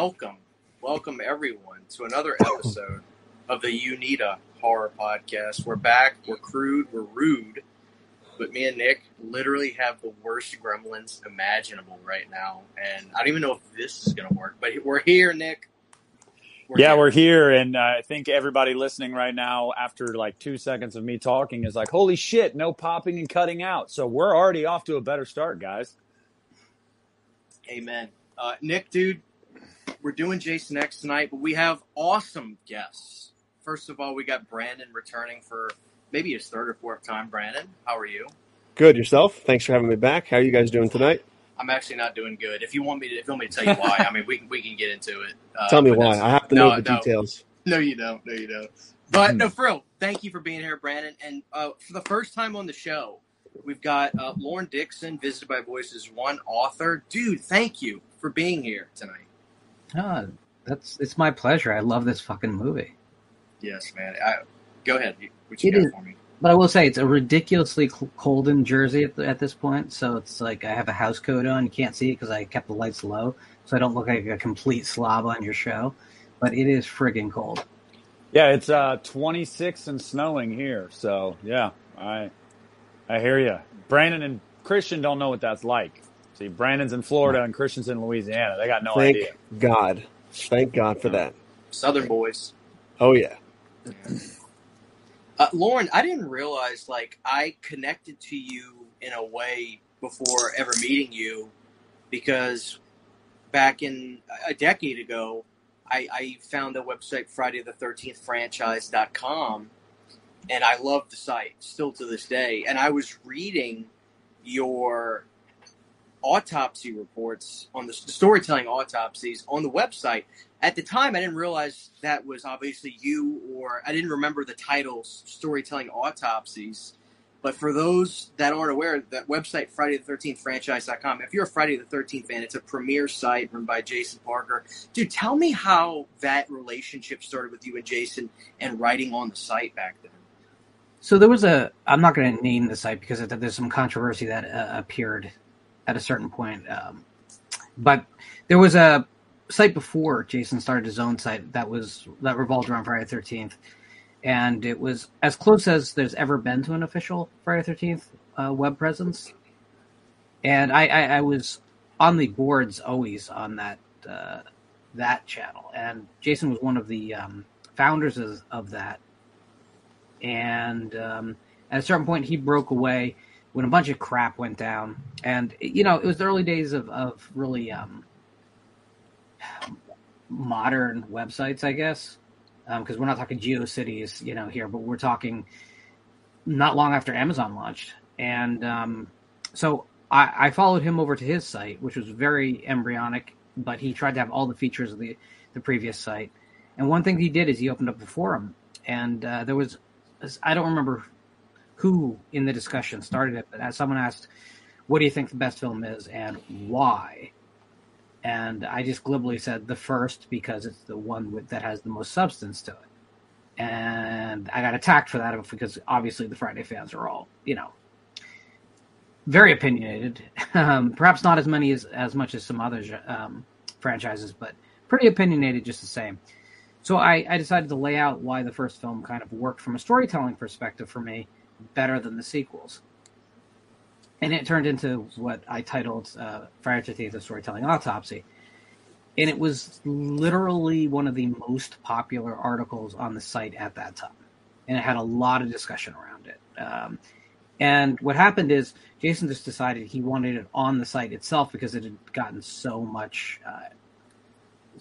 Welcome, welcome everyone to another episode of the Uneeda Horror Podcast. We're back, we're crude, we're rude, but me and Nick literally have the worst gremlins imaginable right now, and I don't even know if this is gonna work, but we're here, Nick. We're yeah, here. we're here, and uh, I think everybody listening right now, after like two seconds of me talking, is like, "Holy shit, no popping and cutting out." So we're already off to a better start, guys. Amen. Uh, Nick, dude, we're doing Jason X tonight, but we have awesome guests. First of all, we got Brandon returning for maybe his third or fourth time. Brandon, how are you? Good. Yourself? Thanks for having me back. How are you guys doing tonight? I'm actually not doing good. If you want me to, if you want me to tell you why, I mean, we can we can get into it. Uh, tell me why. I have to no, know the no, details. No, you don't. No, you don't. But no, for real. Thank you for being here, Brandon. And uh, for the first time on the show, we've got uh, Lauren Dixon, Visited by Voices One author. Dude, thank you for being here tonight. Oh, that's it's my pleasure. I love this fucking movie. Yes, man. I, go ahead. What you it got is, for me? But I will say it's a ridiculously cold in Jersey at, at, this point. So it's like I have a house coat on. You can't see it because I kept the lights low, so I don't look like a complete slob on your show. But it is friggin' cold. Yeah, it's uh, 26 and snowing here. So yeah, I I hear you. Brandon and Christian don't know what that's like. See, Brandon's in Florida and Christian's in Louisiana. They got no Thank idea. God. Thank God for that. Southern boys. Oh yeah. Uh, Lauren, I didn't realize like I connected to you in a way before ever meeting you because back in a decade ago, I, I found a website, Friday the 13th franchise.com, and I love the site still to this day. And I was reading your autopsy reports on the, storytelling autopsies on the website. At the time, I didn't realize that was obviously you, or I didn't remember the title storytelling autopsies. But for those that aren't aware, that website, Friday the 13th franchise.com, if you're a Friday the 13th fan, it's a premier site run by Jason Parker. Dude, tell me how that relationship started with you and Jason and writing on the site back then. So there was a, I'm not going to name the site because there's some controversy that uh, appeared at a certain point. Um, but there was a site before Jason started his own site that was that revolved around Friday Thirteenth, and it was as close as there's ever been to an official Friday Thirteenth uh, web presence. And I, I, I, was on the boards always on that uh, that channel, and Jason was one of the um, founders of, of, that. And um, at a certain point, he broke away when a bunch of crap went down, and you know it was the early days of of really um, modern websites, I guess, because um, we're not talking GeoCities, you know, here, but we're talking not long after Amazon launched, and um, so I, I followed him over to his site, which was very embryonic, but he tried to have all the features of the the previous site. And one thing he did is he opened up a forum, and uh, there was I don't remember who in the discussion started it, but as someone asked, "What do you think the best film is and why?" and I just glibly said the first because it's the one with, that has the most substance to it, and I got attacked for that because obviously the Friday fans are all you know very opinionated, um, perhaps not as many as as much as some other um, franchises, but pretty opinionated just the same. So I, I decided to lay out why the first film kind of worked from a storytelling perspective for me better than the sequels. And it turned into what I titled uh, the 13th, Storytelling Autopsy. And it was literally one of the most popular articles on the site at that time. And it had a lot of discussion around it. Um, and what happened is Jason just decided he wanted it on the site itself because it had gotten so much, uh,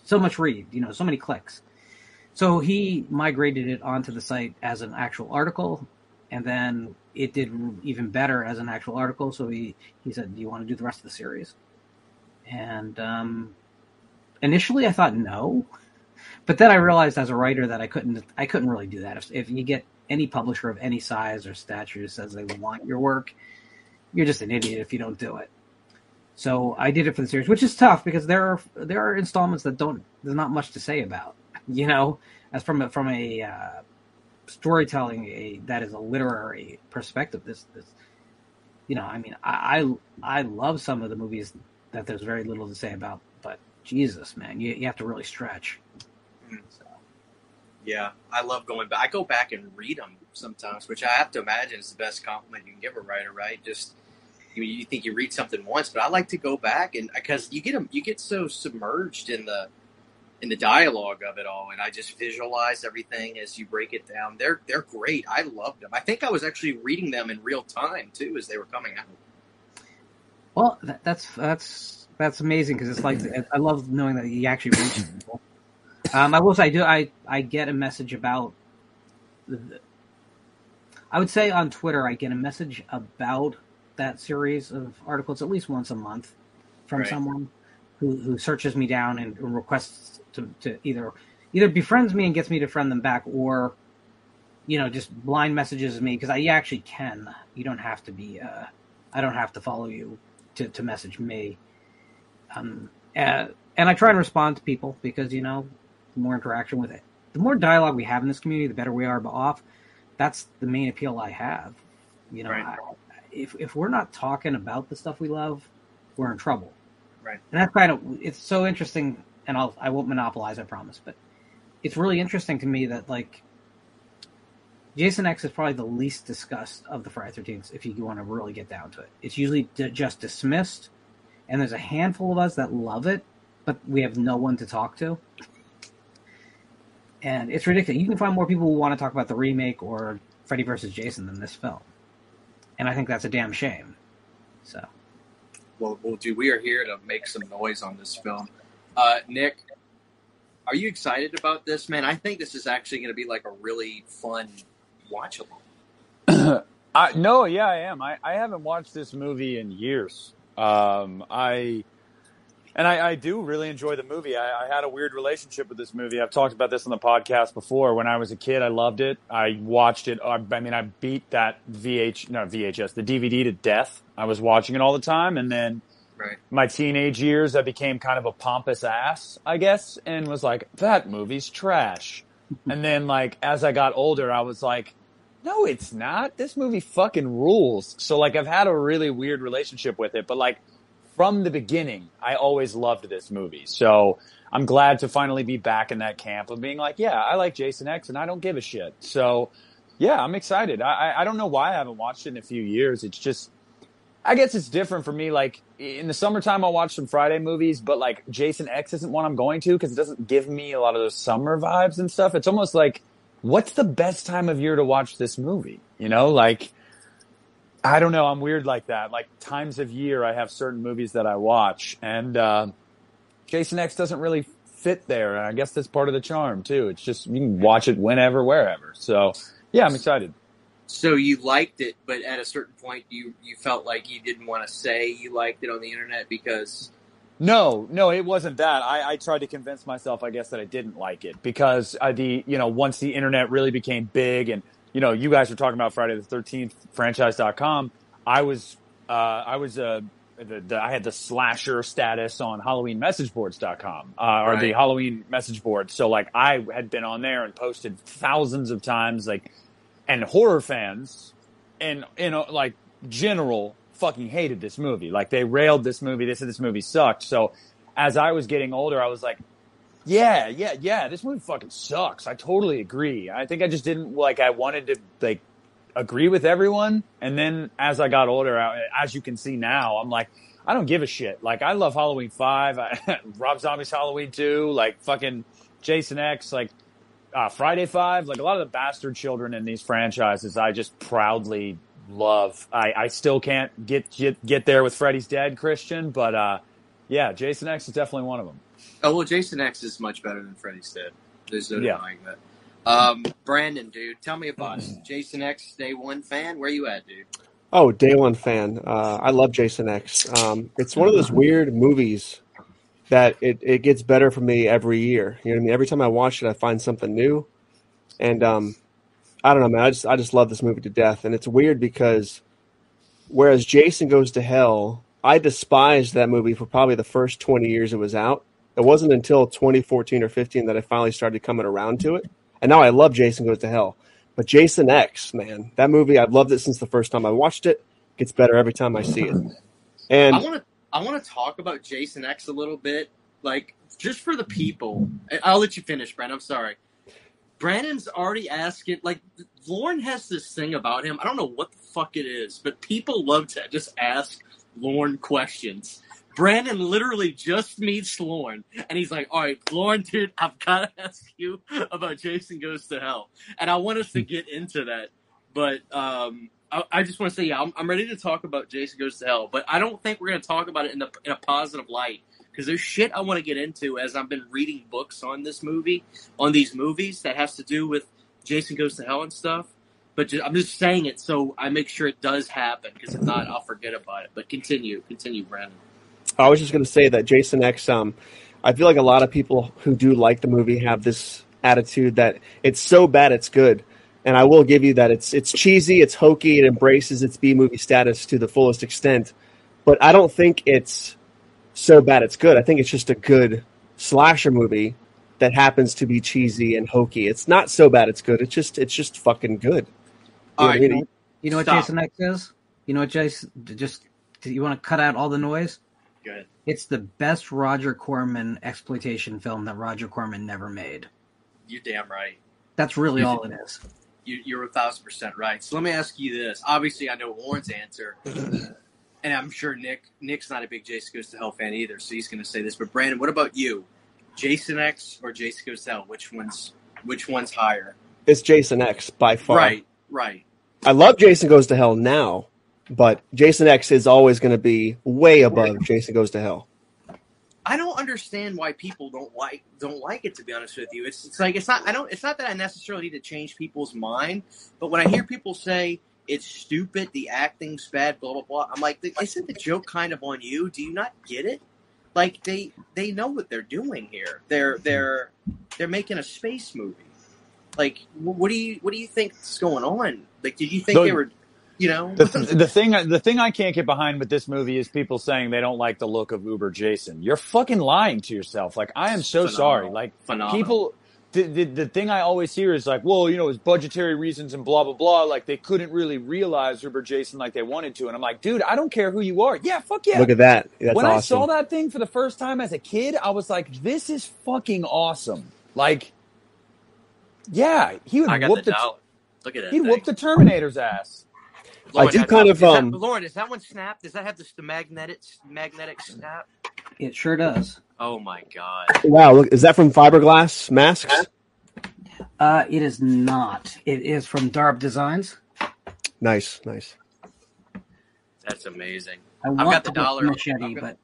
so much read, you know, so many clicks. So he migrated it onto the site as an actual article and then it did even better as an actual article. So he he said, "Do you want to do the rest of the series?" And um, initially, I thought no, but then I realized as a writer that I couldn't I couldn't really do that. If, if you get any publisher of any size or stature says they want your work, you're just an idiot if you don't do it. So I did it for the series, which is tough because there are there are installments that don't there's not much to say about. You know, as from a, from a uh, storytelling a that is a literary perspective. This this you know, I mean, I I, I love some of the movies that there's very little to say about. But Jesus, man, you, you have to really stretch. So. Yeah, I love going back. I go back and read them sometimes, which I have to imagine is the best compliment you can give a writer, right? Just you, you think you read something once, but I like to go back and because you get them, you get so submerged in the in the dialogue of it all, and I just visualize everything as you break it down. They're they're great. I loved them. I think I was actually reading them in real time too as they were coming out. Well, that, that's that's that's amazing because it's like I love knowing that you actually reach people. Um, I will say I do I I get a message about. The, I would say on Twitter I get a message about that series of articles at least once a month from right. someone who who searches me down and requests to, to either either befriends me and gets me to friend them back or you know just blind messages me because I actually can. You don't have to be. Uh, I don't have to follow you to, to message me. Um, and, and I try and respond to people because you know the more interaction with it, the more dialogue we have in this community, the better we are off. That's the main appeal I have. You know, right. I, if if we're not talking about the stuff we love, we're in trouble. Right. And that's kind of it's so interesting. And I'll I won't monopolize, I promise. But it's really interesting to me that like Jason X is probably the least discussed of the Friday Thirteenth. If you want to really get down to it, it's usually d- just dismissed, and there's a handful of us that love it, but we have no one to talk to. And it's ridiculous. You can find more people who want to talk about the remake or Freddy versus Jason than this film, and I think that's a damn shame. So, well, well, dude, we are here to make some noise on this film. Uh, Nick, are you excited about this, man? I think this is actually going to be like a really fun watchable. I, no, yeah, I am. I, I haven't watched this movie in years. Um, I and I, I, do really enjoy the movie. I, I, had a weird relationship with this movie. I've talked about this on the podcast before. When I was a kid, I loved it. I watched it. I, I mean, I beat that VH, no VHS, the DVD to death. I was watching it all the time, and then right. my teenage years, I became kind of a pompous ass, I guess, and was like, that movie's trash. and then, like, as I got older, I was like, no, it's not. This movie fucking rules. So like I've had a really weird relationship with it, but like from the beginning, I always loved this movie. So I'm glad to finally be back in that camp of being like, yeah, I like Jason X and I don't give a shit. So yeah, I'm excited. I, I don't know why I haven't watched it in a few years. It's just, I guess it's different for me. Like in the summertime, I'll watch some Friday movies, but like Jason X isn't one I'm going to because it doesn't give me a lot of those summer vibes and stuff. It's almost like, what's the best time of year to watch this movie? You know, like, I don't know. I'm weird like that. Like times of year, I have certain movies that I watch, and uh, Jason X doesn't really fit there. And I guess that's part of the charm too. It's just you can watch it whenever, wherever. So yeah, I'm excited. So you liked it, but at a certain point, you you felt like you didn't want to say you liked it on the internet because no, no, it wasn't that. I, I tried to convince myself, I guess, that I didn't like it because uh, the you know once the internet really became big and you know you guys were talking about Friday the Thirteenth franchise.com. I was uh, I was uh, the, the, I had the slasher status on HalloweenMessageBoards.com uh, or right. the Halloween message board. So like I had been on there and posted thousands of times, like and horror fans and you know like general fucking hated this movie. Like they railed this movie. They said this movie sucked. So as I was getting older, I was like, yeah, yeah, yeah, this movie fucking sucks. I totally agree. I think I just didn't like, I wanted to like agree with everyone. And then as I got older, as you can see now, I'm like, I don't give a shit. Like I love Halloween 5, I, Rob Zombie's Halloween 2, like fucking Jason X, like uh, Friday 5, like a lot of the bastard children in these franchises, I just proudly love. I, I still can't get, get get there with Freddy's Dead, Christian, but uh, yeah, Jason X is definitely one of them. Oh well, Jason X is much better than Freddy's Dead. There's no denying that. Um, Brandon, dude, tell me about. Jason X, day one fan. Where you at, dude? Oh, day one fan. Uh, I love Jason X. Um, it's one of those weird movies that it, it gets better for me every year. You know what I mean? Every time I watch it, I find something new. And um, I don't know, man. I just I just love this movie to death, and it's weird because whereas Jason Goes to Hell, I despised that movie for probably the first twenty years it was out. It wasn't until 2014 or 15 that I finally started coming around to it, and now I love Jason Goes to Hell. But Jason X, man, that movie I've loved it since the first time I watched it. Gets better every time I see it. And I want to I want to talk about Jason X a little bit, like just for the people. I'll let you finish, Brandon. I'm sorry. Brandon's already asking. Like Lauren has this thing about him. I don't know what the fuck it is, but people love to just ask Lauren questions. Brandon literally just meets Lauren, and he's like, "All right, Lauren, dude, I've got to ask you about Jason Goes to Hell," and I want us to get into that. But um, I, just want to say, yeah, I'm, I'm ready to talk about Jason Goes to Hell, but I don't think we're going to talk about it in, the, in a positive light because there's shit I want to get into as I've been reading books on this movie, on these movies that has to do with Jason Goes to Hell and stuff. But ju- I'm just saying it so I make sure it does happen because if not, I'll forget about it. But continue, continue, Brandon. I was just going to say that Jason X. Um, I feel like a lot of people who do like the movie have this attitude that it's so bad it's good, and I will give you that it's it's cheesy, it's hokey, it embraces its B movie status to the fullest extent, but I don't think it's so bad it's good. I think it's just a good slasher movie that happens to be cheesy and hokey. It's not so bad it's good. It's just it's just fucking good. You know All what I right, mean? You know what Stop. Jason X is? You know what Jason? Just you want to cut out all the noise? Good. It's the best Roger Corman exploitation film that Roger Corman never made. You're damn right. That's really all it is. You, you're a thousand percent right. So let me ask you this. Obviously, I know Lauren's answer, and I'm sure Nick Nick's not a big Jason Goes to Hell fan either, so he's going to say this. But Brandon, what about you? Jason X or Jason Goes to Hell? Which one's which one's higher? It's Jason X by far. Right, right. I love Jason Goes to Hell now, but Jason X is always going to be way above Jason Goes to Hell. I don't understand why people don't like don't like it. To be honest with you, it's it's like it's not. I don't. It's not that I necessarily need to change people's mind, but when I hear people say it's stupid, the acting's bad, blah blah blah, I'm like, isn't the joke kind of on you? Do you not get it? Like they they know what they're doing here. They're they're they're making a space movie. Like, what do you what do you think's going on? Like, did you think The- they were, you know? The, the thing the thing I can't get behind with this movie is people saying they don't like the look of Uber Jason. You're fucking lying to yourself. Like I am so Phenomenal. sorry. Like Phenomenal. people the, the the thing I always hear is like, well, you know, it's budgetary reasons and blah blah blah. Like they couldn't really realize Uber Jason like they wanted to, and I'm like, dude, I don't care who you are. Yeah, fuck yeah. Look at that. That's when I saw that thing for the first time as a kid, I was like, this is fucking awesome. Like, yeah, he would I got whoop the the, dollar. Look at that. he'd thing. whoop the Terminator's ass. Lauren, do that- kind of, is that- um, Lauren, is that one snap? Does that have this, the magnetic magnetic snap? It sure does. Oh my god! Wow, look, is that from Fiberglass Masks? Uh, it is not. It is from Darb Designs. Nice, nice. That's amazing. I have got the the dollar. machete, I've got-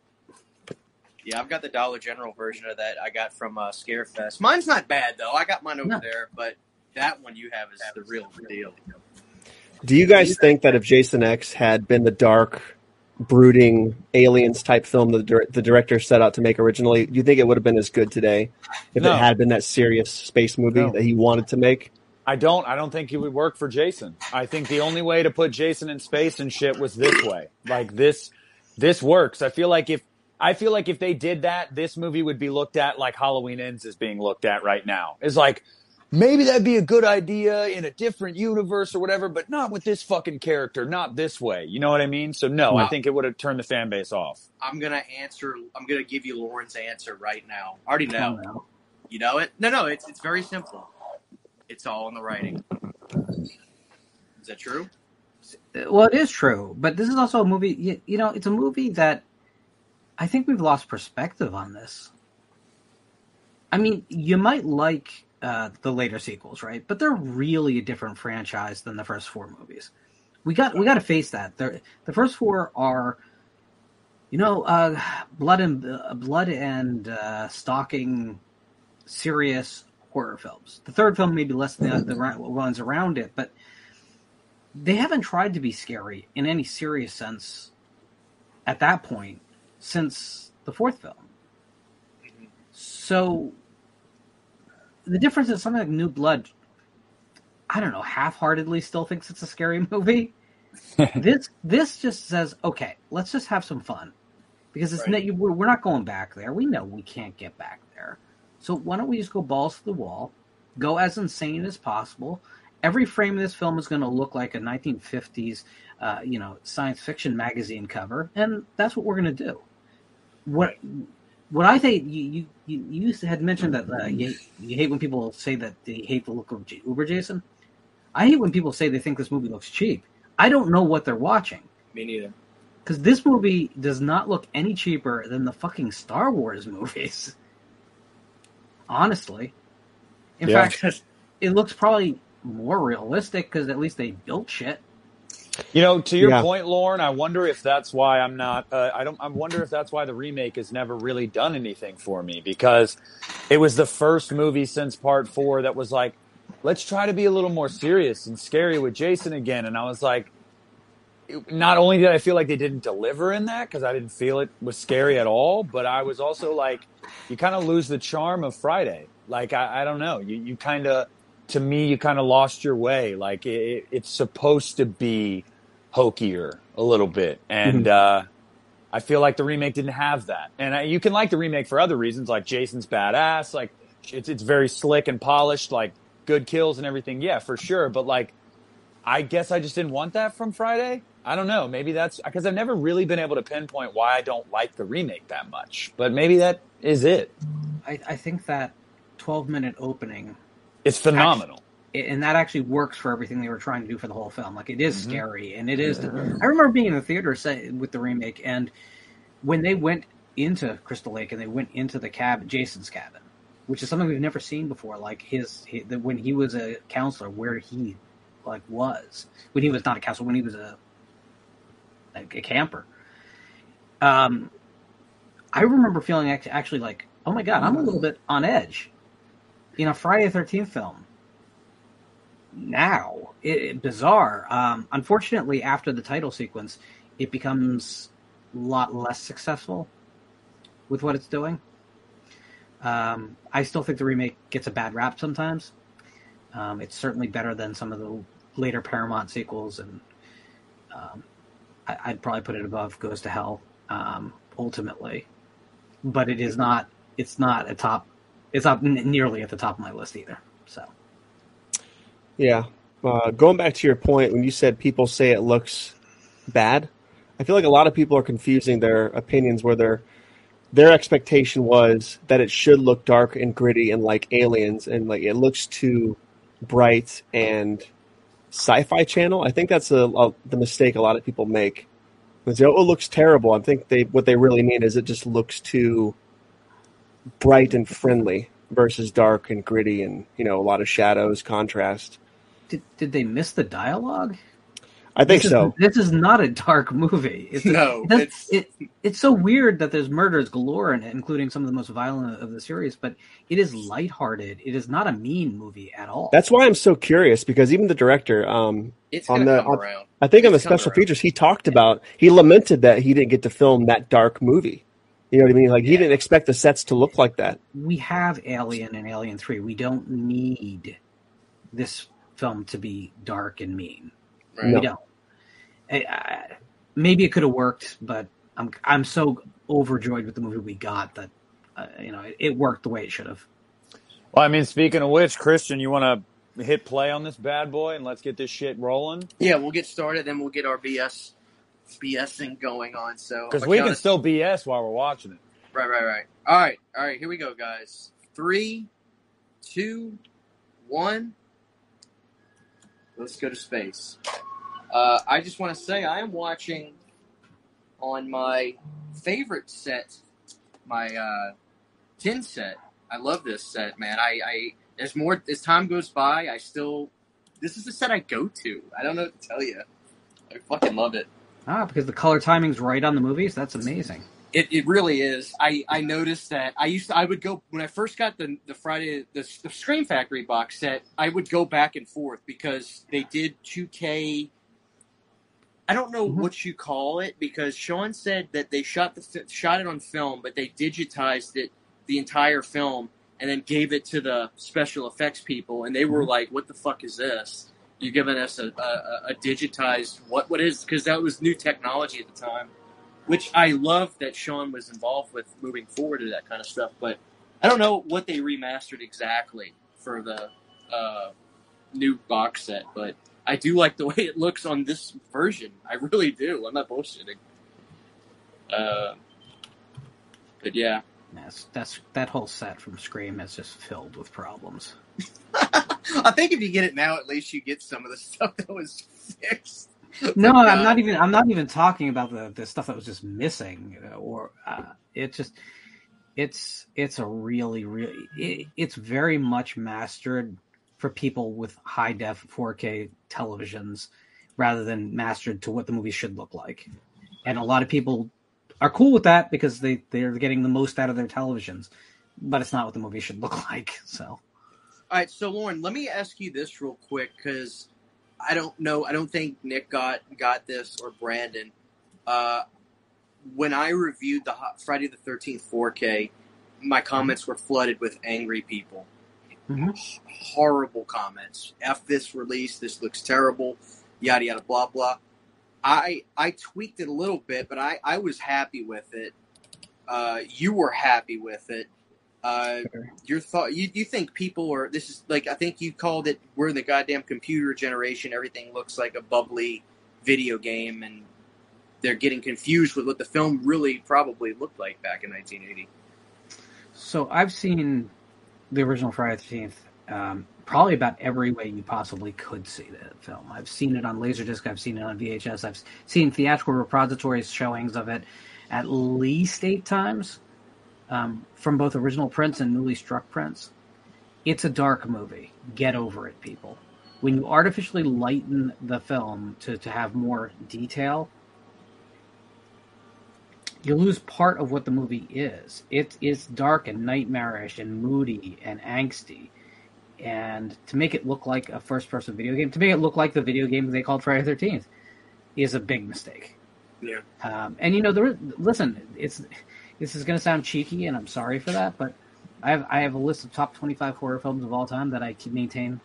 but Yeah, I've got the Dollar General version of that. I got from uh, Scarefest. Mine's not bad though. I got mine over No. there, but that one you have is the real deal. Do you guys think that if Jason X had been the dark, brooding aliens type film that the, director set out to make originally, do you think it would have been as good today if No. it had been that serious space movie No. that he wanted to make? I don't. I don't think he would work for Jason. I think the only way to put Jason in space and shit was this way. Like this, this works. I feel like if I feel like if they did that, this movie would be looked at like Halloween Ends is being looked at right now. It's like maybe that'd be a good idea in a different universe or whatever, but not with this fucking character, not this way. You know what I mean? So no, I think it would have turned the fan base off. I'm gonna answer. I'm gonna give you Lauren's answer right now. I already know. don't know. You know it? No, no. It's it's very simple. It's all in the writing. Is that true? Well, it is true, but this is also a movie. You, you know, it's a movie that I think we've lost perspective on this. I mean, you might like uh, the later sequels, right? But they're really a different franchise than the first four movies. We got we got to face that. They're, the first four are, you know, uh, blood and uh, blood and uh, stalking, serious horror films. The third film maybe less than the, the ones around it, but they haven't tried to be scary in any serious sense at that point since the fourth film. So the difference is something like New Blood, I don't know, half-heartedly still thinks it's a scary movie. this this just says, okay, let's just have some fun because it's Right. not, we're, we're not going back there. We know we can't get back there. So why don't we just go balls to the wall, go as insane as possible. Every frame of this film is going to look like a 1950s, uh, you know, science fiction magazine cover, and that's what we're going to do. what what I think you you, you had mentioned that uh, you you hate when people say that they hate the look of J- Uber Jason. I hate when people say they think this movie looks cheap. I don't know what they're watching Me neither. because this movie does not look any cheaper than the fucking Star Wars movies. Honestly, in Yeah. fact, it looks probably more realistic because at least they built shit. You know, to your Yeah. point, Lauren, I wonder if that's why I'm not. Uh, I don't. I wonder if that's why the remake has never really done anything for me because it was the first movie since Part Four that was like, let's try to be a little more serious and scary with Jason again. And I was like, not only did I feel like they didn't deliver in that because I didn't feel it was scary at all, but I was also like, you kind of lose the charm of Friday. Like I, I don't know, you you kind of to me you kind of lost your way. Like it, it's supposed to be hokier a little bit, and uh, I feel like the remake didn't have that. And I, you can like the remake for other reasons, like Jason's badass, like it's it's very slick and polished, like good kills and everything. Yeah, for sure. But like, I guess I just didn't want that from Friday. I don't know. Maybe that's because I've never really been able to pinpoint why I don't like the remake that much. But maybe that is it. I, I think that twelve minute opening It's phenomenal. it- and that actually works for everything they were trying to do for the whole film. Like it is Mhm. scary, and it is. I remember being in the theater say, with the remake, and when they went into Crystal Lake and they went into the cabin, Jason's cabin, which is something we've never seen before. Like his, he, the, when he was a counselor, where he like was when he was not a counselor, when he was a like a camper. Um, I remember feeling act- actually like, oh my god, I'm a little bit on edge in a Friday the Thirteenth film now. It, it- bizarre. Um, unfortunately, after the title sequence, it becomes a lot less successful with what it's doing. Um, I still think the remake gets a bad rap sometimes. Um, it's certainly better than some of the later Paramount sequels, and um, I, I'd probably put it above Goes to Hell um, ultimately. But it is not. It's not a top. It's not n- nearly at the top of my list either. So. Yeah. Uh, going back to your point, when you said people say it looks bad, I feel like a lot of people are confusing their opinions where their their expectation was that it should look dark and gritty and like aliens and like it looks too bright and sci-fi channel. I think that's a, a the mistake a lot of people make. They say, "Oh, it looks terrible." I think they what they really mean is it just looks too bright and friendly versus dark and gritty and you know a lot of shadows, contrast. Did, did they miss the dialogue? I think this so. Is, this is not a dark movie. It's, No, it it's- it, it's so weird that there's murders galore in it, including some of the most violent of the series. But it is lighthearted. It is not a mean movie at all. That's why I'm so curious because even the director, um, It's On the- come on- around. I think on the special around. features, he talked about he lamented that he didn't get to film that dark movie. You know what I mean? Like he didn't expect the sets to look like that. we have Alien and Alien Three. We don't need this film to be dark and mean. Right. No. We don't. I, I, maybe it could have worked, but I'm I'm so overjoyed with the movie we got that uh, you know it, it worked the way it should have. Well, I mean, speaking of which, Christian, you want to hit play on this bad boy and let's get this shit rolling? Yeah, we'll get started, then we'll get our BS BSing going on. So Because we can still BS while we're watching it. Right, right, right. All right, all right. Here we go, guys. Three, two, one. Let's go to space. Uh, I just want to say I am watching on my favorite set, my uh, tin set. I love this set, man. I, I as more as time goes by, I still this is the set I go to. I don't know what to tell you. I fucking love it. Ah, because the color timing's right on the movies. That's amazing. It, it really is. I, I noticed that I used to I would go when I first got the the Friday the, the Scream Factory box set. I would go back and forth because they did 2K. I don't know Mhm. what you call it because Sean said that they shot the shot it on film, but they digitized it the entire film and then gave it to the special effects people, and they were like, "What the fuck is this? You're giving us a, a, a digitized what what is?" Because that was new technology at the time which I love that Sean was involved with moving forward to that kind of stuff. But I don't know what they remastered exactly for the uh, new box set, but I do like the way it looks on this version. I really do. I'm not bullshitting. Uh, But yeah, That's that's that whole set from Scream is just filled with problems. I think if you get it now, at least you get some of the stuff that was fixed. No, But, I'm uh, not even. I'm not even talking about the the stuff that was just missing, uh, or uh, it just. It's it's a really really it, it's very much mastered for people with high def 4K televisions, rather than mastered to what the movie should look like, and a lot of people are cool with that because they they're getting the most out of their televisions, but it's not what the movie should look like. So All right, so Lauren, let me ask you this real quick because I don't know. I don't think Nick got got this or Brandon. Uh, when I reviewed the Hot- Friday the Thirteenth 4K, my comments were flooded with angry people. Mhm. Horrible comments. F this release. This looks terrible. Yada yada blah blah. I I tweaked it a little bit, but I I was happy with it. Uh, you were happy with it. Uh, your thought you, you think people are this is like I think you called it we're in the goddamn computer generation everything looks like a bubbly video game and they're getting confused with what the film really probably looked like back in 1980 So I've seen the original Friday the Thirteenth um, probably about every way you possibly could see the film. I've seen it on Laserdisc. I've seen it on VHS. I've seen theatrical repositories showings of it at least eight times um, from both original prints and newly struck prints. It's a dark movie. Get over it, people. When you artificially lighten the film to, to have more detail, you lose part of what the movie is. It is dark and nightmarish and moody and angsty. And to make it look like a first person video game, to make it look like the video game they called Friday the Thirteenth, is a big mistake. Yeah. Um, and you know, there. Listen, it's this is going to sound cheeky, and I'm sorry for that, but I have I have a list of top 25 horror films of all time that I keep maintain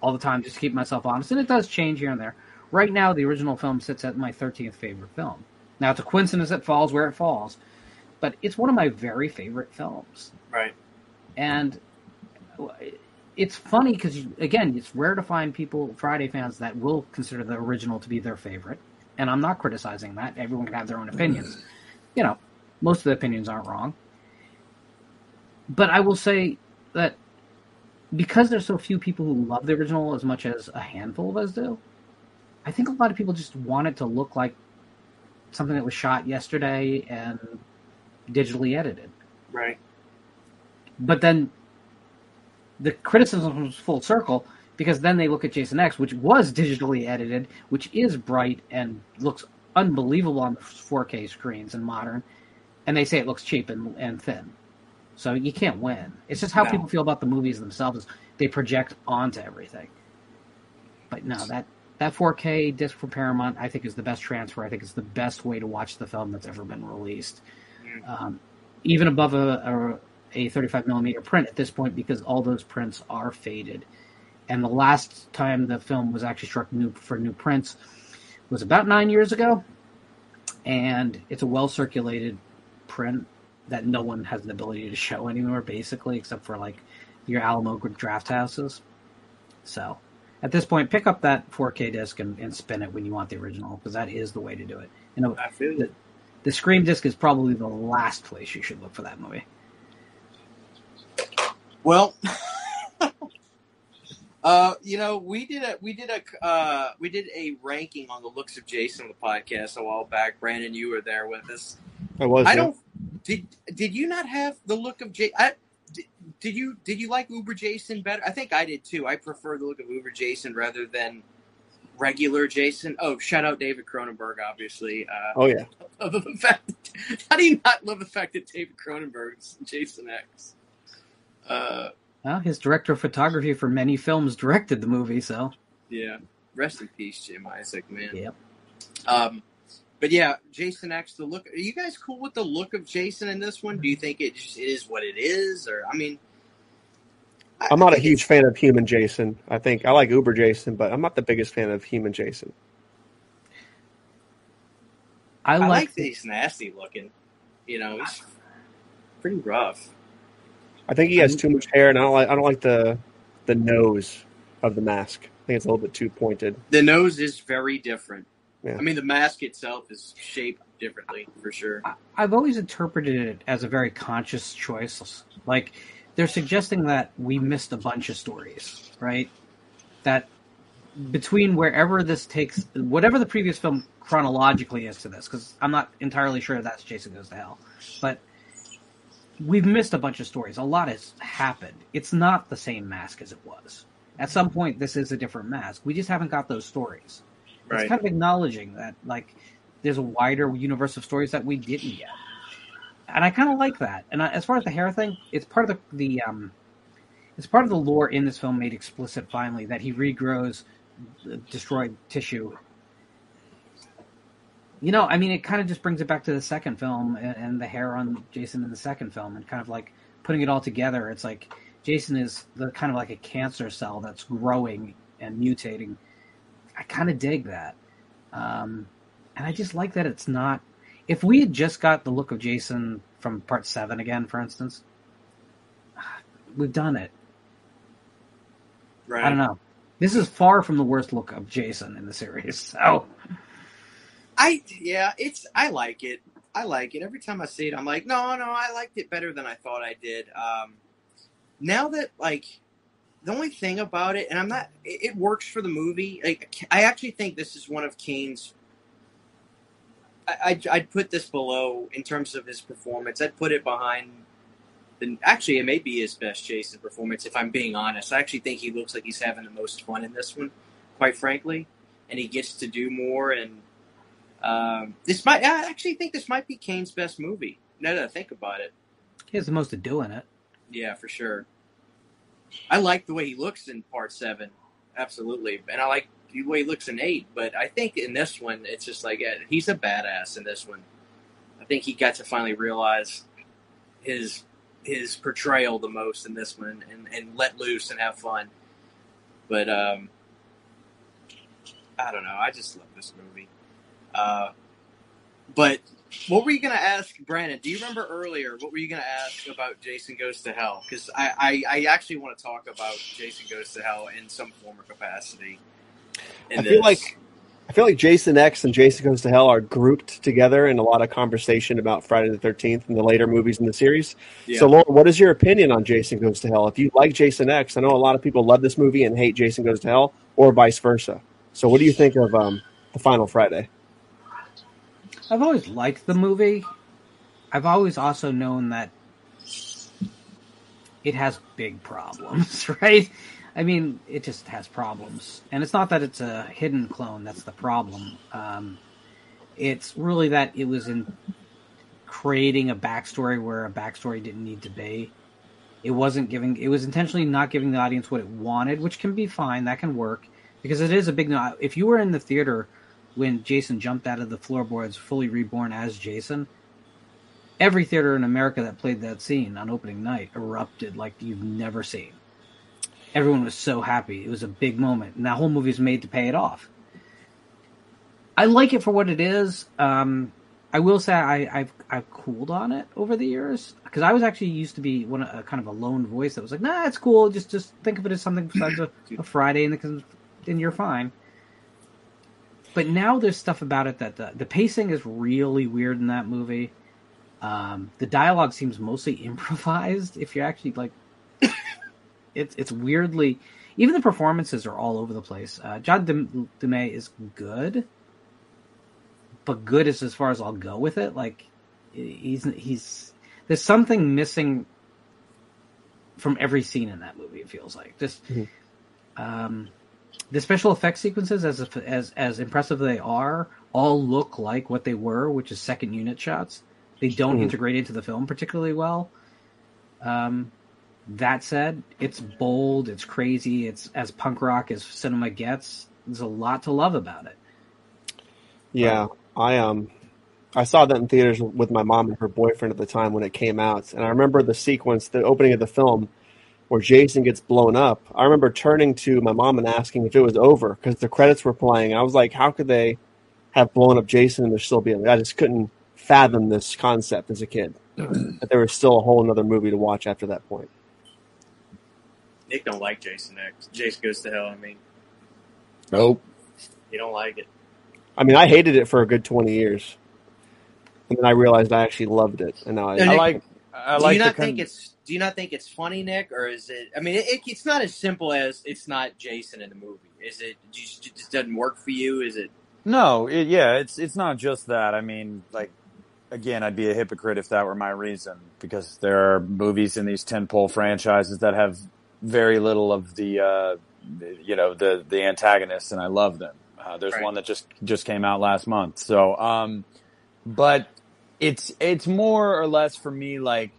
all the time just to keep myself honest, and it does change here and there. Right now, the original film sits at my 13th favorite film. Now, it's a coincidence that falls where it falls, but it's one of my very favorite films. right And it's funny because, again, it's rare to find people, Friday fans, that will consider the original to be their favorite. And I'm not criticizing that. Everyone can have their own opinions. You know, most of the opinions aren't wrong. But I will say that because there's so few people who love the original as much as a handful of us do, I think a lot of people just want it to look like something that was shot yesterday and digitally edited. right But then the criticism comes full circle because then they look at Jason X, which was digitally edited, which is bright and looks unbelievable on 4K screens and modern, and they say it looks cheap and, and thin. So you can't win. It's just how No. people feel about the movies themselves. They project onto everything. But no, that that 4K disc for Paramount, I think, is the best transfer. I think it's the best way to watch the film that's ever been released. Um, even above a, a, a 35 millimeter print at this point, because all those prints are faded. And the last time the film was actually struck new for new prints was about nine years ago, and it's a well circulated print that no one has the ability to show anymore, basically, except for like your Alamo Drafthouses. So at this point, pick up that 4K disc and, and spin it when you want the original, because that is the way to do it. You know, i feel the, the Scream disc is probably the last place you should look for that movie. Well, uh, you know, we did a we did a uh, we did a ranking on the looks of Jason on the podcast a while back. Brandon, you were there with us. I was. I yeah. don't. Did did you not have the look of Jason? Did, did you did you like Uber Jason better? I think I did too. I prefer the look of Uber Jason rather than regular Jason. Oh, shout out David Cronenberg, obviously. Uh, Oh yeah. of the fact how do you not love the fact that David Cronenberg's Jason X? Uh, Well, his director of photography for many films directed the movie, so yeah. Rest in peace, Jim Isaac, man. Yep. Um, but yeah, Jason X. The look. Are you guys cool with the look of Jason in this one? Do you think it just is what it is, or I mean, I- I'm not I a think huge fan of human Jason. I think I like Uber Jason, but I'm not the biggest fan of human Jason. I, I like, like that he's nasty looking. You know, he's pretty rough. I think he has too much hair, and I don't like I don't like the the nose of the mask. I think it's a little bit too pointed. The nose is very different. Yeah. I mean, the mask itself is shaped differently for sure. I- I've always interpreted it as a very conscious choice. Like they're suggesting that we missed a bunch of stories, right? That between wherever this takes, whatever the previous film chronologically is to this, because I'm not entirely sure that's Jason Goes to Hell, but we've missed a bunch of stories. A lot has happened. It's not the same mask as it was. At some point, this is a different mask. We just haven't got those stories. Right. It's kind of acknowledging that, like, there's a wider universe of stories that we didn't get, and I kind of like that. And I, as far as the hair thing, it's part of the the um, it's part of the lore in this film made explicit finally that he regrows the destroyed tissue. You know, I mean, it kind of just brings it back to the second film and, and the hair on Jason in the second film, and kind of like putting it all together. It's like Jason is the kind of like a cancer cell that's growing and mutating. I kind of dig that. Um, and I just like that it's not. If we had just got the look of Jason from part seven again, for instance, we've done it. Right. I don't know. This is far from the worst look of Jason in the series. So I yeah, it's I like it. I like it. Every time I see it, I'm like, no, no, I liked it better than I thought I did. Um, now that like the only thing about it, and I'm not, it, works for the movie. Like I actually think this is one of Kane's. I, I'd, I'd put this below in terms of his performance. I'd put it behind. The, actually, it may be his best Jason performance. If I'm being honest, I actually think he looks like he's having the most fun in this one, quite frankly, and he gets to do more and um, this might. I actually think this might be Kane's best movie. Now that I think about it, he has the most to do in it. yeah, for sure. I like the way he looks in Part Seven, absolutely, and I like the way he looks in Eight. But I think in this one, it's just like yeah, he's a badass in this one. I think he got to finally realize his his portrayal the most in this one, and, and let loose and have fun. But um, I don't know. I just love this movie. Uh, but what were you going to ask Brandon? Do you remember earlier? What were you going to ask about Jason Goes to Hell? Because I, I, I actually want to talk about Jason Goes to Hell in some form or capacity. I feel like I feel like Jason X and Jason Goes to Hell are grouped together in a lot of conversation about Friday the Thirteenth and the later movies in the series. Yeah. So, Lauren, what is your opinion on Jason Goes to Hell? If you like Jason X, I know a lot of people love this movie and hate Jason Goes to Hell, or vice versa. So, what do you think of um, the Final Friday? I've always liked the movie. I've always also known that it has big problems, right? I mean, it just has problems. And it's not that it's a hidden clone that's the problem. Um, it's really that it was in creating a backstory where a backstory didn't need to be. It wasn't giving, it was intentionally not giving the audience what it wanted, which can be fine. That can work because it is a big, if you were in the theater when Jason jumped out of the floorboards fully reborn as Jason, every theater in America that played that scene on opening night erupted like you've never seen. Everyone was so happy. It was a big moment, and that whole movie is made to pay it off. I like it for what it is. Um, I will say I, I've I've cooled on it over the years because I was actually used to be one a kind of a lone voice that was like, nah, it's cool. Just just think of it as something besides a, a Friday, and the, and you're fine. But now there's stuff about it that the, the pacing is really weird in that movie. Um, the dialogue seems mostly improvised. If you're actually like, it's it's weirdly. Even the performances are all over the place. Uh, John Dem- Demay is good, but good is as far as I'll go with it. Like, he's he's there's something missing from every scene in that movie. It feels like just. Mhm. Um, the special effects sequences, as as as impressive they are, all look like what they were, which is second unit shots. They don't Mhm. integrate into the film particularly well. Um, that said, it's bold, it's crazy, it's as punk rock as cinema gets. There's a lot to love about it. Yeah, I um, I saw that in theaters with my mom and her boyfriend at the time when it came out, and I remember the sequence, the opening of the film, where Jason gets blown up. I remember turning to my mom and asking if it was over because the credits were playing. I was like, how could they have blown up Jason and there still be? I just couldn't fathom this concept as a kid that there was still a whole another movie to watch after that point. Nick don't like Jason X. Jason Goes to Hell. I mean, Nope. you don't like it. I mean, I hated it for a good twenty years. and then I realized I actually loved it, and now I, No, I like. I do like you the not con- think it's do you not think it's funny, Nick, or is it? I mean, it, it, it's not as simple as it's not Jason in the movie. Is it? Just, it just doesn't work for you? Is it? No, it, yeah, it's it's not just that. I mean, like again, I'd be a hypocrite if that were my reason because there are movies in these tentpole franchises that have very little of the uh, you know the the antagonists, and I love them. Uh, there's Right. one that just just came out last month. So, um, but it's it's more or less for me like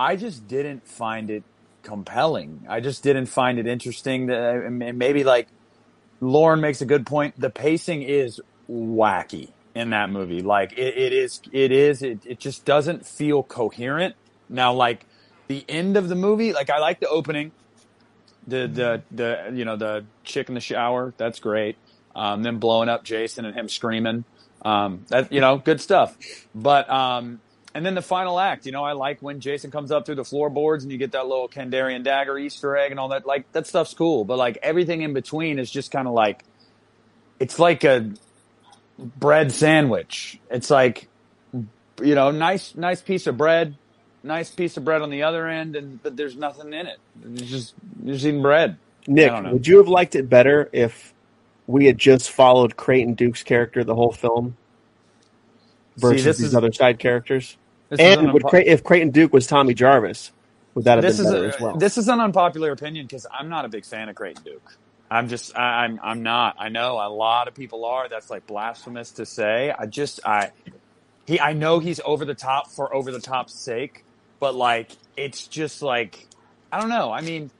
I just didn't find it compelling. I just didn't find it interesting. That and maybe like Lauren makes a good point. The pacing is wacky in that movie. Like it, it is, it is, it, it just doesn't feel coherent. Now, like the end of the movie, like I like the opening, the, the, the, you know, the chick in the shower. That's great. Um, them blowing up Jason and him screaming. Um, that, you know, good stuff. But, um, and then the final act, you know, I like when Jason comes up through the floorboards and you get that little Kandarian dagger Easter egg and all that. Like that stuff's cool, but like everything in between is just kind of like it's like a bread sandwich. It's like you know, nice nice piece of bread, nice piece of bread on the other end, and but there's nothing in it. It's just you're just eating bread. Nick, I don't know. would you have liked it better if we had just followed Creighton Duke's character the whole film versus this these is- other side characters? This And unpo- if Creighton Duke was Tommy Jarvis, would that have this been is better a, as well? this is an unpopular opinion because I'm not a big fan of Creighton Duke. I'm just I, I'm I'm not. I know a lot of people are. That's like blasphemous to say. I just I he I know he's over the top for over the top's sake, but like it's just like I don't know. I mean,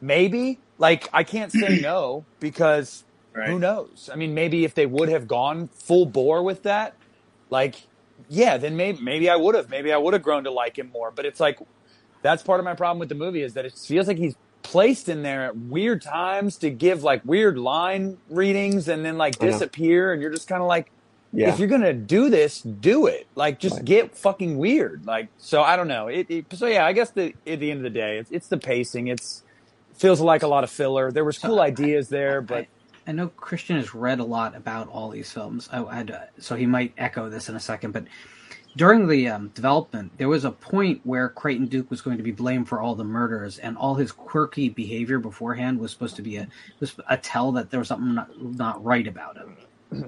maybe like I can't say no because Right. who knows? I mean, maybe if they would have gone full bore with that, like, yeah, then maybe maybe I would have. Maybe I would have grown to like him more. But it's like that's part of my problem with the movie is that it feels like he's placed in there at weird times to give like weird line readings and then like know. disappear, and you're just kind of like, yeah. if you're gonna do this, do it. Like, just Right. get fucking weird. Like, so I don't know. It, it so yeah, I guess the at the end of the day, it's, it's the pacing. It's feels like a lot of filler. There was cool ideas there, but I, I know Christian has read a lot about all these films, I, uh, so he might echo this in a second. But during the um, development, there was a point where Creighton Duke was going to be blamed for all the murders, and all his quirky behavior beforehand was supposed to be a was a tell that there was something not, not right about him,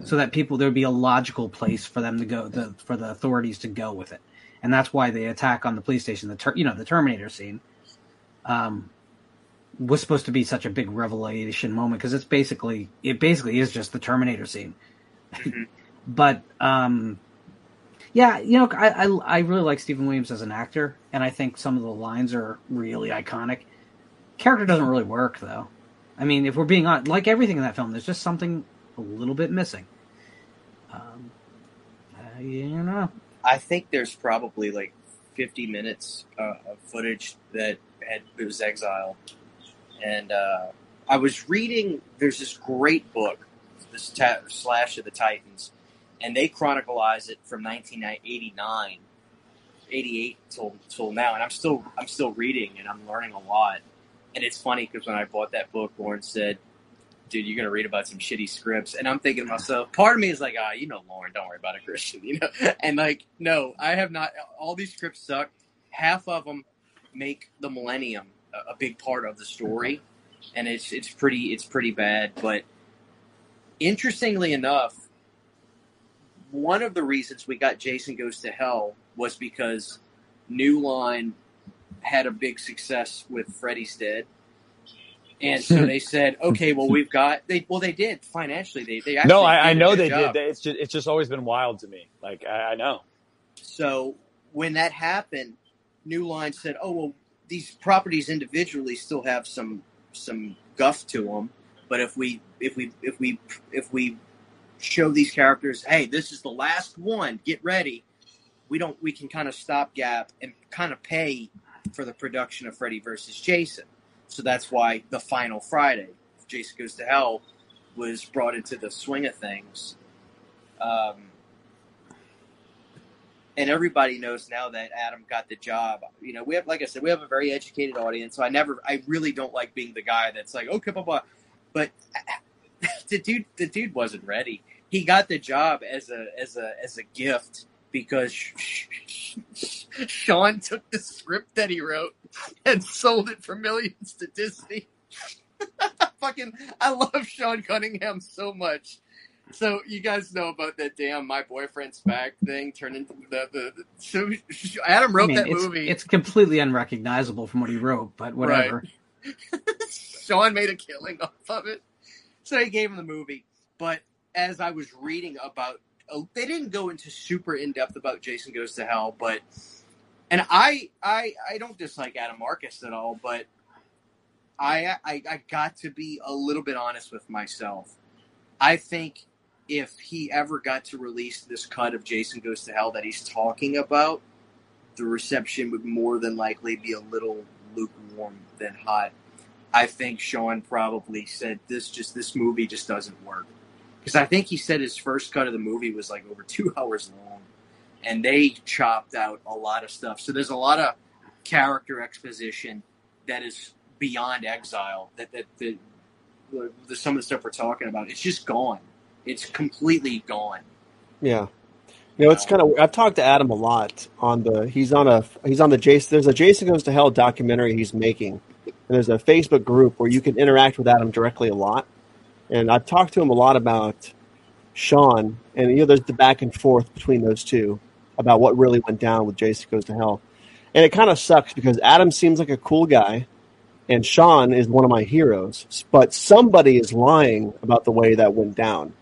so that people there would be a logical place for them to go, the, for the authorities to go with it, and that's why the attack on the police station, the ter- you know the Terminator scene. Um, was supposed to be such a big revelation moment because it's basically it basically is just the Terminator scene. Mhm. but um, yeah, you know, I, I I really like Steven Williams as an actor, and I think some of the lines are really iconic. Character doesn't really work though. I mean, if we're being on, like everything in that film, there's just something a little bit missing. Um, uh, you know, I think there's probably like 50 minutes uh, of footage that had it was exiled, and uh, I was reading. There's this great book, this ta- Slash of the Titans, and they chronicleize it from 1989, 88 till till now, and I'm still I'm still reading and I'm learning a lot. And it's funny because when I bought that book, Lauren said, "Dude, you're gonna read about some shitty scripts," and I'm thinking to myself, part of me is like, "Ah, you know, Lauren, don't worry about it, Christian," you know, and like, no, I have not. All these scripts suck. Half of them make the Millennium a, big part of the story, and it's it's pretty it's pretty bad. But interestingly enough, one of the reasons we got Jason Goes to Hell was because New Line had a big success with Freddy's Dead. And so they said, okay, well, we've got they. Well, they did financially. They they actually no, I, I know they job. did. It's just it's just always been wild to me. Like I, I know. So when that happened, New Line said, "Oh well, these properties individually still have some some guff to them, but if we if we if we if we show these characters, hey, this is the last one, get ready. We don't we can kind of stopgap and kind of pay for the production of Freddy versus Jason. So that's why the final Friday, Jason Goes to Hell, was brought into the swing of things. Um, and everybody knows now that Adam got the job. You know, we have, like I said, we have a very educated audience. So I never, I really don't like being the guy that's like, oh, okay, blah blah. But the dude, the dude wasn't ready. He got the job as a as a as a gift, because Sean took the script that he wrote and sold it for millions to Disney. Fucking, I love Sean Cunningham so much. So you guys know about that damn my boyfriend's back thing turned into the the. the so Adam wrote I mean, that it's, movie. It's completely unrecognizable from what he wrote, but whatever. Sean made a killing off of it. So he gave him the movie. But as I was reading about, oh, they didn't go into super in depth about Jason Goes to Hell, but and I I I don't dislike Adam Marcus at all, but I I, I got to be a little bit honest with myself. I think if he ever got to release this cut of Jason Goes to Hell that he's talking about, the reception would more than likely be a little lukewarm than hot. I think Sean probably said this just this movie just doesn't work because I think he said his first cut of the movie was like over two hours long, and they chopped out a lot of stuff. So there's a lot of character exposition that is beyond Exile. That that the, the, some of the stuff we're talking about it's just gone. It's completely gone. Yeah. You know, it's kind of. I've talked to Adam a lot on the. He's on a. He's on the Jason. There's a Jason Goes to Hell documentary he's making, and there's a Facebook group where you can interact with Adam directly a lot. And I've talked to him a lot about Sean, and you know, there's the back and forth between those two about what really went down with Jason Goes to Hell, and it kind of sucks because Adam seems like a cool guy, and Sean is one of my heroes, but somebody is lying about the way that went down.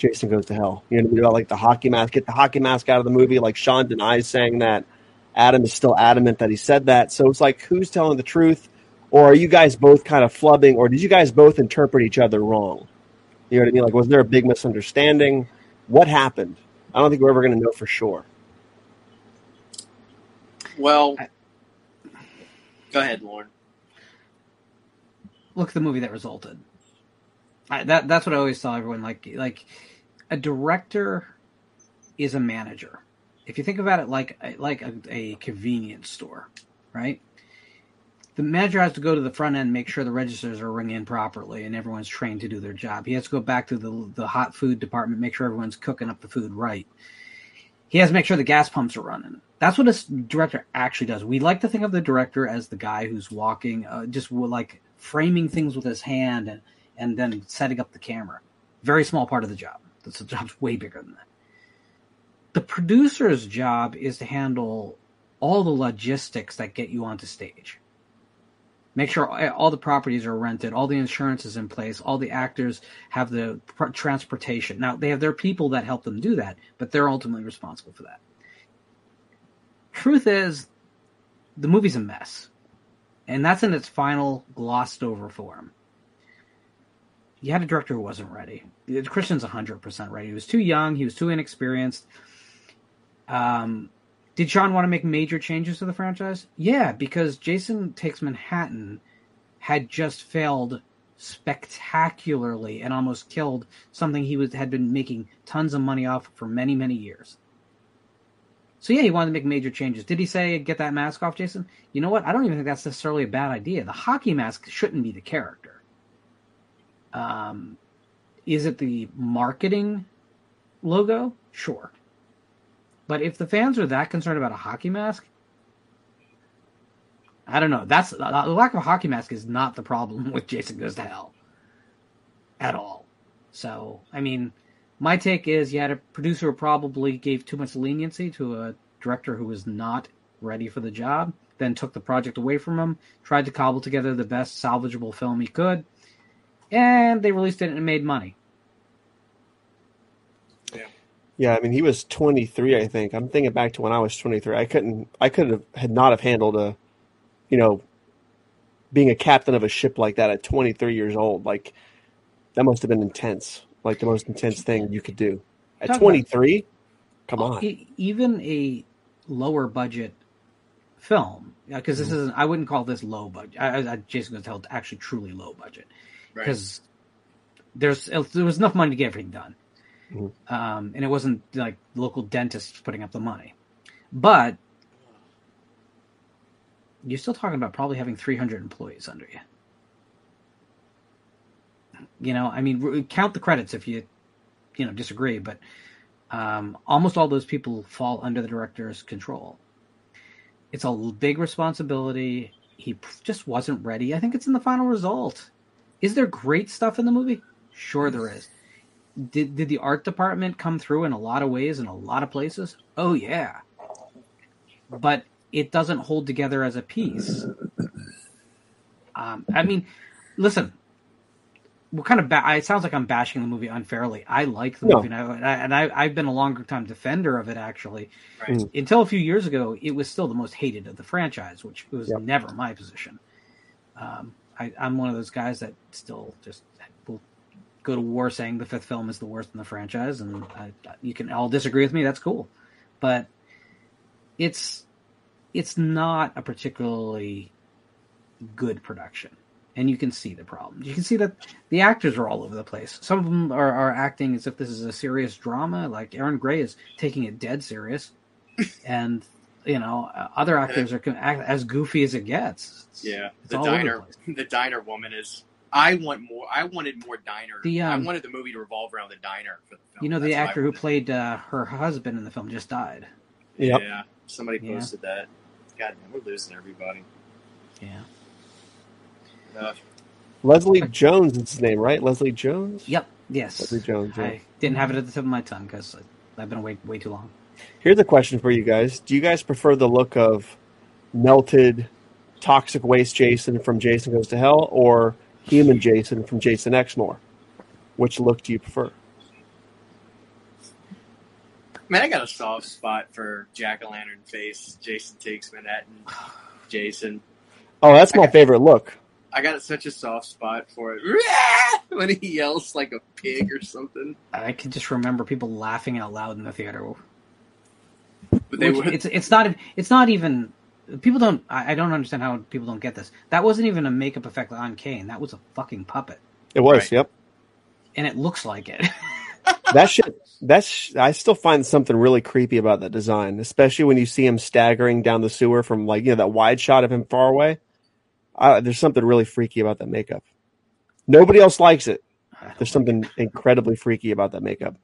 Jason Goes to Hell. You know what I mean? About like the hockey mask, get the hockey mask out of the movie. Like Sean denies saying that. Adam is still adamant that he said that. So it's like, who's telling the truth? Or are you guys both kind of flubbing? Or did you guys both interpret each other wrong? You know what I mean? Like, was there a big misunderstanding? What happened? I don't think we're ever going to know for sure. Well, go ahead, Lauren. Look at the movie that resulted. I, that that's what I always tell everyone. Like like a director is a manager. If you think about it like like a, a convenience store, right? The manager has to go to the front end, make sure the registers are ringing properly, and everyone's trained to do their job. He has to go back to the the hot food department, make sure everyone's cooking up the food right. He has to make sure the gas pumps are running. That's what a director actually does. We like to think of the director as the guy who's walking, uh, just like framing things with his hand and and then setting up the camera. Very small part of the job. The job's way bigger than that. The producer's job is to handle all the logistics that get you onto stage. Make sure all the properties are rented, all the insurance is in place, all the actors have the transportation. Now, they have their people that help them do that, but they're ultimately responsible for that. Truth is, the movie's a mess. And that's in its final glossed over form you had a director who wasn't ready. Christian's 100% ready. He was too young. He was too inexperienced. Um, did Sean want to make major changes to the franchise? Yeah, because Jason Takes Manhattan had just failed spectacularly and almost killed something he was had been making tons of money off for many many years. So yeah, he wanted to make major changes. Did he say get that mask off, Jason? You know what? I don't even think that's necessarily a bad idea. The hockey mask shouldn't be the character. Um, is it the marketing logo? Sure. But if the fans are that concerned about a hockey mask, I don't know. That's the lack of a hockey mask is not the problem with Jason Goes to Hell at all. So, I mean, my take is you had a producer who probably gave too much leniency to a director who was not ready for the job, then took the project away from him, tried to cobble together the best salvageable film he could, and they released it and made money. Yeah. Yeah, I mean, he was 23, I think. I'm thinking back to when I was 23. I couldn't, I could have, had not have handled a, you know, being a captain of a ship like that at 23 years old. Like, that must have been intense. Like, the most intense thing you could do. At Talk 23? Come on. Even a lower budget film, because this mm-hmm. isn't, I wouldn't call this low budget. I, I, Jason Goes to Hell actually truly low budget because right. there's there was enough money to get everything done, mm-hmm. um, and it wasn't like local dentists putting up the money, but you're still talking about probably having 300 employees under you. You know, I mean, count the credits if you, you know, disagree, but Um, almost all those people fall under the director's control. It's a big responsibility. He just wasn't ready. I think it's in the final result. Is there great stuff in the movie? Sure, there is. Did did the art department come through in a lot of ways in a lot of places? Oh yeah, but it doesn't hold together as a piece. Um, I mean, listen, we're kind of ba- it sounds like I'm bashing the movie unfairly. I like the No. movie, and, I, and I, I've been a longer time defender of it. Actually, Right. Mm. until a few years ago, it was still the most hated of the franchise, which was Yep. never my position. Um, I, I'm one of those guys that still just will go to war saying the fifth film is the worst in the franchise, and I, you can all disagree with me. That's cool, but it's it's not a particularly good production and you can see the problems. You can see that the actors are all over the place. Some of them are, are acting as if this is a serious drama. Like Erin Gray is taking it dead serious, and you know other actors are con- act as goofy as it gets. It's- Yeah, it's the all over the diner, the diner woman is. I want more. I wanted more diner. The, um, I wanted the movie to revolve around the diner for the film. You know, the That's what I actor who played uh, her husband in the film just died. Yep. Yeah, somebody Yeah. posted that. God, damn, we're losing everybody. Yeah. Uh, Leslie Jones is his name, right? Leslie Jones. Yep. Yes. Leslie Jones. Yeah. I didn't have it at the tip of my tongue because I've been awake way too long. Here's a question for you guys: Do you guys prefer the look of melted, toxic waste Jason from Jason Goes to Hell, or human Jason from Jason X more? Which look do you prefer? man, I got a soft spot for Jack o' Lantern face, Jason Takes Manhattan, Jason. Oh, that's my favorite look. I got such a soft spot for it when he yells like a pig or something. I can just remember people laughing out loud in the theater. But they Which- would. it's it's not it's not even people don't I, I don't understand how people don't get this. That wasn't even a makeup effect on Kane. That was a fucking puppet, It was. Right. Yep. and it looks like it. That shit. That's. I still find something really creepy about that design, especially when you see him staggering down the sewer from like you know that wide shot of him far away. Uh, there's something really freaky about that makeup. Nobody else likes it. There's something incredibly freaky about that makeup.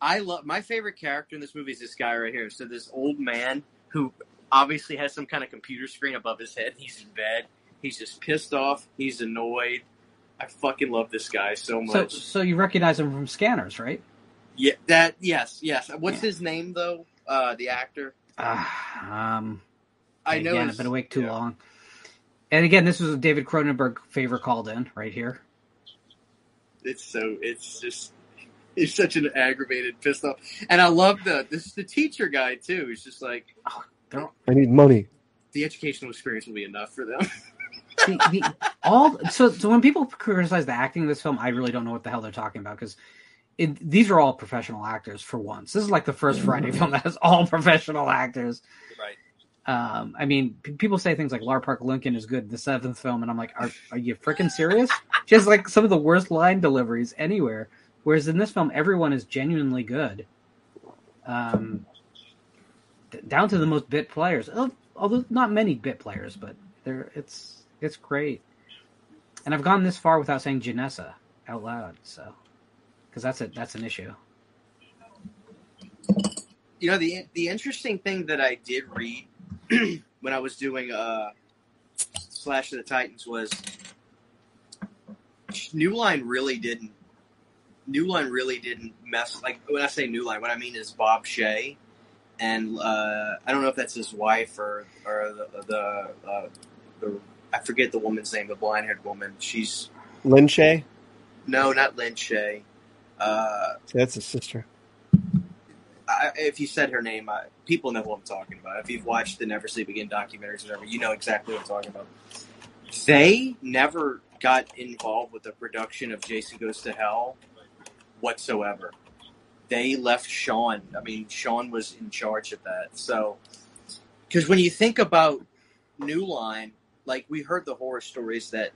I love my favorite character in this movie is this guy right here. So this old man who obviously has some kind of computer screen above his head. He's in bed. He's just pissed off. He's annoyed. I fucking love this guy so it. So much. so you recognize him from Scanners, right? yeah, that yes, yes. What's Yeah. his name though? Uh, the actor. Ah, um, I know. Again, I've been awake too yeah. long. And again, this was a David Cronenberg favor called in right here. It's so. It's just. He's such an aggravated, pissed off, and I love the this is the teacher guy too. He's just like oh, I need money. the educational experience will be enough for them. the, the, all so so when people criticize the acting of this film, I really don't know what the hell they're talking about because these are all professional actors for once. This is like the first Friday film that has all professional actors. right. Um, I mean, p- people say things like Lar Park Lincoln is good, the seventh film, and I'm like, are, are you freaking serious? She has like some of the worst line deliveries anywhere. Whereas in this film, everyone is genuinely good. Um, down to the most bit players, although not many bit players, but they're it's it's great. And I've gone this far without saying Janessa out loud, so because that's a that's an issue. You know the the interesting thing that I did read when I was doing uh, Slash of the Titans was New Line really didn't New Line really didn't mess like when I say New Line, what I mean is Bob Shaye, and uh, I don't know if that's his wife or or the the, uh, the I forget the woman's name, the blind haired woman. She's Lin Shaye. no, not Lin Shaye. Uh, That's his sister. I, if you said her name, I, people know who I'm talking about. If you've watched the Never Sleep Again documentaries or whatever, you know exactly what I'm talking about. They never got involved with the production of Jason Goes to Hell whatsoever. They left Sean. I mean, Sean was in charge of that. So, because when you think about New Line, like we heard the horror stories that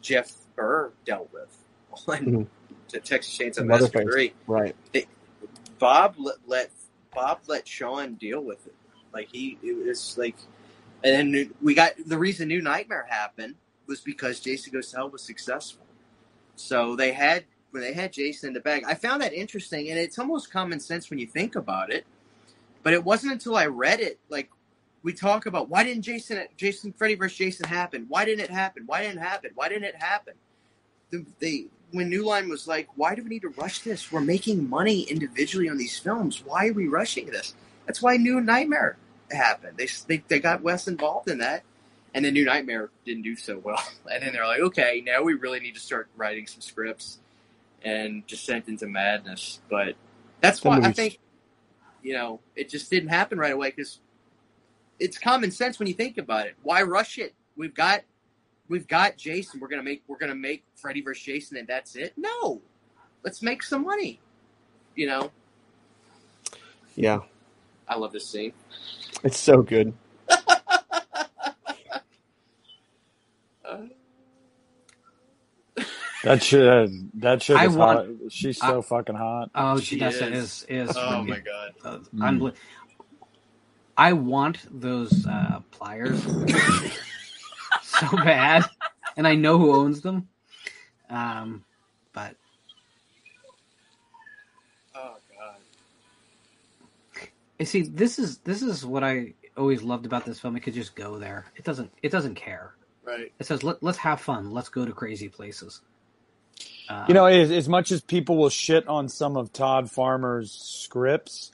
Jeff Burr dealt with on Mhm. the Texas Chainsaw Massacre 3. Right. Bob let, let Bob let Sean deal with it. Like he, it was like, and then we got the reason New Nightmare happened was because Jason Goes to Hell was successful. So they had when they had Jason in the bag. I found that interesting, and it's almost common sense when you think about it. But it wasn't until I read it, like we talk about why didn't Jason, Jason, Freddy versus Jason happen? Why didn't it happen? Why didn't it happen? Why didn't it happen? The, when New Line was like, why do we need to rush this? We're making money individually on these films. Why are we rushing this? That's why New Nightmare happened. They they, they got Wes involved in that. And then New Nightmare didn't do so well. And then they're like, okay, now we really need to start writing some scripts and just sent into madness. But that's why I think, you know, it just didn't happen right away because it's common sense when you think about it. Why rush it? We've got we've got Jason. We're gonna make we're gonna make Freddy versus Jason, and that's it. No, let's make some money. You know. Yeah, I love this scene. It's so good. That shit. That shit I is want- hot. She's so fucking hot. Oh, She Janessa is. is is, Oh my god. uh, Mm. unbel- I want those uh, pliers so bad, and I know who owns them. Um, but Oh god. you see, this is this is what I always loved about this film. It could just go there. It doesn't. It doesn't care. Right. It says Let, let's have fun. Let's go to crazy places. You know, um, as, as much as people will shit on some of Todd Farmer's scripts,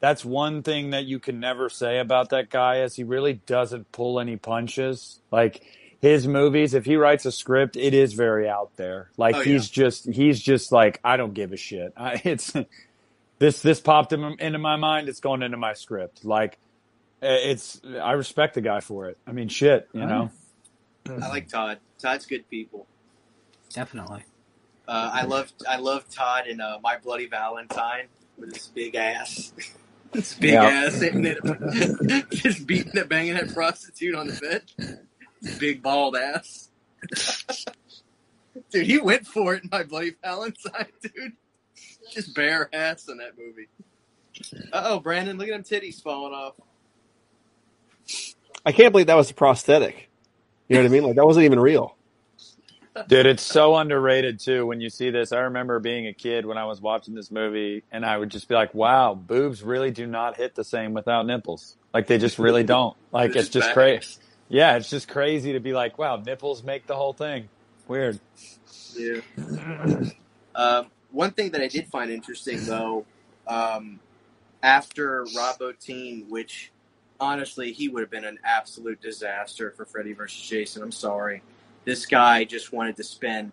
that's one thing that you can never say about that guy is he really doesn't pull any punches. Like his movies, if he writes a script, it is very out there. Like Oh, he's just he's just like I don't give a shit. I, it's this this popped in, into my mind. It's going into my script. Like it's I respect the guy for it. I mean, shit, you know. I like Todd. Todd's good people. definitely. Uh, I love I love Todd in uh, My Bloody Valentine with his big ass. his big Yeah. ass hitting it, just beating it, banging that prostitute on the bed. His big bald ass. dude, he went for it in My Bloody Valentine, dude. Just bare ass in that movie. Uh oh, Brandon, look at them titties falling off. I can't believe that was a prosthetic. You know what I mean? Like that wasn't even real. Dude, it's so underrated too when you see this. I remember being a kid when I was watching this movie and I would just be like, wow, boobs really do not hit the same without nipples. Like they just really don't. Like They're it's just back. crazy. Yeah, it's just crazy to be like, wow, nipples make the whole thing. Weird. Yeah. Um, one thing that I did find interesting, though, um, after Rob Bottin, which honestly he would have been an absolute disaster for Freddy versus Jason. I'm sorry, this guy just wanted to spend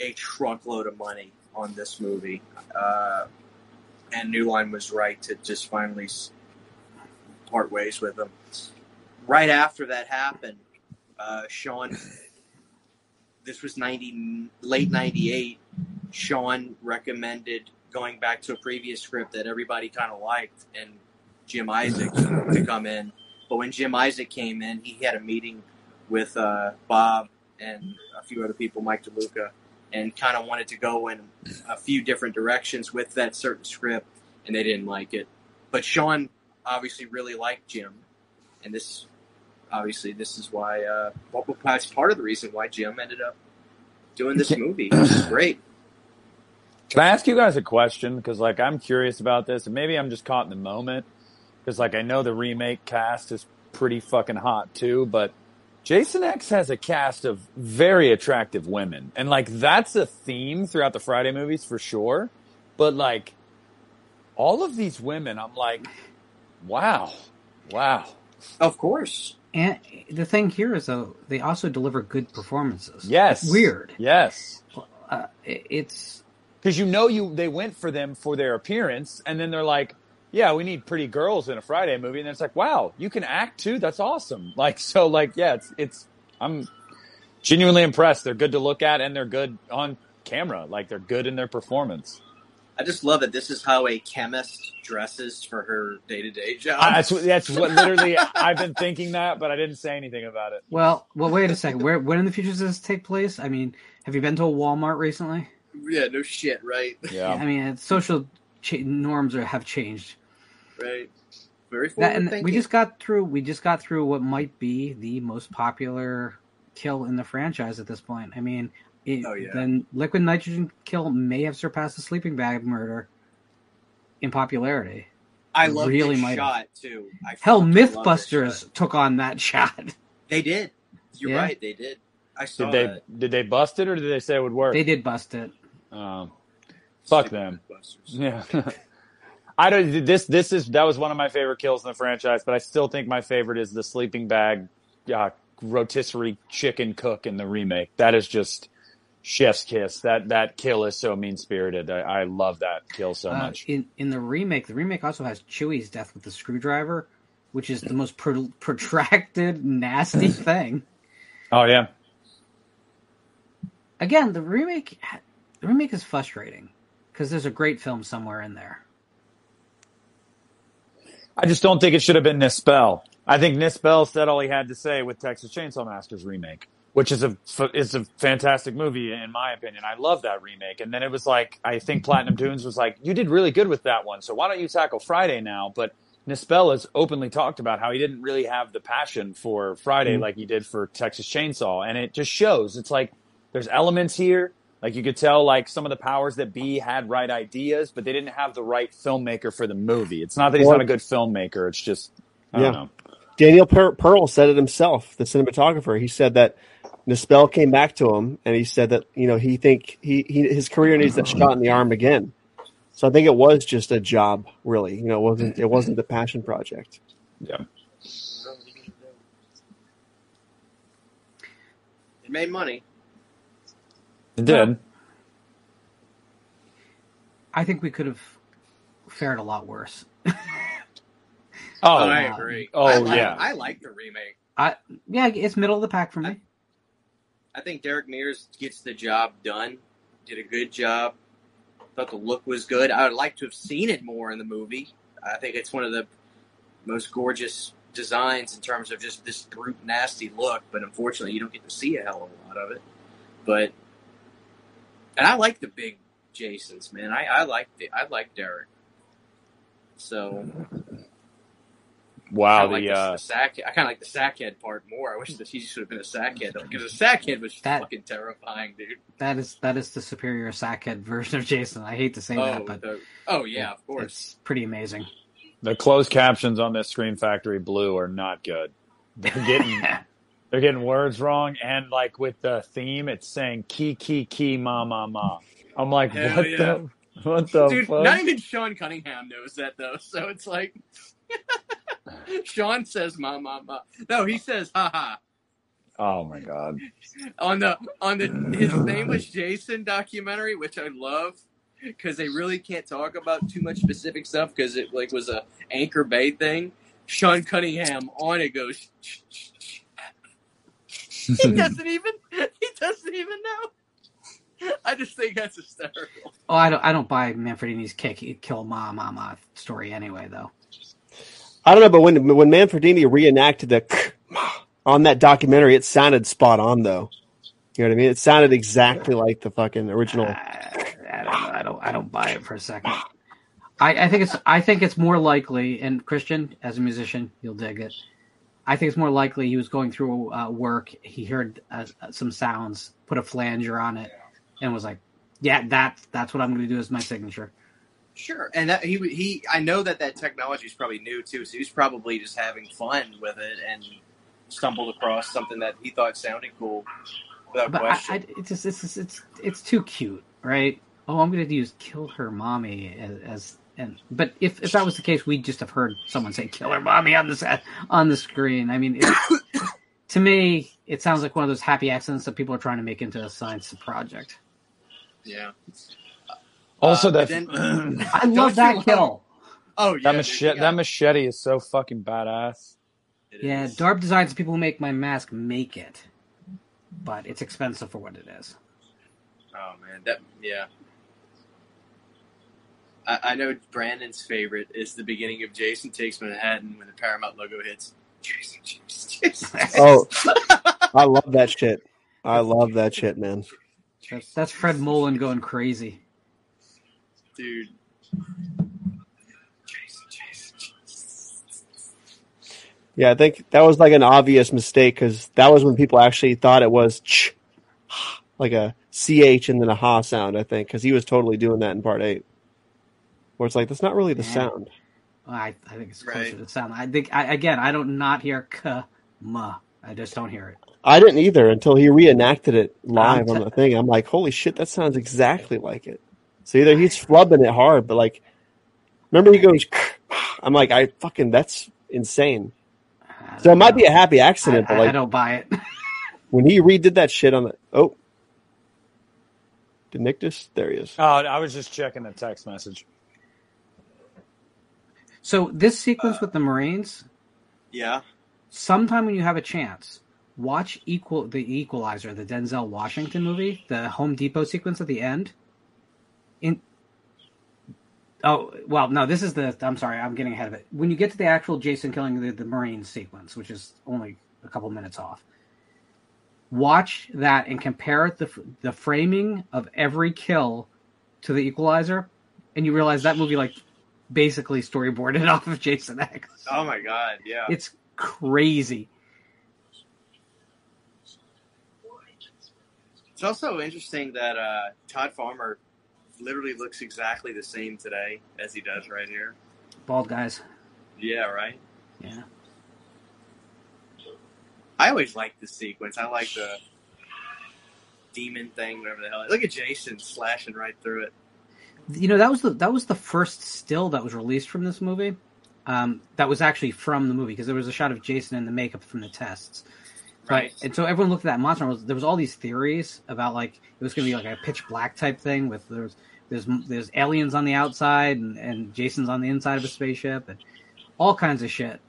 a truckload of money on this movie, uh, and New Line was right to just finally part ways with him. Right after that happened, uh, Sean this was 90 late 98 sean recommended going back to a previous script that everybody kind of liked and jim isaac to come in but when jim isaac came in he had a meeting with uh, bob and a few other people mike deluca and kind of wanted to go in a few different directions with that certain script and they didn't like it but sean obviously really liked jim and this obviously this is why uh that's part of the reason why jim ended up doing this movie which is great Can I ask you guys a question? Because like I'm curious about this, and maybe I'm just caught in the moment. Because like I know the remake cast is pretty fucking hot too, but Jason X has a cast of very attractive women, and like that's a theme throughout the Friday movies for sure. But like all of these women, I'm like, wow, wow. of course And the thing here is though, they also deliver good performances. Yes, It's weird. Yes. Uh, it's because you know you they went for them for their appearance, and then they're like, "Yeah, we need pretty girls in a Friday movie," and it's like, "Wow, you can act too. That's awesome!" Like so, like yeah, it's it's I'm genuinely impressed. They're good to look at, and they're good on camera. Like they're good in their performance. i just love that this is how a chemist dresses for her day-to-day job I, that's what that's what literally I've been thinking that, but I didn't say anything about it. well, well. Wait a second. Where when in the future does this take place? I mean, have you been to a Walmart recently? yeah no shit right Yeah, I mean, it's social cha- norms are, have changed. Right very That, and thinking we just got through. We just got through what might be the most popular kill in the franchise at this point. I mean, it- Oh, yeah. then Liquid Nitrogen Kill may have surpassed the Sleeping Bag Murder in popularity. I love Really this might have. too. I Hell, fucking love this MythBusters took on that shot. They did. You're Yeah. right. They did. I saw Did they that. did they bust it or did they say it would work? They did bust it. Um, fuck Stupid them. Yeah. I don't. This this is that was one of my favorite kills in the franchise, but I still think my favorite is the sleeping bag, uh, rotisserie chicken cook in the remake. That is just chef's kiss. That that kill is so mean spirited. I, I love that kill so Uh, much. in in the remake, the remake also has Chewie's death with the screwdriver, which is the most pro- protracted, nasty thing. Oh yeah. Again, the remake, the remake is frustrating because there's a great film somewhere in there. I just don't think it should have been Nispel. I think Nispel said all he had to say with Texas Chainsaw Massacre's remake, which is a is a fantastic movie in my opinion. I love that remake. And then it was like I think Platinum Dunes was like, you did really good with that one, so why don't you tackle Friday now? But Nispel has openly talked about how he didn't really have the passion for Friday Mhm. like he did for Texas Chainsaw, and it just shows. It's like there's elements here. Like you could tell, like some of the powers that be had right ideas, but they didn't have the right filmmaker for the movie. It's not that he's not a good filmmaker. It's just I don't Yeah. know. Daniel Pearl said it himself, the cinematographer. He said that Nispel came back to him and he said that you know he think he, he his career needs that shot in the arm again. So I think it was just a job, really. You know, it wasn't it wasn't the passion project. Yeah. It made money. It did. I think we could have fared a lot worse. Oh, I agree. Oh, I like, yeah. I like the remake. I Yeah, it's middle of the pack for me. I think Derek Mears gets the job done. Did a good job. Thought the look was good. I would like to have seen it more in the movie. I think it's one of the most gorgeous designs in terms of just this brute, nasty look. But unfortunately, you don't get to see a hell of a lot of it. But and I like the big Jasons, man. I, I like the I like Derek. So wow. I like The the, uh, the sack. I kind of like the sackhead part more. I wish that he just should have been a sackhead because the sackhead was That- fucking terrifying, dude. That is that is the superior sackhead version of Jason. I hate to say oh, that, but the- oh yeah, of course. it's pretty amazing. the closed captions on this Scream Factory Blue are not good. They're getting they're getting words wrong, and like with the theme, it's saying "key key key ma ma ma." I'm like, Hell what yeah. the what the Dude, fuck? not even Sean Cunningham knows that though. So it's like Sean says "ma ma ma." No, he says "ha ha." oh my god. on the on the his name was Jason documentary, which I love because they really can't talk about too much specific stuff because it like was a Anchor Bay thing. Sean Cunningham on it goes. He doesn't even he doesn't even know. I just think that's hysterical. Oh, I don't I don't buy Manfredini's kick kill ma ma ma story anyway though. I don't know, but when when Manfredini reenacted the on that documentary, it sounded spot on though. You know what I mean? It sounded exactly like the fucking original. I, I don't know. I don't I don't buy it for a second. I, I think it's I think it's more likely, and Christian, as a musician, you'll dig it. I think it's more likely he was going through uh, work. He heard uh, some sounds, put a flanger on it, and was like, "Yeah, that's that's what I'm going to do as my signature." Sure, and that, he he I know that that technology is probably new too, so he's probably just having fun with it and stumbled across something that he thought sounded cool without But I, question. I, it's just it's just, it's it's too cute, right? Oh, I'm going to use "kill her mommy" as, as and but if if that was the case, we'd just have heard someone say "killer mommy" on the on the screen. I mean, it, to me, it sounds like one of those happy accidents that people are trying to make into a science project. yeah. Also, Uh, that then- I Don't love you that love- kill. Oh yeah, that machete you that machete is so fucking badass. it Yeah, is. Darb Designs, the people who make my mask, make it, but it's expensive for what it is. Oh man, that yeah. I, I know Brandon's favorite is the beginning of Jason Takes Manhattan when the Paramount logo hits. Jason, Jason, Jason. Oh, I love that shit. I love that shit, man. That's, that's Fred Mollin going crazy. dude. Jason, Jason, Jason. Yeah, I think that was like an obvious mistake because that was when people actually thought it was ch, like a ch and then a ha sound. I think because he was totally doing that in part eight, where it's like that's not really the Yeah. sound. I, I think it's closer Right. to the sound. I think I, again, I don't not hear k ma. I just don't hear it. I didn't either until he reenacted it live I'm on the thing. I'm like, holy shit, that sounds exactly like it. So either he's flubbing it hard, but like, remember he goes, I'm like, I fucking, that's insane. So it don't might be a happy I, accident, but I- I don't buy it. when he redid that shit on the, oh, did Nick just, there he is. Oh, I was just checking the text message. So this sequence uh, with the Marines, Yeah. sometime when you have a chance, watch equal the Equalizer, the Denzel Washington movie, the Home Depot sequence at the end. In oh well, no, this is the. I'm sorry, I'm getting ahead of it. When you get to the actual Jason killing the, the Marines sequence, which is only a couple minutes off, watch that and compare the the framing of every kill to the Equalizer, and you realize that movie like basically storyboarded off of Jason X. Oh my god. Yeah. It's crazy. It's also interesting that uh, Todd Farmer literally looks exactly the same today as he does right here. Bald guys. Yeah. Right. Yeah. I always like the sequence. I like the demon thing, whatever the hell. Look at Jason slashing right through it. You know that was the that was the first still that was released from this movie. Um, that was actually from the movie because there was a shot of Jason in the makeup from the tests. Right. But, and so everyone looked at that monster. and Was, there was all these theories about like it was going to be like a pitch black type thing with there's there's there's aliens on the outside and, and Jason's on the inside of a spaceship and all kinds of shit.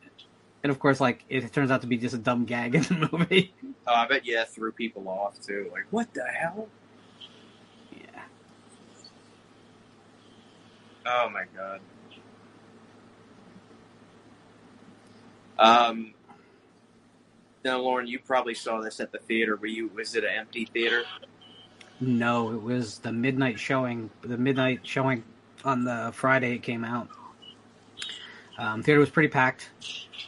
And of course, like it turns out to be just a dumb gag in the movie. Oh, I bet yeah, threw people off too. Like, what the hell? Oh my god. Um. Now, Lauren, you probably saw this at the theater. Were you? Was it an empty theater? No, it was the midnight showing. The midnight showing on the Friday it came out. Um, theater was pretty packed.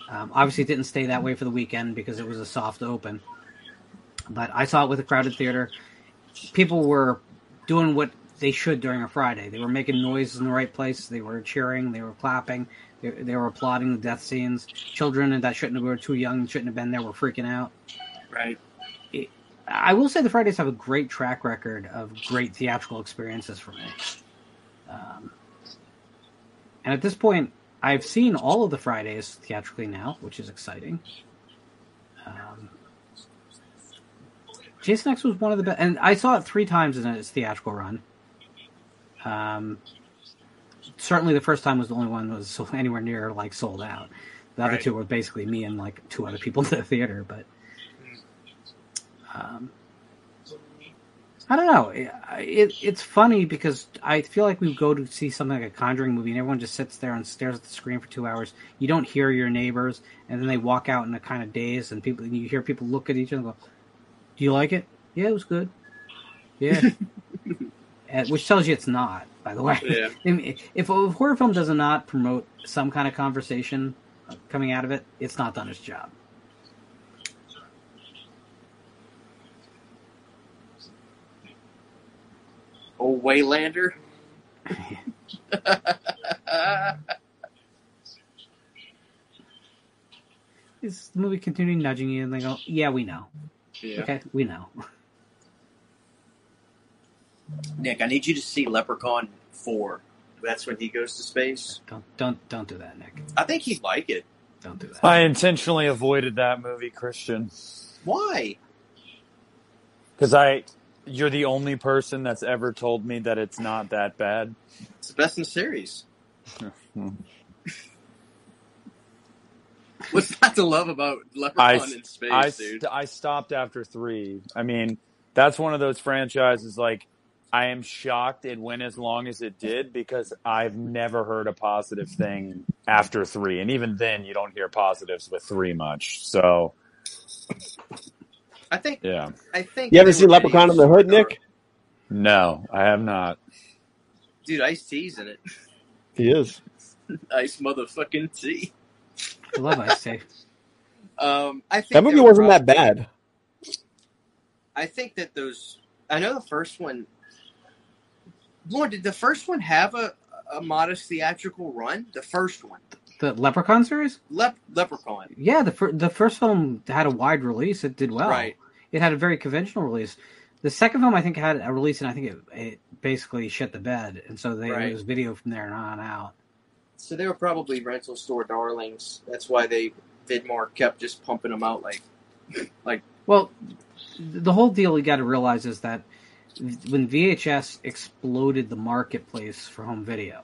Um, obviously, it didn't stay that way for the weekend because it was a soft open. But I saw it with a crowded theater. People were doing what they should during a Friday. They were making noise in the right place. They were cheering. They were clapping. They, they were applauding the death scenes. Children that shouldn't have were too young, shouldn't have been there, were freaking out. Right. I will say the Fridays have a great track record of great theatrical experiences for me. Um, and at this point, I've seen all of the Fridays theatrically now, which is exciting. Um, Jason X was one of the best, and I saw it three times in its theatrical run. Um, certainly, the first time was the only one that was anywhere near like sold out. The other Right. two were basically me and like two other people in the theater, but. Um, I don't know. It, it, it's funny because I feel like we go to see something like a Conjuring movie and everyone just sits there and stares at the screen for two hours. You don't hear your neighbors, and then they walk out in a kind of daze, and people you hear people look at each other and go, "Do you like it? Yeah, it was good. Yeah." and, which tells you it's not, by the way. Yeah. I mean, if a horror film does not promote some kind of conversation uh, coming out of it, it's not done its job. Old Waylander. Is the movie continuing nudging you, and they go, "Yeah, we know. yeah. Okay, we know." Nick, I need you to see Leprechaun Four. That's when he goes to space. Don't don't don't do that, Nick. I think he'd like it. Don't do that. I intentionally avoided that movie, Christian, Why? because I, you're the only person that's ever told me that it's not that bad. It's the best in the series. What's not to love about I, Leprechaun in space, I, dude? I stopped after three. I mean, that's one of those franchises like I am shocked it went as long as it did because I've never heard a positive thing after three. And even then, you don't hear positives with three much. So, I think. yeah. I think. You ever they seen Leprechaun in the Hood, Nick? No, I have not. Dude, Ice T's in it. He is. Ice motherfucking T. I love Ice T. Um, I think That movie they were wasn't that bad. I think that those I know the first one. Lord, did the first one have a, a modest theatrical run? The first one, The Leprechaun series? Lep- Leprechaun. Yeah, the fir- the first film had a wide release. It did well. Right. It had a very conventional release. The second film, I think, had a release, and I think it, it basically shit the bed, and so they Right. it was video from there on out. So they were probably rental store darlings. That's why they Vidmark kept just pumping them out like, like Well, the whole deal you got to realize is that when VHS exploded the marketplace for home video,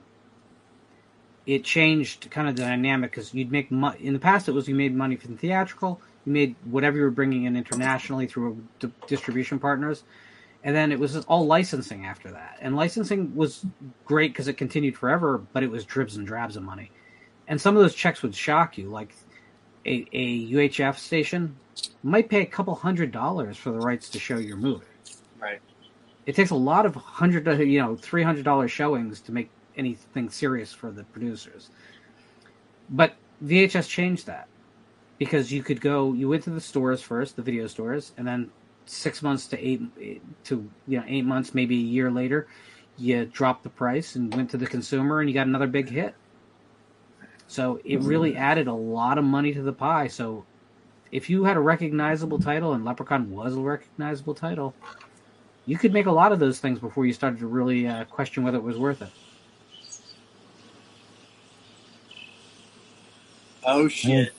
it changed kind of the dynamic because you'd make mo- in the past it was you made money from theatrical, you made whatever you were bringing in internationally through uh, d- distribution partners, and then it was all licensing after that. And licensing was great because it continued forever, but it was dribs and drabs of money. And some of those checks would shock you, like a, a UHF station might pay a couple hundred dollars for the rights to show your movie. right. It takes a lot of hundred, uh, you know, three hundred dollar showings to make anything serious for the producers. But VHS changed that because you could go, you went to the stores first, the video stores, and then six months to eight to you know eight months, maybe a year later, you dropped the price and went to the consumer, and you got another big hit. So it mm-hmm. really added a lot of money to the pie. So if you had a recognizable title and Leprechaun was a recognizable title, you could make a lot of those things before you started to really uh, question whether it was worth it. Oh shit.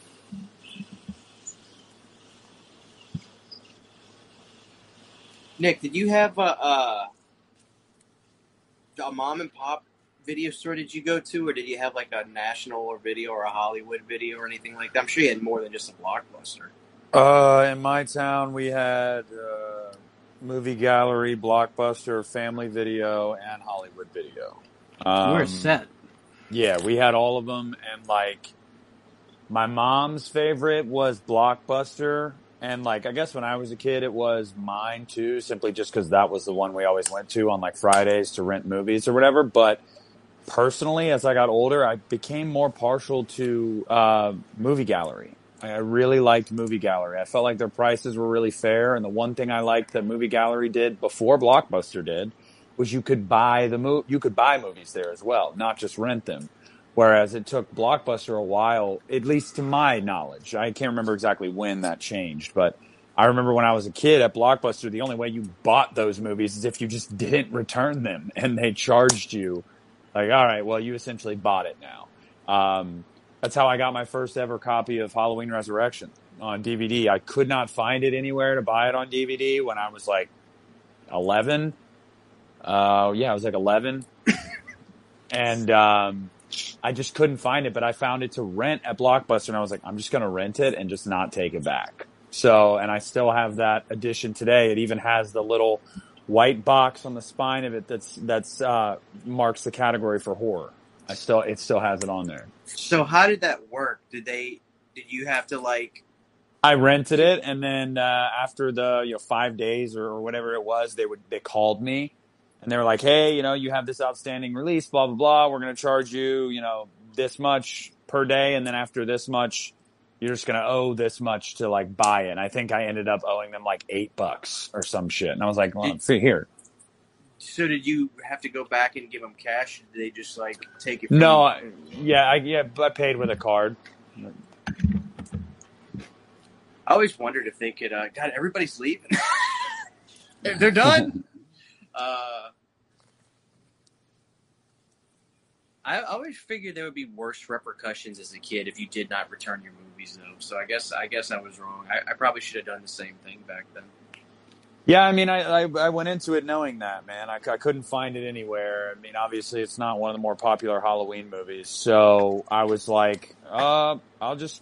Nick, did you have a, a a mom and pop video store? Did you go to, or did you have like a national or video or a Hollywood video or anything like that? I'm sure you had more than just a blockbuster. Uh, in my town, we had uh, movie gallery, blockbuster, family video, and Hollywood video. Um, We're set. Yeah, we had all of them, and like my mom's favorite was Blockbuster, and like I guess when I was a kid, it was mine too, simply just because that was the one we always went to on like Fridays to rent movies or whatever. But personally, as I got older, I became more partial to uh, movie gallery. I really liked movie gallery. I felt like their prices were really fair, and the one thing I liked that movie gallery did before Blockbuster did was you could buy the mo- you could buy movies there as well, not just rent them. Whereas it took Blockbuster a while, at least to my knowledge. I can't remember exactly when that changed, but I remember when I was a kid at Blockbuster, the only way you bought those movies is if you just didn't return them and they charged you. Like, all right, well, you essentially bought it now. Um, that's how I got my first ever copy of Halloween Resurrection on DVD. I could not find it anywhere to buy it on DVD when I was like 11. Uh, yeah, I was like 11. and, um, I just couldn't find it, but I found it to rent at Blockbuster and I was like, I'm just going to rent it and just not take it back. So, and I still have that edition today. It even has the little white box on the spine of it that's, that's, uh, marks the category for horror. I still, it still has it on there. So how did that work? Did they? Did you have to like? I rented it, and then uh, after the you know five days or, or whatever it was, they would they called me, and they were like, "Hey, you know, you have this outstanding release, blah blah blah. We're going to charge you, you know, this much per day, and then after this much, you're just going to owe this much to like buy it." And I think I ended up owing them like eight bucks or some shit, and I was like, "Well, Did- see here." So did you have to go back and give them cash? Did they just like take it? From No. I, yeah, I, yeah, I paid with a card. I always wondered if they could. Uh, God, everybody's leaving. they're, they're done. uh, I, I always figured there would be worse repercussions as a kid if you did not return your movies, though. So I guess I guess I was wrong. I, I probably should have done the same thing back then. Yeah, I mean, I, I, I went into it knowing that, man. I couldn't find it anywhere. I mean, obviously, it's not one of the more popular Halloween movies. So I was like, uh, I'll just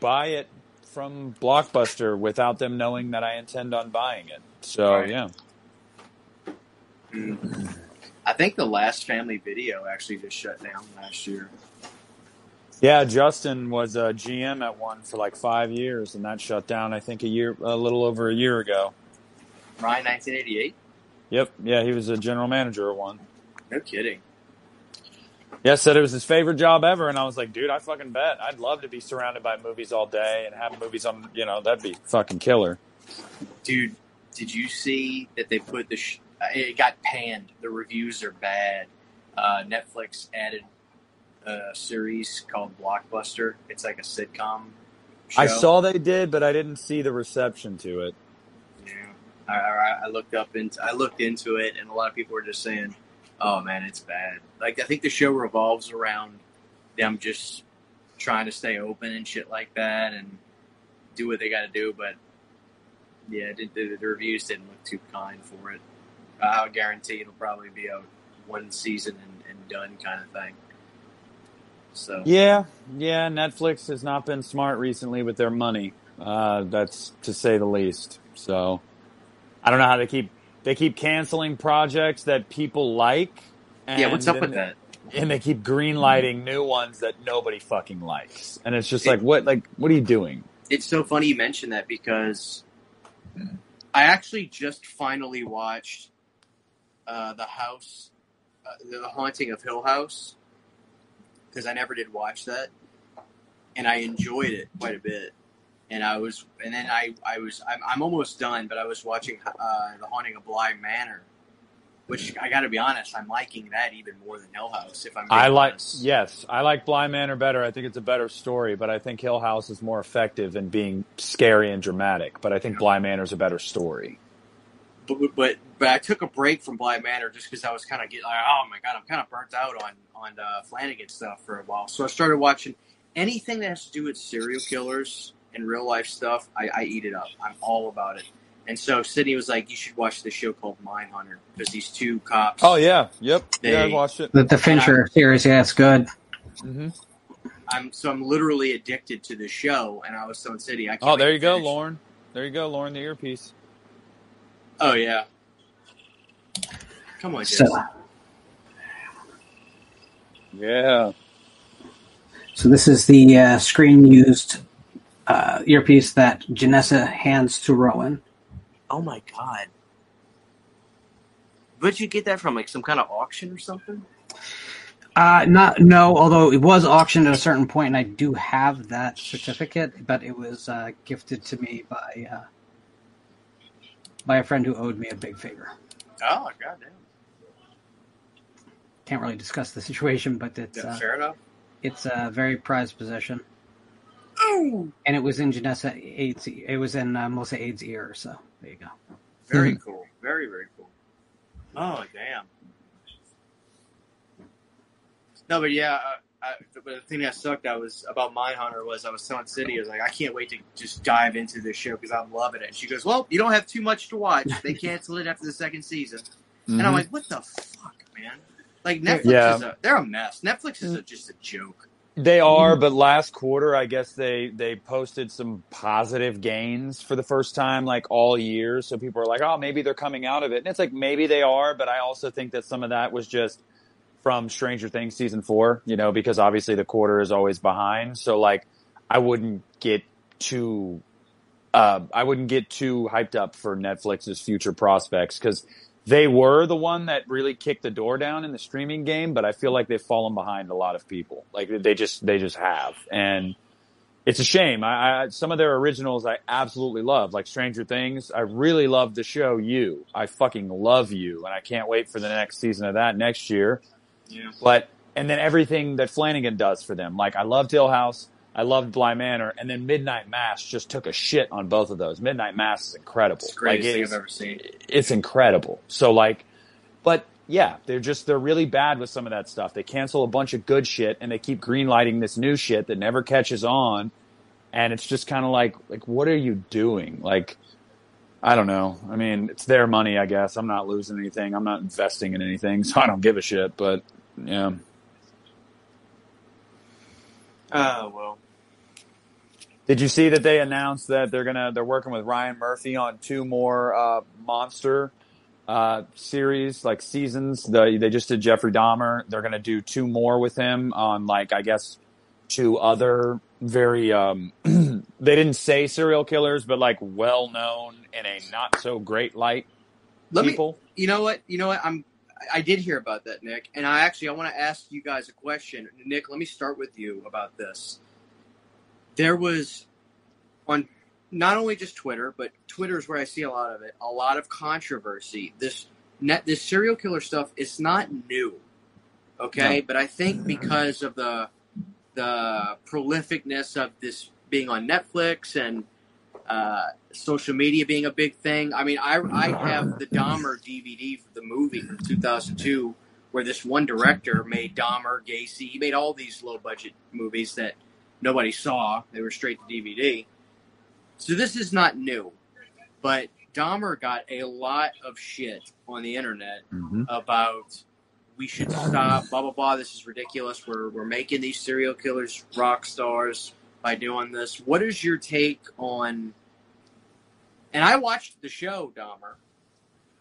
buy it from Blockbuster without them knowing that I intend on buying it. So, Right. yeah. I think the last family video actually just shut down last year. Yeah, Justin was a GM at one for like five years, and that shut down, I think, a year, a little over a year ago. Ryan, 1988. Yep. Yeah, he was a general manager at one. No kidding. Yeah, said it was his favorite job ever, and I was like, dude, I fucking bet. I'd love to be surrounded by movies all day and have movies on, you know, that'd be fucking killer. Dude, did you see that they put the? Sh- uh, it got panned. The reviews are bad. Uh, Netflix added a series called Blockbuster. It's like a sitcom. Show. I saw they did, but I didn't see the reception to it. I, I looked up into I looked into it, and a lot of people were just saying, "Oh man, it's bad." Like I think the show revolves around them just trying to stay open and shit like that, and do what they got to do. But yeah, the, the, the reviews didn't look too kind for it. I would guarantee it'll probably be a one season and, and done kind of thing. So Yeah, yeah. Netflix has not been smart recently with their money. Uh, that's to say the least. So I don't know how they keep they keep canceling projects that people like. And yeah, what's up with that? And they keep greenlighting new ones that nobody fucking likes. And it's just like, what? Like, what are you doing? It's so funny you mentioned that because I actually just finally watched uh, the house, uh, the haunting of Hill House, because I never did watch that, and I enjoyed it quite a bit. And I was, and then I, I was, I'm, I'm almost done, but I was watching uh, the haunting of Bly Manor, which I got to be honest, I'm liking that even more than Hill House. If I'm, I like, honest. yes, I like Bly Manor better. I think it's a better story, but I think Hill House is more effective in being scary and dramatic. But I think Bly Manor is a better story. but, but but I took a break from Bly Manor just because I was kind of getting like, oh my god, I'm kind of burnt out on on uh, Flanagan stuff for a while. So I started watching anything that has to do with serial killers and real life stuff. I, I eat it up. I'm all about it. And so Sydney was like, you should watch this show called Mindhunter because these two cops. Oh yeah, yep, yeah, I watched it. The, the Fincher series, yeah, it's good. hmm I'm so I'm literally addicted to the show, and I was telling Sydney, I can't. Oh, there you go, finish. Lauren. There you go, Lauren, the earpiece. Oh yeah. Come on, So, Yeah. so this is the uh, screen used uh, earpiece that Janessa hands to Rowan. Oh my god. Where'd you get that from? Like some kind of auction or something? Uh, not no, although it was auctioned at a certain point, and I do have that certificate, but it was uh, gifted to me by uh, by a friend who owed me a big favor. Oh, goddamn. Can't really discuss the situation, but it's Yeah, uh, fair enough. it's a very prized possession, Oh, and it was in Janessa Aids. It was in uh, Melyssa Ade's ear, so there you go. very cool. Very, very cool. Oh, damn. No, but yeah, uh, I, but the thing that sucked I was about Mindhunter was I was telling Sydney, I was like, I can't wait to just dive into this show because I'm loving it. And she goes, Well, you don't have too much to watch. They canceled it after the second season. And I'm like, What the fuck, man? Like Netflix Yeah. is a they're a mess. Netflix is a, just a joke. They are, but last quarter, I guess they they posted some positive gains for the first time like all year. So people are like, oh, maybe they're coming out of it. And it's like maybe they are, but I also think that some of that was just from Stranger Things season four. You know, because obviously the quarter is always behind. So like, I wouldn't get too. Uh, I wouldn't get too hyped up for Netflix's future prospects because they were the one that really kicked the door down in the streaming game, but I feel like they've fallen behind a lot of people. Like they just they just have, and it's a shame. I, I some of their originals I absolutely love, like Stranger Things. I really love the show You. I fucking love You, and I can't wait for the next season of that next year. Yeah. But and then everything that Flanagan does for them, like I loved Hill House. I loved Bly Manor, and then Midnight Mass just took a shit on both of those. Midnight Mass is incredible. It's the greatest Like, thing I've ever seen. it's incredible. So like, but yeah, they're just they're really bad with some of that stuff. They cancel a bunch of good shit and they keep greenlighting this new shit that never catches on, and it's just kind of like like what are you doing? Like, I don't know. I mean, it's their money, I guess. I'm not losing anything. I'm not investing in anything, so I don't give a shit. But yeah, Oh well. Did you see that they announced that they're gonna they're working with Ryan Murphy on two more uh, monster uh, series like seasons? The, they just did Jeffrey Dahmer. They're gonna do two more with him on like I guess two other very um, they didn't say serial killers, but like well known in a not so great light Let me you know what? You know what? I'm I did hear about that, Nick. And I actually I want to ask you guys a question. Nick, let me start with you about this. There was on not only just Twitter, but Twitter is where I see a lot of it. A lot of controversy. This net, this serial killer stuff is not new, okay? But I think because of the the prolificness of this being on Netflix and uh, social media being a big thing. I mean, I I have the Dahmer DVD for the movie from 2002, where this one director made Dahmer, Gacy. He made all these low budget movies that nobody saw. They were straight to DVD. So this is not new, but Dahmer got a lot of shit on the internet Mhm. about we should stop, blah blah blah. This is ridiculous. We're we're making these serial killers rock stars by doing this. What is your take on? And I watched the show Dahmer,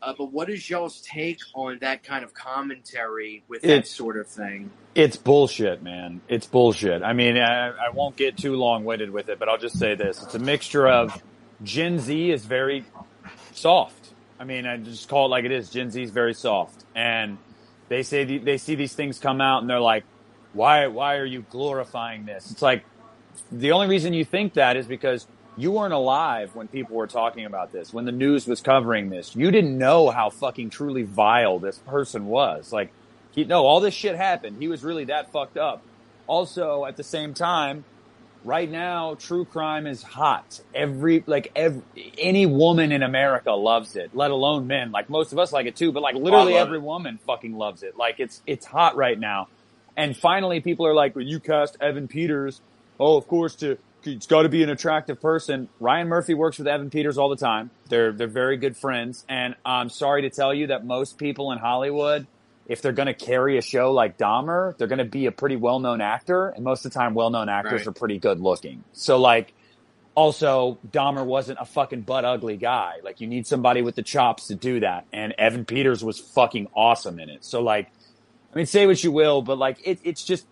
uh, but what is y'all's take on that kind of commentary with that It's- sort of thing? It's bullshit, man. It's bullshit. I mean, I, I won't get too long winded with it, but I'll just say this. It's a mixture of Gen Z is very soft. I mean, I just call it like it is. Gen Z is very soft. And they say, the, they see these things come out and they're like, why, why are you glorifying this? It's like, the only reason you think that is because you weren't alive when people were talking about this, when the news was covering this. You didn't know how fucking truly vile this person was. Like, he, no, all this shit happened. He was really that fucked up. Also, at the same time, right now, true crime is hot. Every, like, every, any woman in America loves it, let alone men. Like, most of us like it too, but like, literally every it. woman fucking loves it. Like, it's, it's hot right now. And finally, people are like, well, you cast Evan Peters. Oh, of course, to, it's got to be an attractive person. Ryan Murphy works with Evan Peters all the time. They're, they're very good friends. And I'm sorry to tell you that most people in Hollywood, if they're going to carry a show like Dahmer, they're going to be a pretty well-known actor. And most of the time, well-known actors Right. are pretty good looking. So like, also Dahmer wasn't a fucking butt ugly guy. Like you need somebody with the chops to do that. And Evan Peters was fucking awesome in it. So like, I mean, say what you will, but like it, it's just,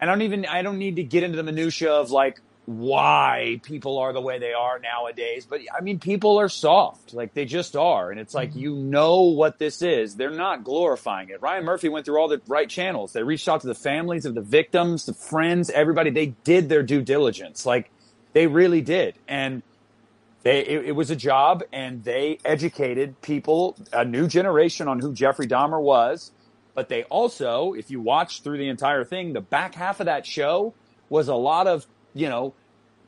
I don't even, I don't need to get into the minutia of like why people are the way they are nowadays. But I mean, people are soft. Like they just are. And it's like, mm-hmm. you know what this is. They're not glorifying it. Ryan Murphy went through all the right channels. They reached out to the families of the victims, the friends, everybody. They did their due diligence. Like they really did. And they, it, it was a job and they educated people, a new generation on who Jeffrey Dahmer was. But they also, if you watch through the entire thing, the back half of that show was a lot of, you know,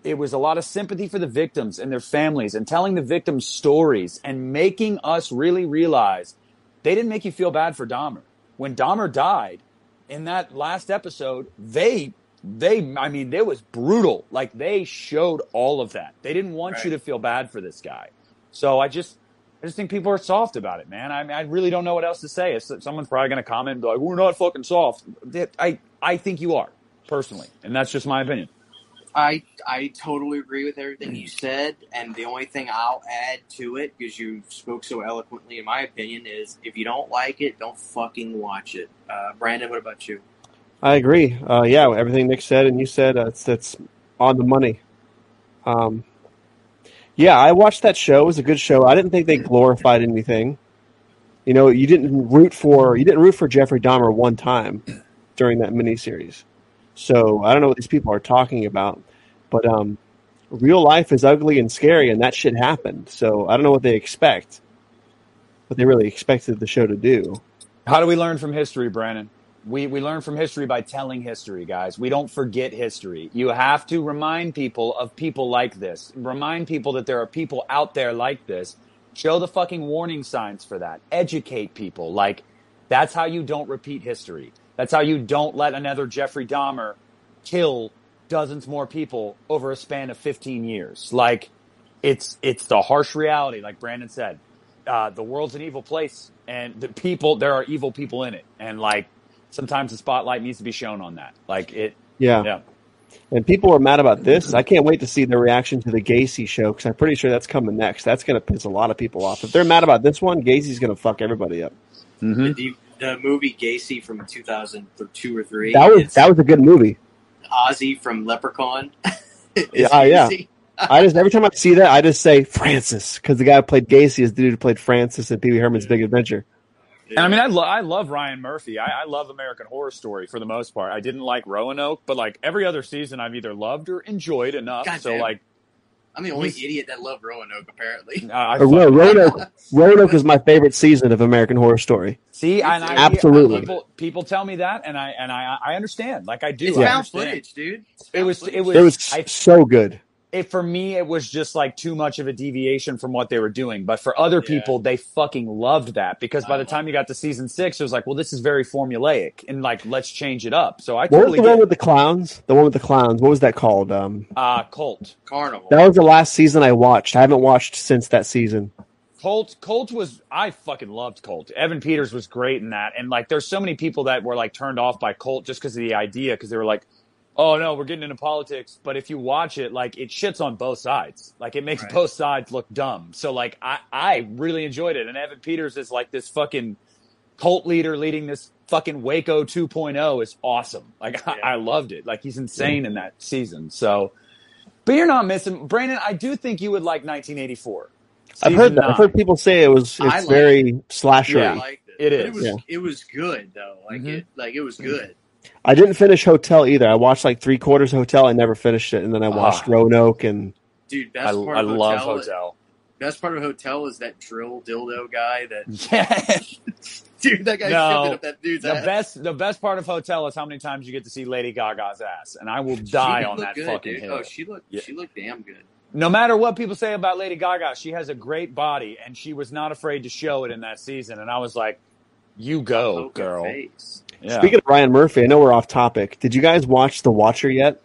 it was a lot of sympathy for the victims and their families and telling the victims stories and making us really realize they didn't make you feel bad for Dahmer. When Dahmer died in that last episode, they, they, I mean, it was brutal. Like they showed all of that. They didn't want you to feel bad for this guy. So I just, I just think people are soft about it, man. I mean, I really don't know what else to say. It's, someone's probably going to comment and be like, "We're not fucking soft." I, I think you are personally, and that's just my opinion. I I totally agree with everything you said, and the only thing I'll add to it, because you spoke so eloquently, in my opinion, is if you don't like it, don't fucking watch it. Uh, Brandon, what about you? I agree. Uh, yeah, everything Nick said and you said, uh, it's, that's on the money. Um, yeah, I watched that show. It was a good show. I didn't think they glorified anything. You know, you didn't root for you didn't root for Jeffrey Dahmer one time during that miniseries. So I don't know what these people are talking about, but um, real life is ugly and scary, and that shit happened. So I don't know what they expect, what they really expected the show to do. How do we learn from history, Brandon? We, we learn from history by telling history, guys. We don't forget history. You have to remind people of people like this. Remind people that there are people out there like this. Show the fucking warning signs for that. Educate people. Like, that's how you don't repeat history. That's how you don't let another Jeffrey Dahmer kill dozens more people over a span of 15 years. Like, it's, it's the harsh reality, like Brandon said. Uh, the world's an evil place and the people, there are evil people in it. And like, sometimes the spotlight needs to be shown on that. Like it, Yeah. yeah. And people are mad about this. I can't wait to see the reaction to the Gacy show because I'm pretty sure that's coming next. That's going to piss a lot of people off. If they're mad about this one, Gacy's going to fuck everybody up. Mm-hmm. The, the movie Gacy from 2002 or three. That was it's that was a good movie. Ozzy from Leprechaun. It's Yeah, yeah. I just every time I see that, I just say Francis because the guy who played Gacy is the dude who played Francis in Pee Wee Herman's Big Adventure. And I mean, I, lo- I love Ryan Murphy. I, I love American Horror Story for the most part. I didn't like Roanoke, but like every other season, I've either loved or enjoyed enough. So Goddamn. like, I'm the only He's- idiot that loved Roanoke, apparently. Uh, I Ro- Roanoke, Roanoke is my favorite season of American Horror Story. See, and I Absolutely. people people tell me that, and I and I I understand. Like I do. It's I found understand. footage, dude. It's It was- footage. it was- It was I- so good. It for me, it was just like too much of a deviation from what they were doing. But for other Yeah. people, they fucking loved that because by the time you got to season six, it was like, well, this is very formulaic, and like let's change it up. So I What was totally the one with the clowns? The one with the clowns. What was that called? Um, uh, Cult. Carnival. that was the last season I watched. I haven't watched since that season. Cult, Cult was I fucking loved Cult. Evan Peters was great in that, and like there's so many people that were like turned off by Cult just because of the idea, because they were like, oh no, we're getting into politics. But if you watch it, like it shits on both sides. Like it makes Right. both sides look dumb. So like I I really enjoyed it, and Evan Peters is like this fucking cult leader leading this fucking Waco 2.0 is awesome. Like I, Yeah. I loved it. Like he's insane in that season. So. But you're not missing, Brandon. I do think you would like 1984. I've heard Season that. I've heard people say it was. I It's like very I slashery. liked it. It But is. It was, Yeah. it was good though. Like Mhm. it, like it was good. I didn't finish Hotel either. I watched like three quarters of Hotel. I never finished it, and then I watched Ah. Roanoke and Dude, I, best part I of love hotel, Hotel. Best part of hotel is that drill dildo guy. That Yeah. dude, that guy No. up that dude's the ass. best the best part of Hotel is how many times you get to see Lady Gaga's ass, and I will die on that good, fucking dude. hill. Oh, she looked. Yeah. She looked damn good. no matter what people say about Lady Gaga, she has a great body, and she was not afraid to show it in that season. And I was like, "You go, girl." Yeah. Speaking of Ryan Murphy, I know we're off topic. Did you guys watch The Watcher yet?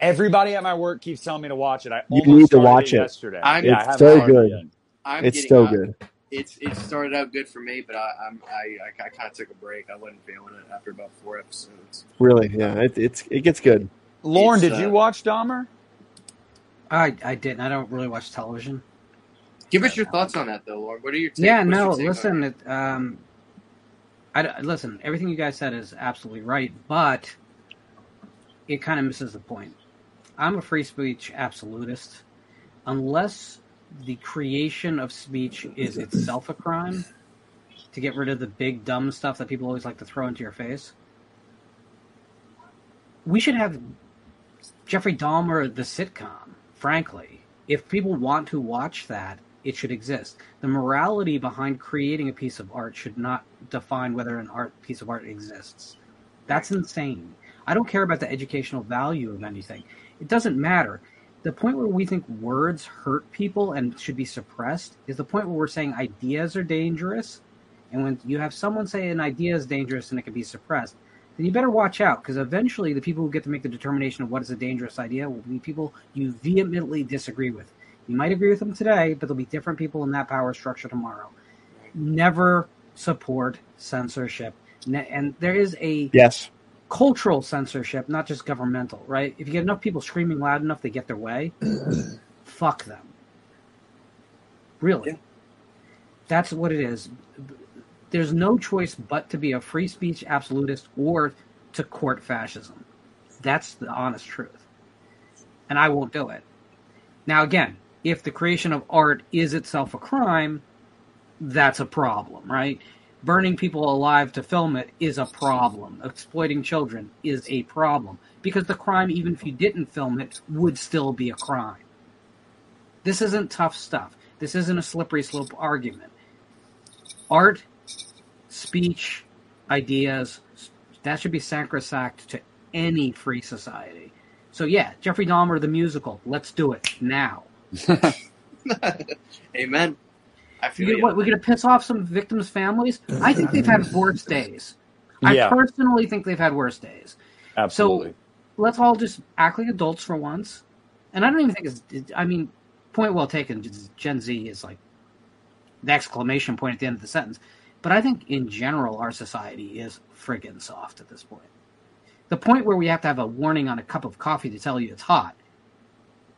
Everybody at my work keeps telling me to watch it. I You need to watch it. yesterday. I'm- yeah, It's haven't so good. I'm It's getting so out- good. It's it started out good for me, but I, I'm I I, I kind of took a break. I wasn't feeling it after about four episodes. Really, yeah, it, it's it gets good. Lauren, It's, did you uh, watch Dahmer? I I didn't. I don't really watch television. Give us your thoughts on that, though, Lauren. What are your take, Yeah, what's no. your take on Listen, it? it, um, I listen. Everything you guys said is absolutely right, but it kind of misses the point. I'm a free speech absolutist. Unless the creation of speech is itself a crime, to get rid of the big dumb stuff that people always like to throw into your face, we should have Jeffrey Dahmer the sitcom. Frankly, if people want to watch that, it should exist. The morality behind creating a piece of art should not define whether an art piece of art exists. That's insane. I don't care about the educational value of anything. It doesn't matter. The point where we think words hurt people and should be suppressed is the point where we're saying ideas are dangerous. And when you have someone say an idea is dangerous and it can be suppressed, then you better watch out because eventually the people who get to make the determination of what is a dangerous idea will be people you vehemently disagree with. You might agree with them today, but there'll be different people in that power structure tomorrow. Never support censorship. And there is a Yes, cultural censorship, not just governmental, right? If you get enough people screaming loud enough, they get their way. fuck them. Really. Yeah. That's what it is. There's no choice but to be a free speech absolutist or to court fascism. That's the honest truth. And I won't do it. Now, again, if the creation of art is itself a crime, that's a problem, right? Burning people alive to film it is a problem. Exploiting children is a problem. Because the crime, even if you didn't film it, would still be a crime. This isn't tough stuff. This isn't a slippery slope argument. Art, speech, ideas, that should be sacrosanct to any free society. So, yeah, Jeffrey Dahmer, the musical, let's do it now. Amen. I feel You you. know what? We're going to piss off some victims' families. I think they've had worse days. I Yeah. personally think they've had worse days. Absolutely. So Let's all just act like adults for once. And I don't even think it's. I mean, point well taken. Gen Z is like the exclamation point at the end of the sentence. But I think in general, our society is friggin' soft at this point. The point where we have to have a warning on a cup of coffee to tell you it's hot,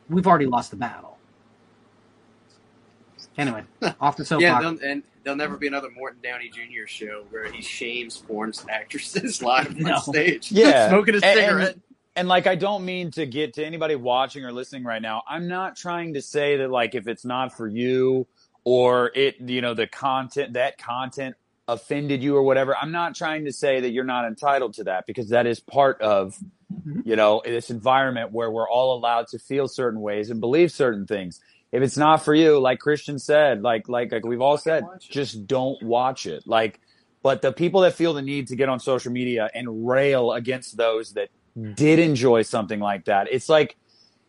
we've already lost the battle. Anyway, off the soapbox. yeah, they'll, and there'll never be another Morton Downey Jr. show where he shames porn actresses live No. on stage. Yeah. smoking a And- and- cigarette. and like I don't mean to get to anybody watching or listening right now. I'm not trying to say that like if it's not for you or it you know the content that content offended you or whatever. I'm not trying to say that you're not entitled to that because that is part of Mhm. you know this environment where we're all allowed to feel certain ways and believe certain things. If it's not for you, like Christian said, like like like we've all said, just don't watch it. Like, but the people that feel the need to get on social media and rail against those that hmm. did enjoy something like that, it's like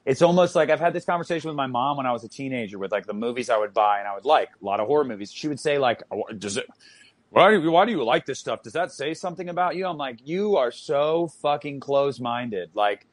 it's almost like I've had this conversation with my mom when I was a teenager with like the movies I would buy and I would like a lot of horror movies. She would say like, "Oh, "Does it? Why do you, why do you like this stuff? Does that say something about you?" I'm like, "You are so fucking close minded." Like,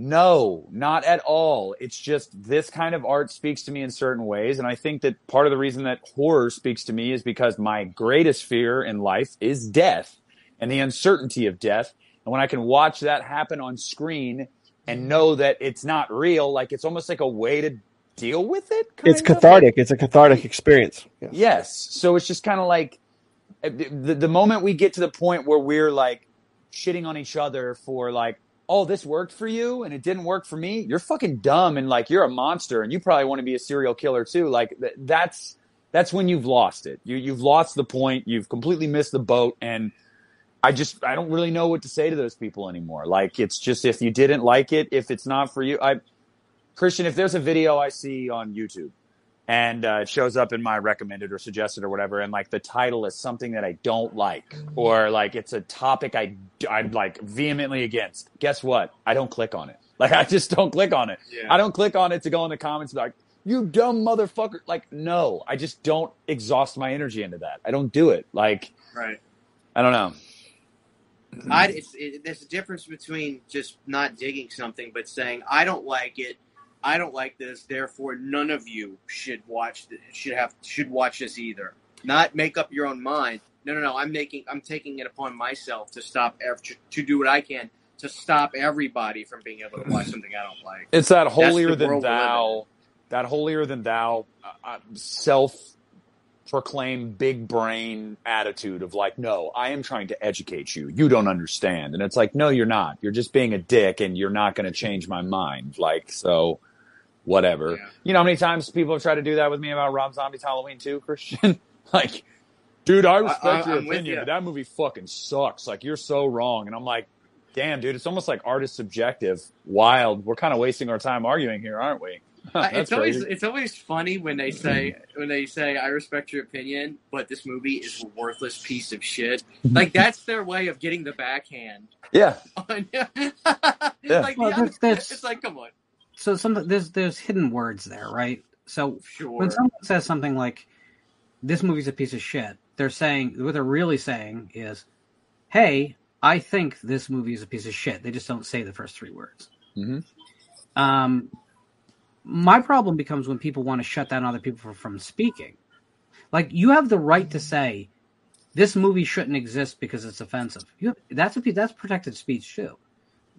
no, not at all. It's just this kind of art speaks to me in certain ways, and I think that part of the reason that horror speaks to me is because my greatest fear in life is death and the uncertainty of death. And when I can watch that happen on screen and know that it's not real, like it's almost like a way to deal with it. It's of. cathartic. It's a cathartic experience. Yeah. Yes. So it's just kind of like uh, the, the moment we get to the point where we're like shitting on each other for like, oh, this worked for you and it didn't work for me. You're fucking dumb and like you're a monster and you probably want to be a serial killer too. Like th- that's that's when you've lost it. You you've lost the point. You've completely missed the boat and. I just I don't really know what to say to those people anymore. Like it's just if you didn't like it, if it's not for you, I Christian, if there's a video I see on YouTube and uh, it shows up in my recommended or suggested or whatever, and like the title is something that I don't like, or like it's a topic I I'm like vehemently against. Guess what? I don't click on it. Like I just don't click on it. Yeah. I don't click on it to go in the comments and be like, "You dumb motherfucker!" Like no, I just don't exhaust my energy into that. I don't do it. Like Right. I don't know. I, it's, it, there's a difference between just not digging something, but saying I don't like it, I don't like this, therefore none of you should watch th- should have should watch this either. Not make up your own mind. No, no, no. I'm making I'm taking it upon myself to stop to, to do what I can to stop everybody from being able to watch something I don't like. It's that holier than world we live thou, that holier than thou, uh, uh, self proclaimed big brain attitude of like, no, I am trying to educate you. You don't understand. And it's like, no, you're not. You're just being a dick and you're not going to change my mind. Like, so whatever. Yeah. You know how many times people have tried to do that with me about Rob Zombie's Halloween 2, Christian? like, dude, I respect I- your I'm opinion, ya. but that movie fucking sucks. Like, you're so wrong. And I'm like, damn, dude, it's almost like art is subjective. Wild. We're kind of wasting our time arguing here, aren't we? That's it's always crazy. it's always funny when they say when they say I respect your opinion, but this movie is a worthless piece of shit. Like that's their way of getting the backhand. Yeah. on- Yeah. like, Well, the that's- that's- it's like come on, So some there's there's hidden words there, right? So sure. when someone says something like this movie's a piece of shit they're saying what they're really saying is hey i think this movie is a piece of shit they just don't say the first three words Mhm. um, my problem becomes when people want to shut down other people from, from speaking like you have the right to say this movie shouldn't exist because it's offensive you that's a that's protected speech too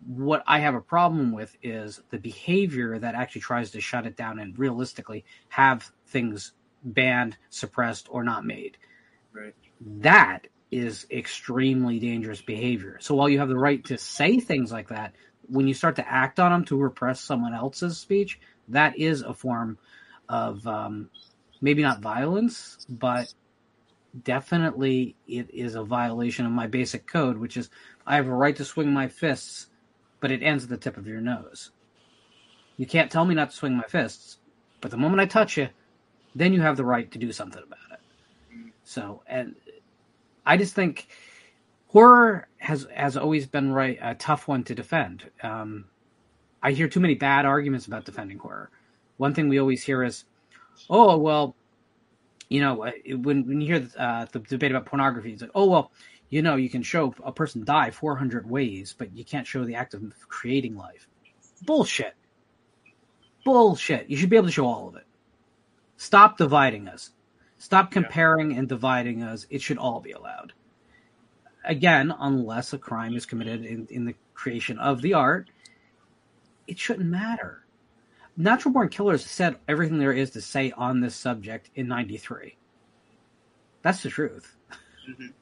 what I have a problem with is the behavior that actually tries to shut it down and realistically have things banned, suppressed, or not made. Right. That is extremely dangerous behavior. So while you have the right to say things like that, when you start to act on them to repress someone else's speech, that is a form of um, maybe not violence, but definitely it is a violation of my basic code, which is I have a right to swing my fists, but it ends at the tip of your nose. You can't tell me not to swing my fists, but the moment I touch you, then you have the right to do something about it. So, and I just think horror has has always been right a tough one to defend. Um, I hear too many bad arguments about defending horror. One thing we always hear is, "Oh well, you know, when when you hear uh, the debate about pornography, it's like, oh well, you know, you can show a person die 400 ways, but you can't show the act of creating life. Bullshit. Bullshit. You should be able to show all of it. Stop dividing us. Stop comparing and dividing us. It should all be allowed. Again, unless a crime is committed in, in the creation of the art, it shouldn't matter. Natural Born Killers said everything there is to say on this subject in 93. That's the truth. Mhm.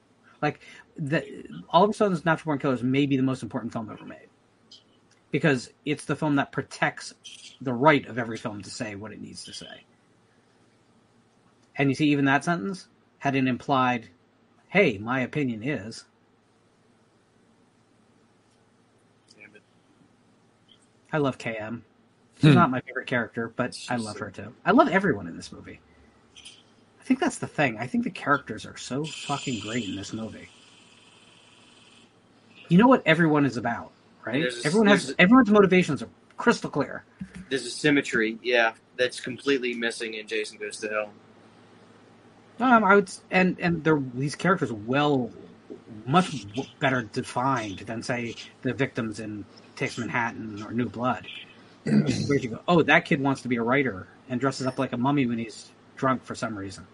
Like, the, Oliver Stone's Natural Born Killers may be the most important film ever made. Because it's the film that protects the right of every film to say what it needs to say. And you see, even that sentence had an implied hey, my opinion is. I love KM. She's Hmm. not my favorite character, but I love her too. I love everyone in this movie. I think that's the thing. I think the characters are so fucking great in this movie. You know what everyone is about, right? A- everyone has everyone's motivations are crystal clear. There's a symmetry, yeah, that's completely missing in Jason Goes to Hell. Um, I would, and and they're these characters are well, much better defined than say the victims in Takes Manhattan or New Blood. Where you go, oh, that kid wants to be a writer and dresses up like a mummy when he's drunk for some reason.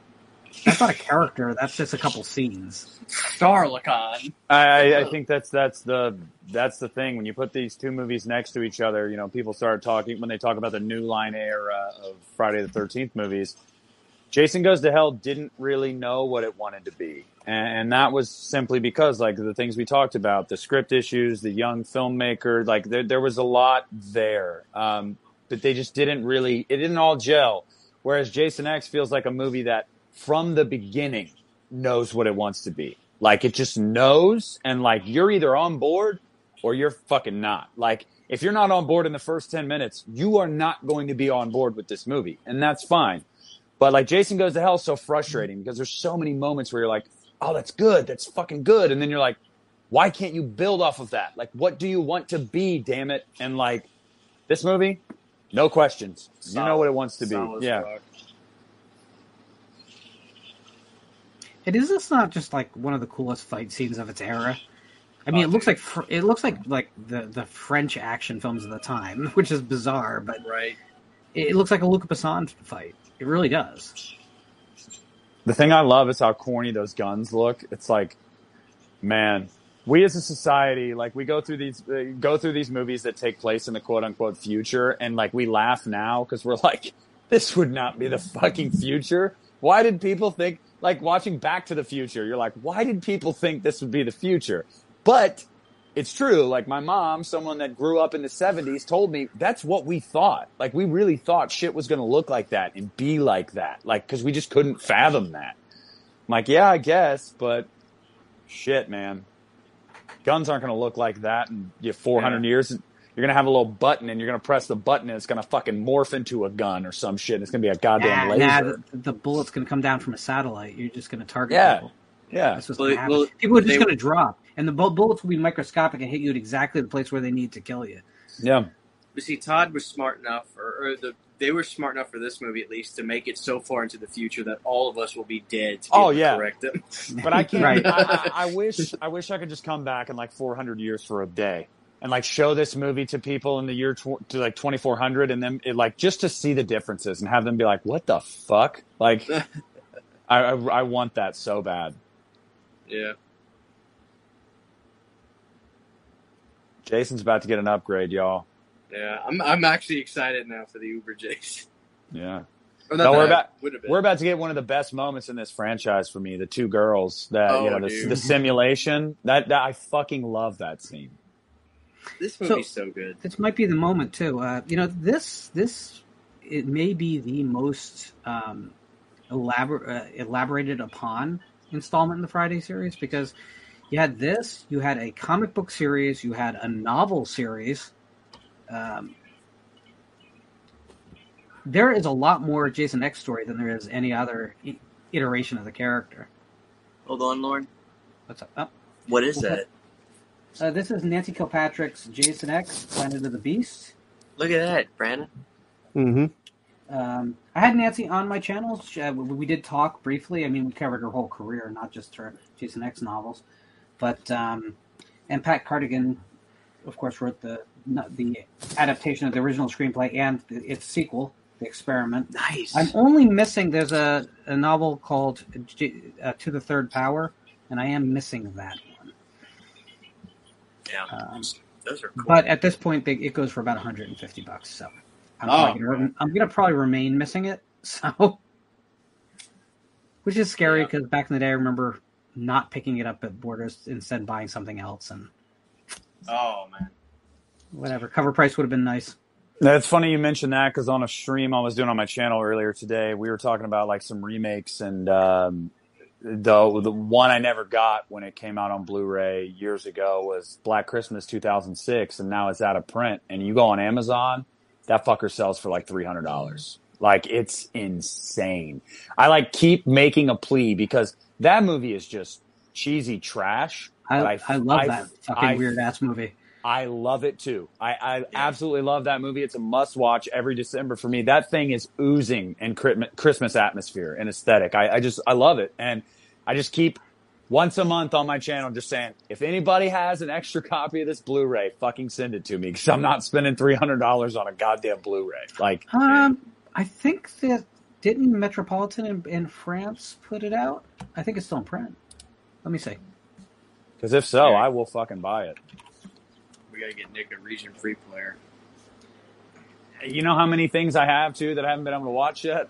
That's not a character. That's just a couple scenes. Starlicon. I, I- I think that's that's the that's the thing when you put these two movies next to each other. You know, people start talking when they talk about the new line era of Friday the Thirteenth movies. Jason Goes to Hell didn't really know what it wanted to be, and, and that was simply because, like the things we talked about, the script issues, the young filmmaker, like there, there was a lot there, um, but they just didn't really. It didn't all gel. Whereas Jason X feels like a movie that, from the beginning, knows what it wants to be. Like it just knows, and like you're either on board or you're fucking not. Like if you're not on board in the first 10 minutes, you are not going to be on board with this movie, and that's fine. But like Jason Goes to Hell is so frustrating because there's so many moments where you're like, oh, that's good, that's fucking good, and then you're like, why can't you build off of that? Like, what do you want to be? Damn it! And like this movie, no questions. you know what it wants to be. Solid Yeah. It is this not just like one of the coolest fight scenes of its era. I mean, Oh, it looks like fr- it looks like like the the French action films of the time, which is bizarre, but Right. it, it looks like a Luc Besson fight. It really does. The thing I love is how corny those guns look. It's like, man, we as a society, like we go through these, uh, go through these movies that take place in the quote unquote future, and like we laugh now because we're like, this would not be the fucking future. Why did people think, like watching Back to the Future, you're like, why did people think this would be the future? But it's true. Like my mom, someone that grew up in the 70s, told me that's what we thought. Like we really thought shit was going to look like that and be like that. Like, cause we just couldn't fathom that. I'm like, yeah, I guess, but shit, man. Guns aren't going to look like that in you know, 400 years. You're going to have a little button and you're going to press the button and it's going to fucking morph into a gun or some shit. It's going to be a goddamn nah, laser. nah, the, the bullet's going to come down from a satellite. You're just going to target Yeah. people. yeah. That's what's Well, going to happen. well, people are just going to drop, and the bullets will be microscopic and hit you at exactly the place where they need to kill you. Yeah. But see, Todd was smart enough, or, or the they were smart enough for this movie at least to make it so far into the future that all of us will be dead. To Oh, yeah. correct them. But I can't. Right. I, I, I wish. I wish I could just come back in like 400 years for a day and like show this movie to people in the year tw- to like 2400, and then it, like just to see the differences and have them be like, "What the fuck?" Like, I, I I want that so bad. Yeah. Jason's about to get an upgrade, y'all. Yeah. I'm I'm actually excited now for the Uber Jason. Yeah. No, we're about- would have been. We're about to get one of the best moments in this franchise for me. The two girls that you Oh, know, the, the simulation. That, that I fucking love that scene. This movie's so, good. This might be the moment too. Uh, you know, this this it may be the most um, elabor- uh, elaborated upon installment in the Friday series because you had this, you had a comic book series, you had a novel series. Um, there is a lot more Jason X story than there is any other i- iteration of the character. Hold on, Lauren. What's up? Oh. What is that? Uh, this is Nancy Kilpatrick's Jason X, Planet of the Beast. Look at that, Brandon. Mm-hmm. Um, I had Nancy on my channel. She, uh, we, we did talk briefly. I mean, we covered her whole career, not just her Jason X novels. But um, and Pat Cadigan, of course, wrote the the adaptation of the original screenplay and its sequel, The Experiment. Nice. I'm only missing. There's a, a novel called uh, To the Third Power, and I am missing that one. Yeah. Um, Those are cool. but at this point, they, it goes for about 150 bucks. So I'm, Oh. gonna, I'm gonna probably remain missing it. So, which is scary Yeah. because back in the day, I remember not picking it up at Borders, instead buying something else, and oh man. whatever cover price would have been nice. That's funny you mentioned that because on a stream I was doing on my channel earlier today, we were talking about like some remakes and um, the the one I never got when it came out on Blu-ray years ago was Black Christmas 2006, and now it's out of print. And you go on Amazon, that fucker sells for like three hundred dollars. Like it's insane. I like keep making a plea because that movie is just cheesy trash. I, but I, love I- that fucking weird ass movie. I love it too. I, I absolutely love that movie. It's a must watch every December for me. That thing is oozing in Christmas atmosphere and aesthetic. I, I just, I love it. And I just keep once a month on my channel just saying, if anybody has an extra copy of this Blu-ray, fucking send it to me because I'm not spending $300 on a goddamn Blu-ray. Like, Um, I think that didn't Metropolitan in, in France put it out. I think it's still in print. Let me see. because if so, I will fucking buy it. We gotta get Nick a region free player. You know how many things I have too that I haven't been able to watch yet?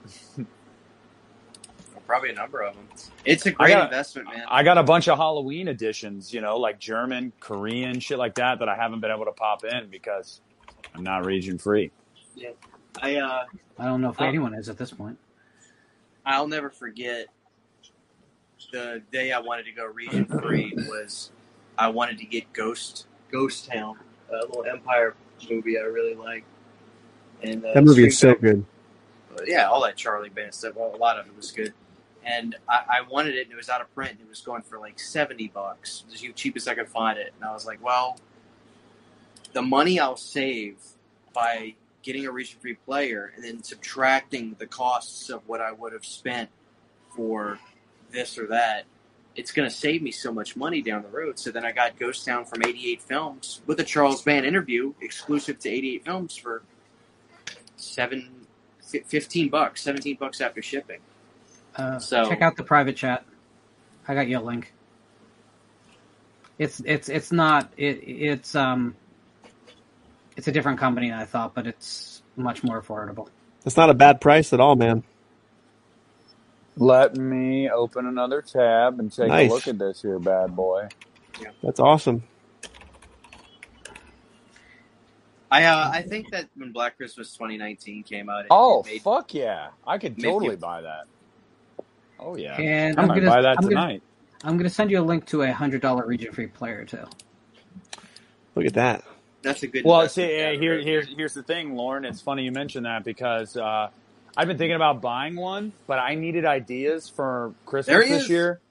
Probably a number of them. It's a great got- investment, man. I got a bunch of Halloween editions, you know, like German, Korean, shit like that, that I haven't been able to pop in because I'm not region free. Yeah, I uh, I don't know if Oh. anyone is at this point. I'll never forget the day I wanted to go region free was I wanted to get Ghost Ghost Town, a little Empire movie I really like. And uh, That movie is so good. yeah, all that Charlie Band stuff. Well, a lot of it was good. And I, I wanted it, and it was out of print, and it was going for like seventy bucks, the cheapest I could find it. And I was like, well, the money I'll save by getting a region free player, and then subtracting the costs of what I would have spent for this or that, it's going to save me so much money down the road. So then I got Ghost Town from 88 Films with a Charles Band interview exclusive to 88 Films for seven, fi- 15 bucks, 17 bucks after shipping. Uh, So- check out the private chat. I got you a link. It's it's it's not it it's um it's a different company than I thought, but it's much more affordable. It's not a bad price at all, man. Let me open another tab and take Nice. a look at this here bad boy. Yeah. That's awesome. I uh, I think that when Black Christmas 2019 came out, it, Oh, it made, fuck yeah. I could totally buy that. Oh, yeah. And I I'm gonna buy that I'm gonna, tonight. I'm gonna send you a link to a hundred dollar region free player too. Look at that. that's a good. Well, see, down uh, here, here's here's the thing, Lauren. It's funny you mentioned that because uh, I've been thinking about buying one, but I needed ideas for Christmas this is. year.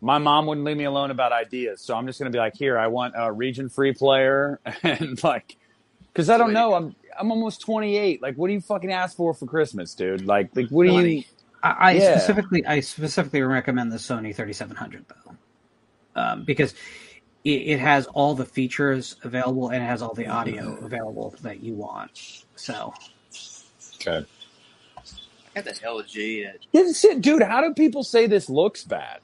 My mom wouldn't leave me alone about ideas, so I'm just going to be like, "Here, I want a region-free player," and like, because I don't know. I'm I'm almost 28. Like, what do you fucking ask for for Christmas, dude? Like, like what do you? Money. I, I Yeah. specifically I specifically recommend the Sony 3700 though, um, because it, it has all the features available and it has all the audio available that you want. So Okay. I got that LG. That Yeah, shit, dude. How do people say this looks bad?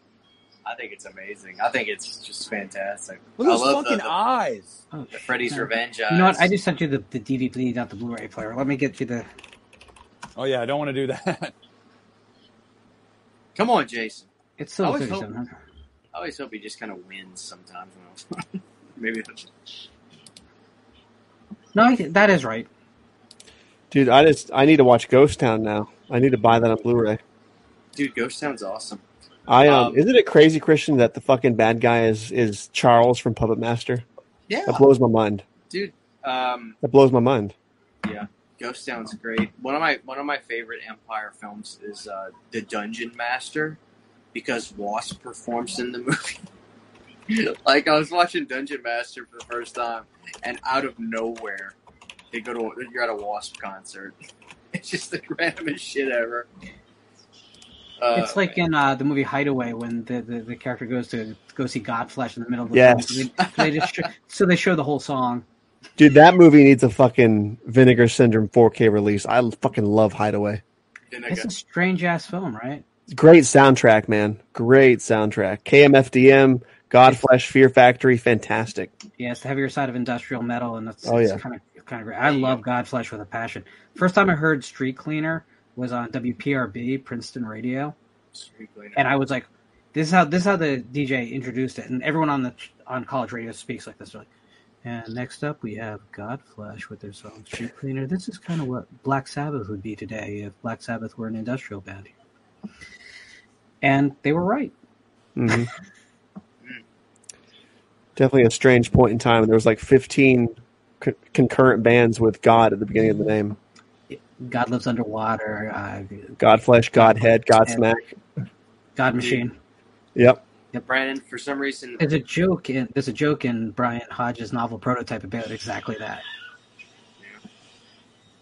I think it's amazing. I think it's just fantastic. Look at those fucking the, the, eyes. oh, the Freddy's oh, yeah. Revenge. You know what? I just sent you the, the DVD, not the Blu-ray player. Let me get you the. Oh yeah, I don't want to do that. Come on, Jason. It's so I always hope- 3700. I always hope he just kind of wins sometimes. When maybe that's No, that is right. Dude, I just I need to watch Ghost Town now. I need to buy that on Blu-ray. dude. Ghost Town's awesome. I um, Um, isn't it crazy, Christian, that the fucking bad guy is is Charles from Puppet Master? Yeah, That blows my mind. dude. Um, That blows my mind. yeah, Ghost Town's great. One of my one of my favorite Empire films is uh, The Dungeon Master because Wasp performs in the movie. like I was watching Dungeon Master for the first time, and out of nowhere, they go to you're at a Wasp concert. It's just the randomest shit ever. Uh, it's like in uh, the movie Hideaway when the, the, the character goes to go see Godflesh in the middle of the Yes. film. So they, they just show, so they show the whole song. Dude, that movie needs a fucking Vinegar Syndrome 4K release. I fucking love Hideaway. Vinegar. It's a strange ass film, right? Great soundtrack, man. Great soundtrack. KMFDM, Godflesh, Fear Factory, fantastic. Yeah, it's the heavier side of industrial metal, and it's, Oh, yeah. kind of kind of great. I love Godflesh with a passion. First time I heard Street Cleaner was on WPRB Princeton Radio, and I was like, "This is how this is how the DJ introduced it." And everyone on the on college radio speaks like this. They're like, and next up we have Godflesh with their song Street Cleaner. This is kind of what Black Sabbath would be today if Black Sabbath were an industrial band. and they were right. hmm Definitely a strange point in time. There was like 15 co- concurrent bands with God at the beginning of the name. God lives underwater. Uh, Godflesh, Godhead, Godsmack. God smack, God machine. Yep. Brandon, for some reason, There's a joke in there's a joke in Brian Hodge's novel Prototype about exactly that.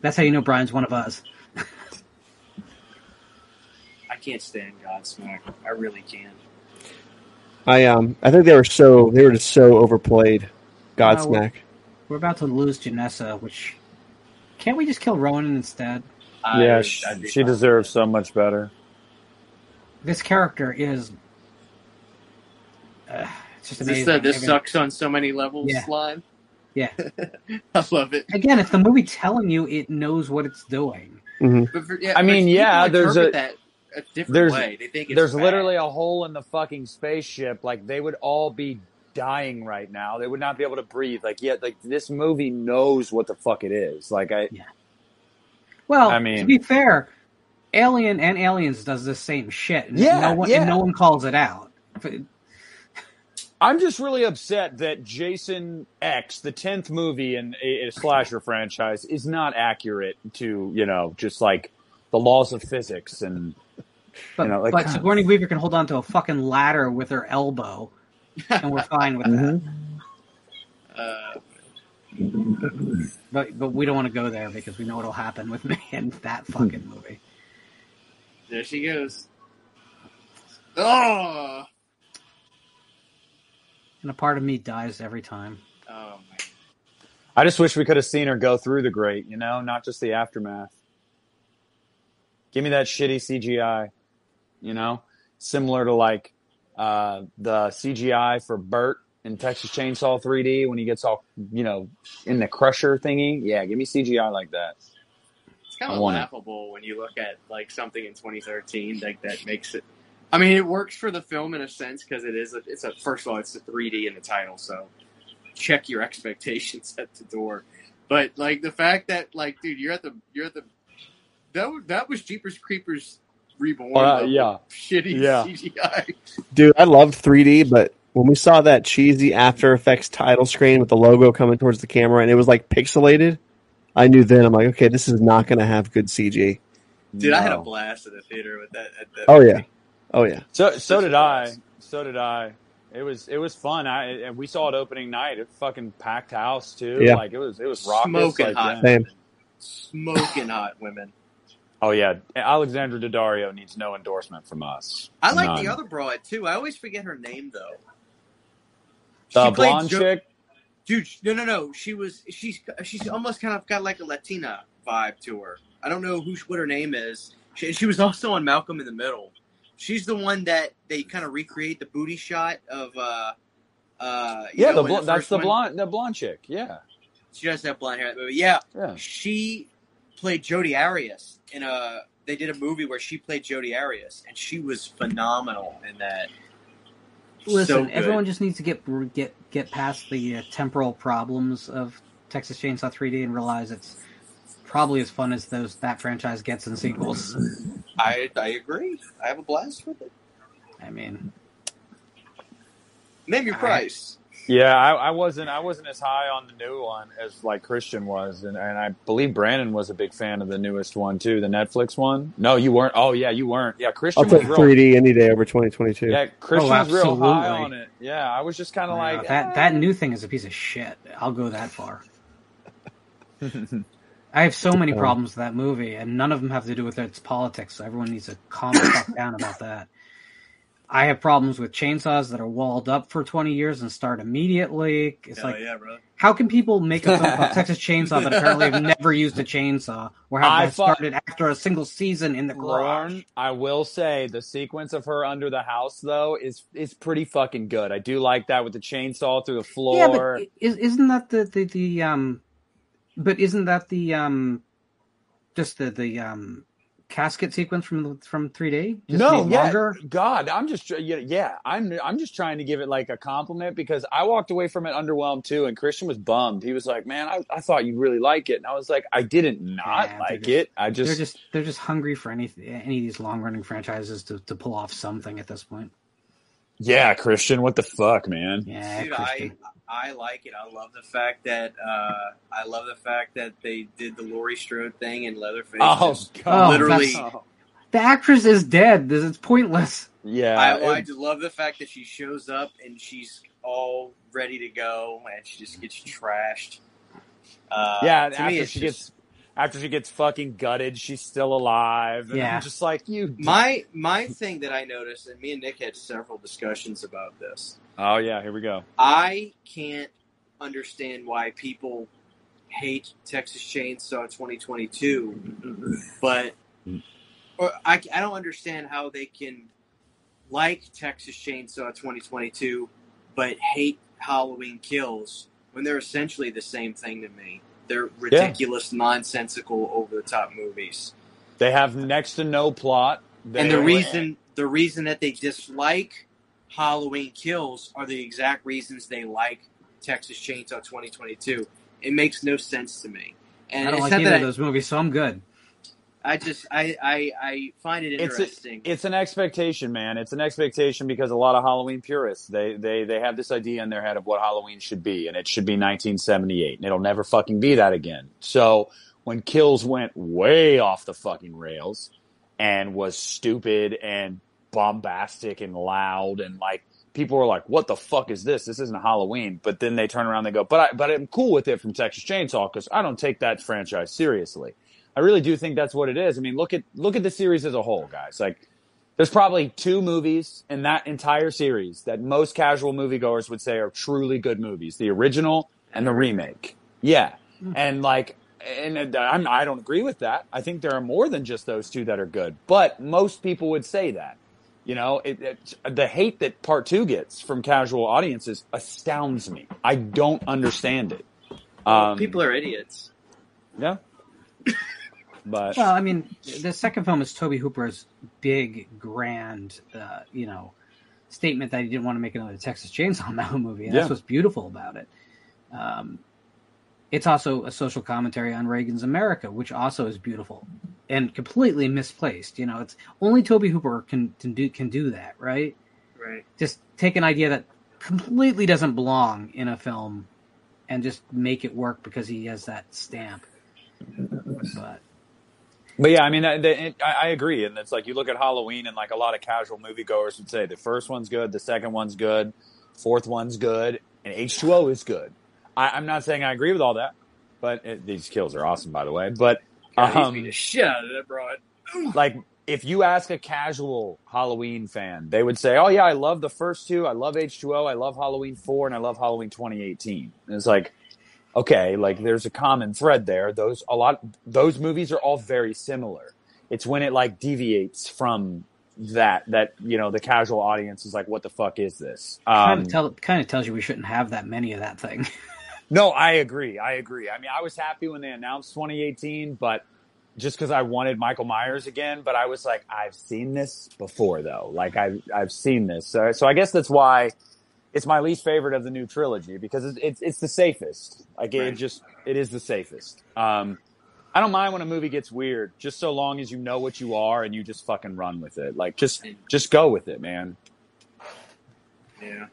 That's how you know Brian's one of us. I can't stand Godsmack. I really can't. I um I think they were so they were just so overplayed. Godsmack. We're about to lose Janessa, which can't we just kill Rowan instead? Yeah, would- she, she deserves so much better. This character is. Uh, it's just amazing. this, uh, this sucks on so many levels, Yeah. line. Yeah. I love it. Again, it's the movie telling you it knows what it's doing. hmm But for, yeah, I mean, yeah, there's a- that a different there's- way. They think it's There's bad. literally a hole in the fucking spaceship. Like they would all be dying right now. They would not be able to breathe. Like yet, like this movie knows what the fuck it is. Like I, Yeah. Well, I mean, to be fair, Alien and Aliens does the same shit. And Yeah, no one, yeah. and no one calls it out. I'm just really upset that Jason X, the tenth movie in a, a slasher franchise, is not accurate to you know just like the laws of physics and But, You know, like- but Sigourney Weaver can hold on to a fucking ladder with her elbow, and we're fine with that. Uh, But but we don't want to go there because we know what'll happen with me in that fucking movie. there she goes. Oh, And a part of me dies every time. oh my I just wish we could have seen her go through the grate, you know, not just the aftermath. Give me that shitty CGI, you know, similar to like uh, the CGI for Bert in Texas Chainsaw 3D when he gets all, you know, in the crusher thingy. Yeah, give me CGI like that. It's kind of want it. laughable when you look at like something in 2013 like that makes it. I mean, it works for the film in a sense because it is. A, it's a first of all, it's a 3D in the title, so check your expectations at the door. But like the fact that like, dude, you're at the you're at the that that was Jeepers Creepers Reborn. Uh, level yeah. shitty Yeah. CGI. Dude, I love 3D, but when we saw that cheesy After Effects title screen with the logo coming towards the camera and it was like pixelated, I knew then I'm like, okay, this is not going to have good CG. Dude, I had a blast at the theater with that. At that Oh movie. yeah, oh yeah. So so did I. So did I. It was it was fun. I and we saw it opening night. It fucking packed house too. Yeah. Like it was it was raucous. Smoking like, hot yeah. Same. women. Smoking hot women. Oh yeah, Alexandra Daddario needs no endorsement from us. I like None. the other broad too. I always forget her name though. The She blonde Jo- chick. Dude, no, no, no. She was she's she's almost kind of got like a Latina vibe to her. I don't know who what her name is. She, she was also on Malcolm in the Middle. She's the one that they kind of recreate the booty shot of. uh uh Yeah, know, the bl- that's first the one. blonde the blonde chick. Yeah, She does have blonde hair. But yeah, yeah. she played Jodi Arias in a. They did a movie where she played Jodi Arias, and she was phenomenal in that. So Listen, good. everyone just needs to get get get past the uh, temporal problems of Texas Chainsaw 3D and realize it's probably as fun as those that franchise gets in sequels. I I agree. I have a blast with it. I mean, Name your I- price. Yeah, I, I wasn't I wasn't as high on the new one as like Christian was, and, and I believe Brandon was a big fan of the newest one too, the Netflix one. No, you weren't. Oh yeah, you weren't. Yeah, Christian I'll was take real. 3D any day over 2022. Yeah, Christian was real high on it. Yeah, I was just kind of uh, like that eh. that new thing is a piece of shit. I'll go that far. I have so many Um, problems with that movie, and none of them have to do with its politics. So everyone needs to calm the fuck down about that. I have problems with chainsaws that are walled up for 20 years and start immediately. It's Hell like, yeah, bro. how can people make a film about Texas Chainsaw that apparently have never used a chainsaw or have I that thought- started after a single season in the garage? Lauren, I will say the sequence of her under the house though is is pretty fucking good. I do like that with the chainsaw through the floor. Yeah, but is, isn't that the, the, the um, but isn't that the um, just the the um, casket sequence from from 3D? Just no, yeah, longer? God, I'm just yeah, yeah, I'm I'm just trying to give it like a compliment because I walked away from it underwhelmed too, and Christian was bummed. He was like, "Man, I, I thought you'd really like it," and I was like, "I didn't not Yeah, like just- it. I just they're just, just they're just hungry for any any of these long running franchises to, to pull off something at this point. yeah, Christian, what the fuck, man? Yeah, Dude, I Christian. I like it. I love the fact that uh, I love the fact that they did the Laurie Strode thing and Leatherface. Oh, God. literally- Oh. the actress is dead. This it's pointless. yeah, I, I just love the fact that she shows up and she's all ready to go and she just gets trashed. Uh, yeah. to After me, she just- gets after she gets fucking gutted, she's still alive. And Yeah. I'm just like you. my my thing that I noticed, and me and Nick had several discussions about this. Oh yeah, here we go. I can't understand why people hate Texas Chainsaw 2022, but or I, I don't understand how they can like Texas Chainsaw 2022 but hate Halloween Kills when they're essentially the same thing to me. They're ridiculous, nonsensical, over the top movies. They have next to no plot. They and the reason the reason that they dislike Halloween Kills are the exact reasons they like Texas Chainsaw 2022. It makes no sense to me. And I don't it's like not either that of those movies, so I'm good. I, I just I, I I find it It's a- interesting. it's an expectation, man. It's an expectation because a lot of Halloween purists they they they have this idea in their head of what Halloween should be, and it should be 1978, and it'll never fucking be that again. So when Kills went way off the fucking rails and was stupid and bombastic and loud and like people were like, "What the fuck is this? This isn't Halloween." But then they turn around and they go, "But I but I'm cool with it from Texas Chainsaw because I don't take that franchise seriously." I really do think that's what it is. I mean, look at look at the series as a whole, guys. Like, there's probably two movies in that entire series that most casual moviegoers would say are truly good movies: the original and the remake. Yeah, hmm. and like, and uh, I'm, I don't agree with that. I think there are more than just those two that are good, but most people would say that. You know, it, it, the hate that part two gets from casual audiences astounds me. I don't understand it. Um, People are idiots. yeah. But Well, I mean, the second film is Tobe Hooper's big, grand, uh, you know, statement that he didn't want to make another Texas Chainsaw Massacre movie. And Yeah. That's what's beautiful about it. Um, it's also a social commentary on Reagan's America, which also is beautiful and completely misplaced. You know, it's only Tobe Hooper can can do can do that, right? Right. Just take an idea that completely doesn't belong in a film and just make it work because he has that stamp. But But yeah, I mean, I, the, I, I agree, and it's like you look at Halloween, and like a lot of casual moviegoers would say, the first one's good, the second one's good, fourth one's good, and H two O is good. I, I'm not saying I agree with all that, but it, these kills are awesome, by the way. But God, he's um, beat the shit out of that broad. like, if you ask a casual Halloween fan, they would say, "Oh yeah, I love the first two, I love H2O. I love Halloween four, and I love Halloween 2018." And it's like, okay, like there's a common thread there. Those a lot those movies are all very similar. It's when it like deviates from that that you know the casual audience is like, what the fuck is this? kind Um, of tell kind of tells you we shouldn't have that many of that thing. no, I agree. I agree. I mean, I was happy when they announced 2018, but just because I wanted Michael Myers again, but I was like, I've seen this before though. Like I've I've seen this, so, so I guess that's why it's my least favorite of the new trilogy because it's it's, it's the safest. Like it just it is the safest. Um, I don't mind when a movie gets weird, just so long as you know what you are and you just fucking run with it. Like just just go with it, man. Yeah.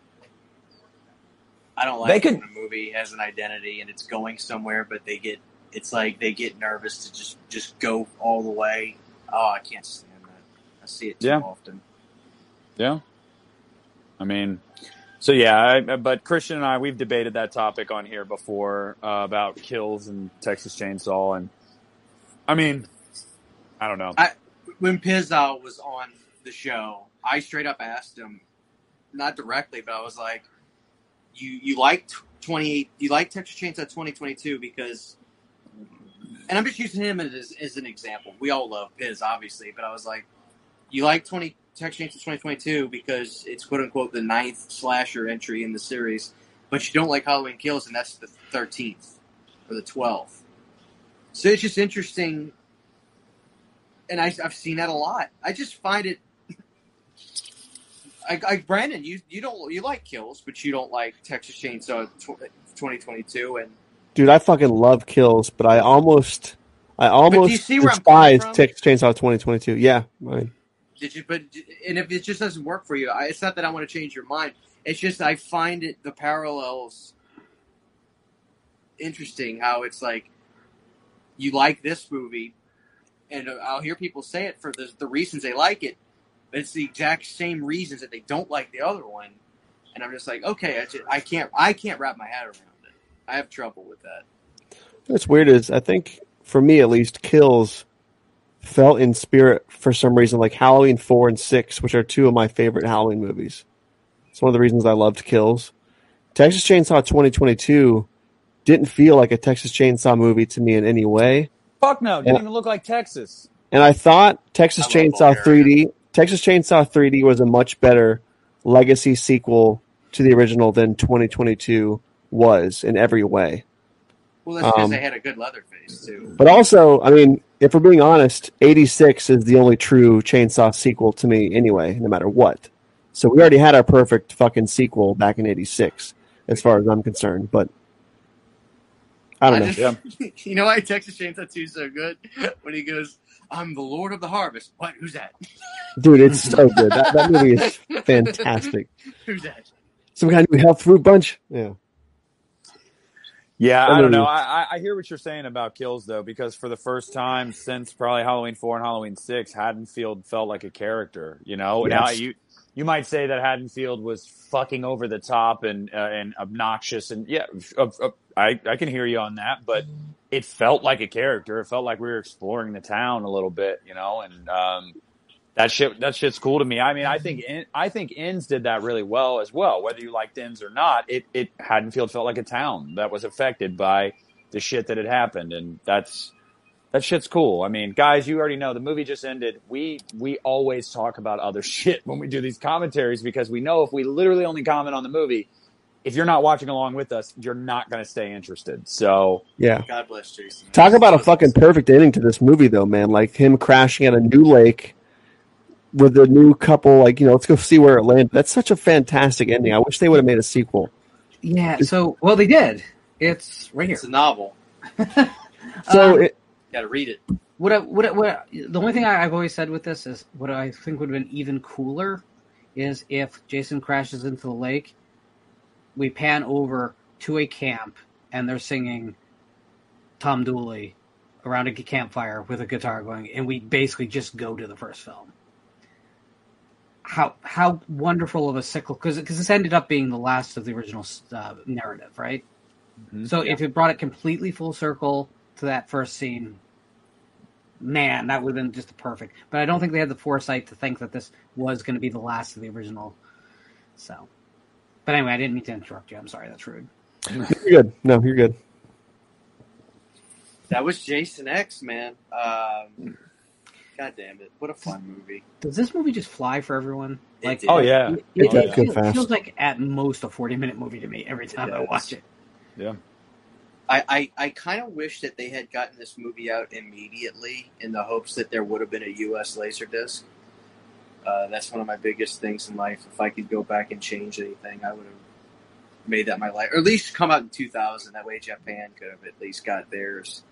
I don't like They could- when a movie has an identity and it's going somewhere, but they get it's like they get nervous to just just go all the way. Oh, I can't stand that. I see it too Yeah. often. Yeah. I mean, so yeah, I, but Christian and I, we've debated that topic on here before uh, about kills and Texas Chainsaw. And I mean, I don't know. When Pizal was on the show, I straight up asked him, not directly, but I was like, "You you like twenty? You like Texas Chainsaw twenty twenty two because?" And I'm just using him as, as an example. We all love Piz, obviously, but I was like, "You like twenty Texas Chainsaw twenty twenty two because it's quote unquote the ninth slasher entry in the series, but you don't like Halloween Kills, and that's the thirteenth or the twelfth." So it's just interesting and I, I've seen that a lot. I just find it. I, I Brandon, you you don't you like kills, but you don't like Texas Chainsaw twenty twenty two, and Dude, I fucking love kills, but I almost, I almost you see where I'm despise? Texas Chainsaw 2022. Yeah, I mean, did you? But and if it just doesn't work for you, I, it's not that I want to change your mind. It's just I find it the parallels interesting. How it's like you like this movie, and I'll hear people say it for the the reasons they like it, but it's the exact same reasons that they don't like the other one. And I'm just like, okay, I, just, I can't I can't wrap my head around it. I have trouble with that. what's weird is I think for me at least, kills felt in spirit for some reason, like Halloween four and six, which are two of my favorite Halloween movies. It's one of the reasons I loved Kills. Texas Chainsaw 2022 didn't feel like a Texas Chainsaw movie to me in any way. Fuck no, didn't Yeah. even look like Texas. And I thought Texas I Chainsaw 3D, Texas Chainsaw 3D was a much better legacy sequel to the original than 2022 was in every way. Well, that's because Um, they had a good Leatherface too. But also, I mean, if we're being honest, 86 is the only true Chainsaw sequel to me anyway, no matter what. So we already had our perfect fucking sequel back in 86, as far as I'm concerned. But I don't know. just- you know why Texas Chainsaw 2 is so good? When he goes, I'm the Lord of the Harvest. What? Who's that? Dude, it's so good. That, that movie is fantastic. Who's that? Some kind of new health fruit bunch. Yeah. Yeah, I don't know. I, I- I hear what you're saying about kills though, because for the first time since probably Halloween four and Halloween six, Haddonfield felt like a character. You know, now you you might say that Haddonfield was fucking over the top and uh, and obnoxious, and yeah, uh, uh, I I can hear you on that, but it felt like a character. It felt like we were exploring the town a little bit, you know, and um, that shit that shit's cool to me. I mean, I think In- I think Ends did that really well as well. Whether you liked Ends or not, it it Haddonfield felt like a town that was affected by the shit that had happened, and that's that shit's cool. I mean, guys, you already know the movie just ended. We we always talk about other shit when we do these commentaries because we know if we literally only comment on the movie, if you're not watching along with us, you're not going to stay interested. So Yeah. God bless Jason. Talk about a fucking perfect ending to this movie, though, man. Like him crashing at a new lake with the new couple. Like, you know, let's go see where it landed. That's such a fantastic ending. I wish they would have made a sequel. Yeah. So, well, they did. It's right here. It's a novel. So Um, it, Got to read it. What I, what I, what I- the only thing I, I've always said with this is what I think would have been even cooler is if Jason crashes into the lake, we pan over to a camp and they're singing Tom Dooley around a campfire with a guitar going, and we basically just go to the first film. How how wonderful of a cycle because because this ended up being the last of the original uh, narrative, right? Mhm. So if it brought it completely full circle to that first scene, man, that would have been just perfect. But I don't think they had the foresight to think that this was going to be the last of the original. So, but anyway, I didn't mean to interrupt you. I'm sorry. That's rude. you're good. No, you're good. That was Jason X, man. Um, God damn it. What a fun movie. Does this movie just fly for everyone? It Like, did. oh yeah, it, It it, does it go feels, fast. feels like at most a 40 minute movie to me every time I watch it. I, I, I kind of wish that they had gotten this movie out immediately in the hopes that there would have been a U.S. Laserdisc. Uh, that's one of my biggest things in life. If I could go back and change anything, I would have made that my life, or at least come out in 2000. That way, Japan could have at least got theirs,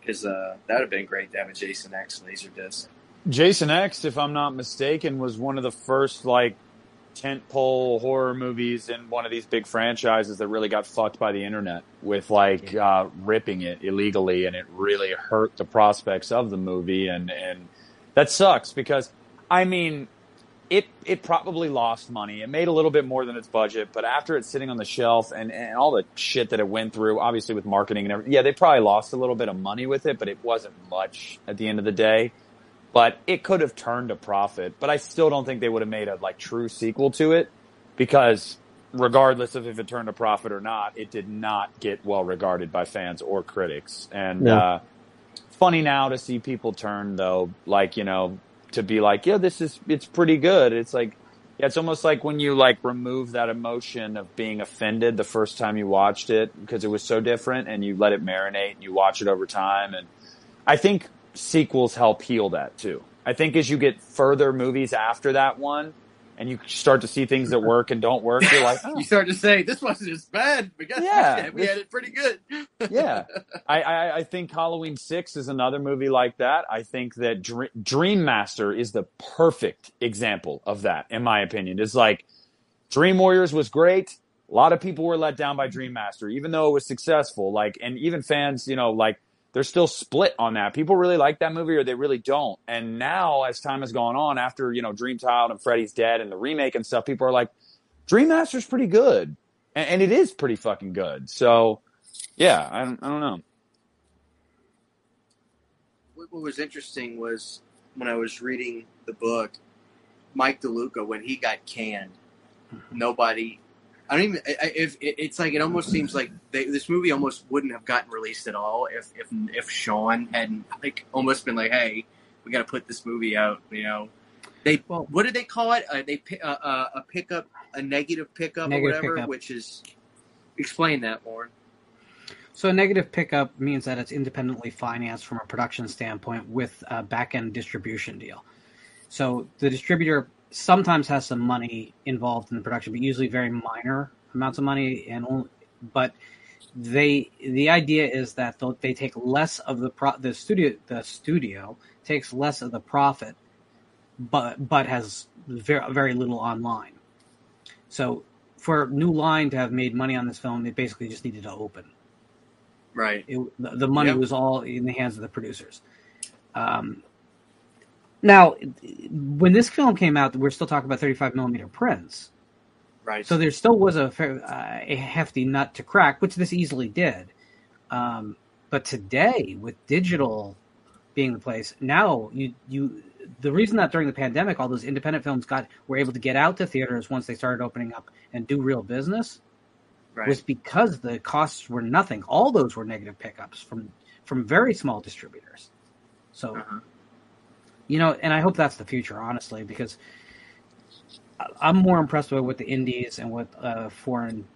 because uh, that would have been great to have a Jason X Laserdisc. Jason X, if I'm not mistaken, was one of the first like tentpole horror movies in one of these big franchises that really got fucked by the internet with like uh, ripping it illegally, and it really hurt the prospects of the movie, and and that sucks because I mean. It, it probably lost money. It made a little bit more than its budget, but after it's sitting on the shelf and, and all the shit that it went through, obviously with marketing and everything, yeah, they probably lost a little bit of money with it, but it wasn't much at the end of the day but it could have turned a profit. But I still don't think they would have made a like true sequel to it because regardless of if it turned a profit or not, it did not get well regarded by fans or critics. And No. uh, funny now to see people turn though, like you know, to be like, yeah, this is it's pretty good. It's like. Yeah, it's almost like when you like remove that emotion of being offended the first time you watched it because it was so different and you let it marinate and you watch it over time and I think sequels help heal that too. I think as you get further movies after that one, and you start to see things that work and don't work, you're like, oh, You start to say this wasn't as bad, but guess Yeah, what? we had it pretty good. yeah. I, I, I think Halloween Six is another movie like that. I think that Dream, Dream Master is the perfect example of that, in my opinion. It's like Dream Warriors was great. A lot of people were let down by Dream Master, even though it was successful. Like, and even fans, you know, like they're still split on that. People really like that movie or they really don't. And now, as time has gone on, after you know Dream Child and Freddy's Dead and the remake and stuff, people are like, Dream Master's pretty good, and, and it is pretty fucking good. So, yeah, I don't, I don't know. what, what was interesting was when I was reading the book, Mike DeLuca when he got canned, mm-hmm. nobody. I don't even. If it's like it almost seems like they, this movie almost wouldn't have gotten released at all if if if Sean hadn't like almost been like, hey, we got to put this movie out. You know, they Well- what did they call it? Uh, they uh, uh, a pickup, a negative pickup Negative or whatever, pickup. which is explain that more. So a negative pickup means that it's independently financed from a production standpoint with a back-end distribution deal. So the distributor sometimes has some money involved in the production, but usually very minor amounts of money. And only, but they the idea is that they'll- take less of the pro, the studio the studio takes less of the profit, but but has very very little online. So for New Line to have made money on this film, they basically just needed to open. Right. It, the, the money Yep. was all in the hands of the producers. Um, now, when this film came out, we're still talking about 35 millimeter prints. Right. So there still was a, fair, uh, a hefty nut to crack, which this easily did. Um, but today, with digital being the place, now you you the reason that during the pandemic all those independent films got were able to get out to theaters once they started opening up and do real business right. was because the costs were nothing. All those were negative pickups from from very small distributors. So Uh-huh. You know, and I hope that's the future, honestly, because I- I'm more impressed with what the indies and what uh, foreign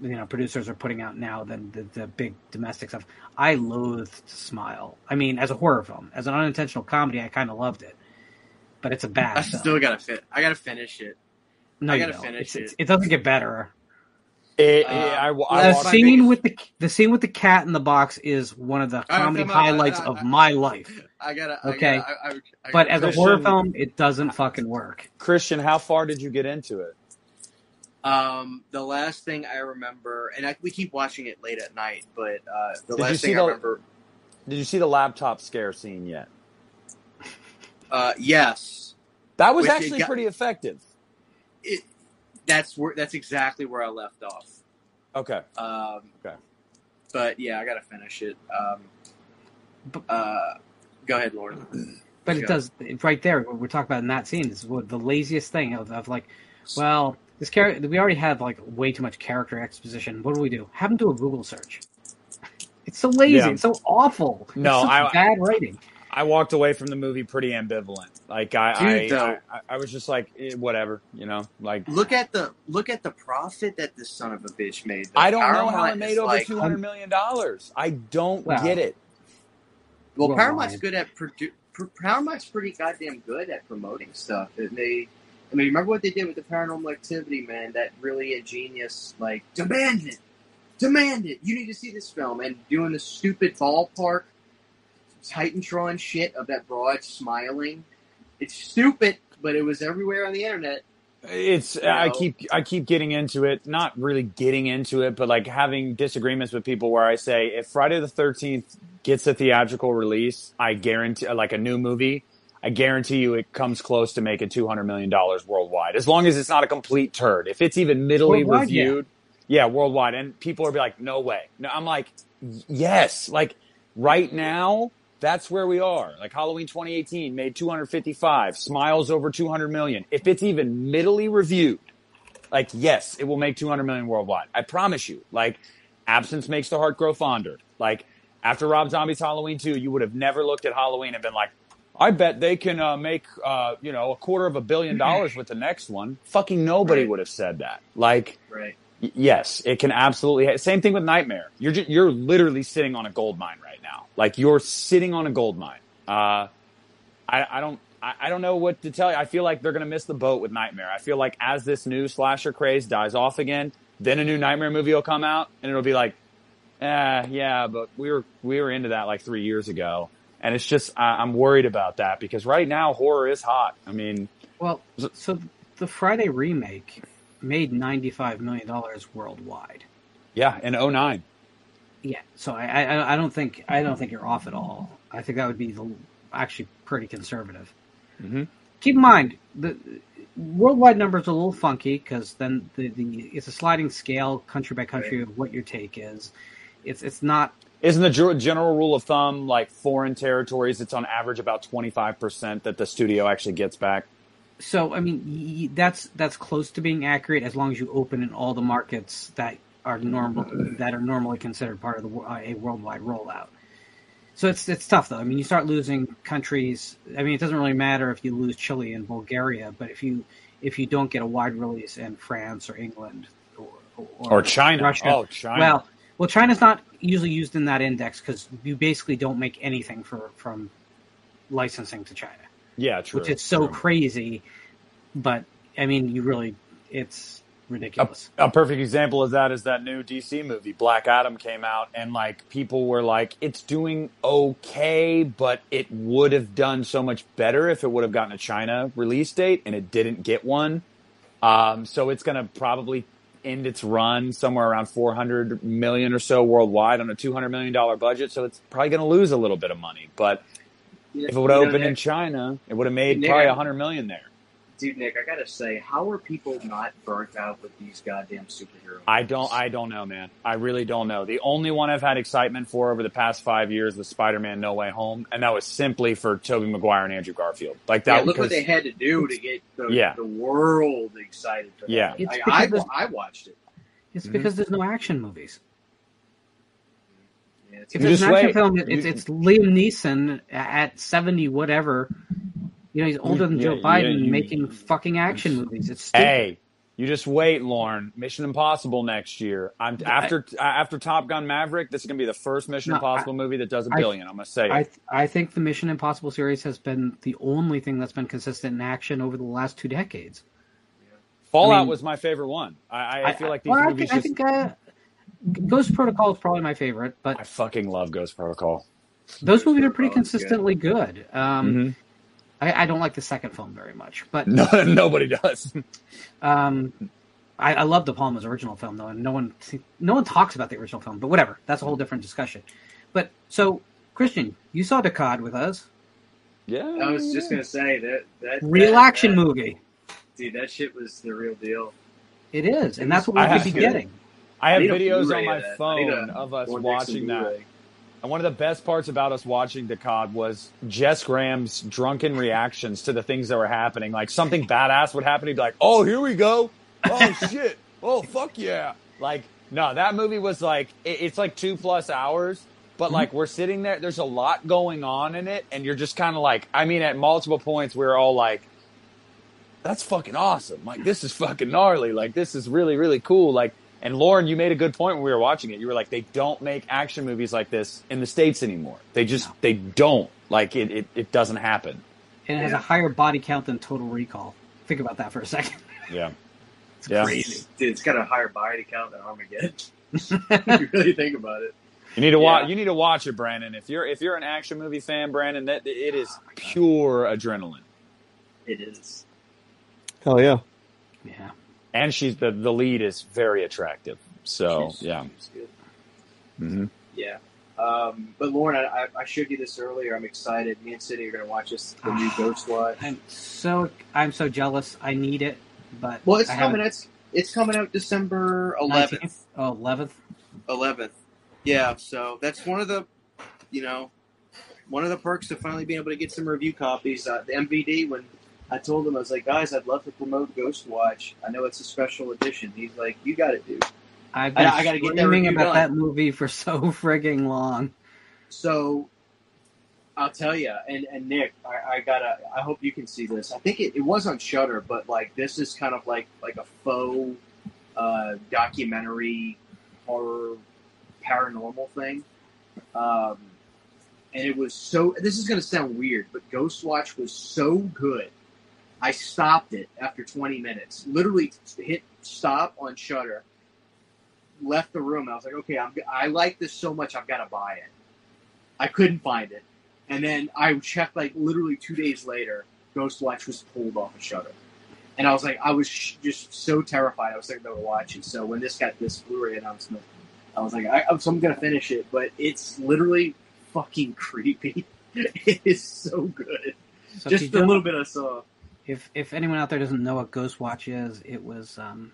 you know producers are putting out now than the, the big domestic stuff. I loathed Smile. I mean, as a horror film, as an unintentional comedy, I kind of loved it, but it's a bad. I film. still gotta fit. I gotta finish it. no, I you gotta don't. finish It's- it's- it. it doesn't get better. It, Uh, I, I the that's scene biggest- with the the scene with the cat in the box is one of the comedy come on, I- highlights of my life. I gotta. Okay. I gotta, I, I, I But gotta as a horror film, it doesn't fucking work. Christian, how far did you get into it? Um, the last thing I remember, and I, we keep watching it late at night, but uh, the Did you last see thing the- I remember, Did you see the laptop scare scene yet? uh, yes, That was Which actually got- pretty effective. it, that's where that's exactly where I left off. Okay. Um, Okay. But yeah, I gotta finish it. Um, uh, go ahead, Lauren. But it Yeah. does right there. What we're talking about in that scene is what the laziest thing of, of like, well, this character we already have like way too much character exposition. What do we do? Have them do a Google search. It's so lazy. Yeah. It's so awful. No, it's such I- bad writing. I walked away from the movie pretty ambivalent. Like I, I, Dude, though. I, I was just like, eh, whatever, you know. Like Look at the look at the profit that this son of a bitch made. though. I don't know how Paramount it made over like- two hundred million dollars. I don't Well, get it. Well, Well, Paramount's good at produ- Paramount's pretty goddamn good at promoting stuff. And they, I mean, remember what they did with the Paranormal Activity, man? That really ingenious, like, demand it, demand it. You need to see this film, and doing the stupid ballpark Titantron shit of that broad smiling. It's stupid, but it was everywhere on the internet. It's You I keep I keep getting into it, not really getting into it, but like having disagreements with people where I say if Friday the Thirteenth gets a theatrical release, I guarantee like a new movie, I guarantee you it comes close to making two hundred million dollars worldwide, as long as it's not a complete turd. If it's even middly Worldwide, reviewed, yeah. worldwide, and people are be like, no way. No, I'm like, yes, like right now. That's where we are. Like Halloween 2018 made 255, Smiles over 200 million. If it's even middly reviewed, like yes, it will make 200 million worldwide. I promise you. Like absence makes the heart grow fonder. Like after Rob Zombie's Halloween 2, you would have never looked at Halloween and been like, I bet they can uh, make uh, you know a quarter of a billion dollars with the next one. Fucking nobody Right. would have said that. Like Right. y- yes, it can absolutely. Ha- Same thing with Nightmare. You're ju- you're literally sitting on a gold mine right now. Like you're sitting on a gold mine. Uh, I, I don't. I, I don't know what to tell you. I feel like they're going to miss the boat with Nightmare. I feel like as this new slasher craze dies off again, then a new Nightmare movie will come out, and it'll be like, eh, yeah, but we were we were into that like three years ago, and it's just I, I'm worried about that because right now horror is hot. I mean, Well, so the Friday remake made ninety five million dollars worldwide. yeah, in 09. Yeah, so I, I I don't think I don't think you're off at all. I think that would be the, actually pretty conservative. Mhm. Keep in mind the worldwide numbers are a little funky because then the, the it's a sliding scale country by country of what your take is. It's it's not Isn't the general rule of thumb like foreign territories? It's on average about 25 percent that the studio actually gets back. so. I mean that's that's close to being accurate as long as you open in all the markets that are normal that are normally considered part of the uh, a worldwide rollout. So it's it's tough though. I mean, you start losing countries. I mean, it doesn't really matter if you lose Chile and Bulgaria, but if you if you don't get a wide release in France or England or Or China. Russia, Oh, China. well, well, China's not usually used in that index because you basically don't make anything for from licensing to China, yeah, true. which is so true. crazy. But I mean, you really, it's ridiculous. a perfect example of that is that new DC movie, Black Adam, came out, and like people were like, "It's doing okay, but it would have done so much better if it would have gotten a China release date, and it didn't get one. Um, so it's going to probably end its run somewhere around 400 million or so worldwide on a 200 million dollar budget. So it's probably going to lose a little bit of money, but if it would have You know, opened in China, it would have made probably I- 100 million there. Dude, Nick, I gotta say, how are people not burnt out with these goddamn superheroes? I don't. I don't know, man. I really don't know. The only one I've had excitement for over the past five years was Spider-Man: No Way Home, and that was simply for Tobey Maguire and Andrew Garfield. Like that. yeah, look what they had to do to get the, Yeah. the world excited for. Yeah. It's I, I, I watched it. It's Mhm. because there's no action movies. Yeah, it's If You there's an action wait. film, it's it's Liam Neeson at seventy whatever. You know, he's older than Yeah, Joe yeah, Biden you- making fucking action movies. It's stupid. Hey, you just wait, Lauren. Mission Impossible next year. I'm after after Top Gun Maverick. This is gonna be the first Mission No, Impossible movie that does a billion. I'm gonna say. I I think the Mission Impossible series has been the only thing that's been consistent in action over the last two decades. Fallout I mean- was my favorite one. I, I, feel like these well, I movies. think, I think uh, Ghost Protocol is probably my favorite, but I fucking love Ghost Protocol. those movies are pretty Protocol good. consistently good. Um, Mhm. I, I don't like the second film very much, but No, nobody does. Um, I, I love De Palma's original film though, and no one no one talks about the original film. But whatever, that's a whole different discussion. But so, Christian, you saw Decad with us, Yeah. I was just gonna say that that real that- action that- movie. dude. That shit was the real deal. It is, and that's what I we have- could be getting. I have I videos on my of that. I phone a of us Vortex and watching that. And one of the best parts about us watching the COD was Jess Graham's drunken reactions to the things that were happening. Like something badass would happen, he'd be like, "Oh, here we go! Oh shit! Oh fuck yeah!" Like, no, that movie was like it, it's like two plus hours, but like mm-hmm. we're sitting there. There's a lot going on in it, and you're just kind of like, I mean, at multiple points, we are all like, "That's fucking awesome! Like, this is fucking gnarly! Like, this is really really cool!" Like. And Lauren, you made a good point when we were watching it. You were like, they don't make action movies like this in the States anymore. They just, No. they don't. Like, it, it, it doesn't happen. And it has Yeah. a higher body count than Total Recall. Think about that for a second. Yeah. It's Yeah. crazy. Dude, it's got a higher body count than Armageddon. if you really think about it. You need to watch, you need to watch it, Brandon. If you're, if you're an action movie fan, Brandon, that it oh is pure adrenaline. It is. Hell yeah. Yeah. And she's, the, the lead is very attractive. So, She's- yeah. she's good. hmm Yeah. Um, but Lauren, I, I- I showed you this earlier. I'm excited. Me and Cindy are going to watch this the new Ghostwatch. I'm so I'm so jealous. I need it, but Well, it's I coming. haven't- It's it's coming out December 11th. 19th? Oh, 11th. 11th. Yeah, so that's one of the, you know, one of the perks of finally being able to get some review copies. Uh, the MVD, when I told him, I was like, guys, I'd love to promote Ghostwatch. I know it's a special edition. He's like, you got it, dude. I've been I gotta get that about done. that movie for so frigging long. So I'll tell you, and, and Nick, I, I gotta. I hope you can see this. I think it, it was on Shudder, but like this is kind of like like a faux uh, documentary horror paranormal thing. Um, and it was so. This is going to sound weird, but Ghostwatch was so good. I stopped it after 20 minutes. Literally hit stop on Shudder. Left the room. I was like, okay, I'm. I like this so much. I've got to buy it. I couldn't find it, and then I checked like literally two days later. Ghostwatch was pulled off of Shudder, and I was like, I was sh- just so terrified. I was thinking about watching. So when this got this Blu-ray announcement, I was like, I, so I'm gonna finish it, but it's literally fucking creepy. it is so good. Just a little bit I saw. If if anyone out there doesn't know what Ghostwatch is, it was um,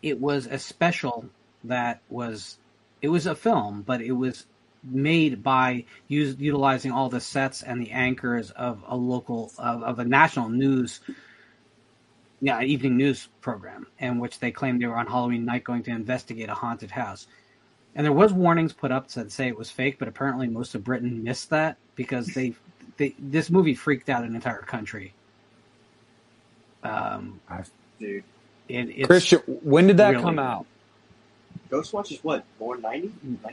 it was a special that was it was a film, but it was made by use, utilizing all the sets and the anchors of a local of, of a national news yeah evening news program in which they claimed they were on Halloween night going to investigate a haunted house. And there was warnings put up that say it was fake, but apparently most of Britain missed that because they, they this movie freaked out an entire country. Um, Dude, it, it's Christian, when did that really come good. out? Ghostwatch is what? Born 90?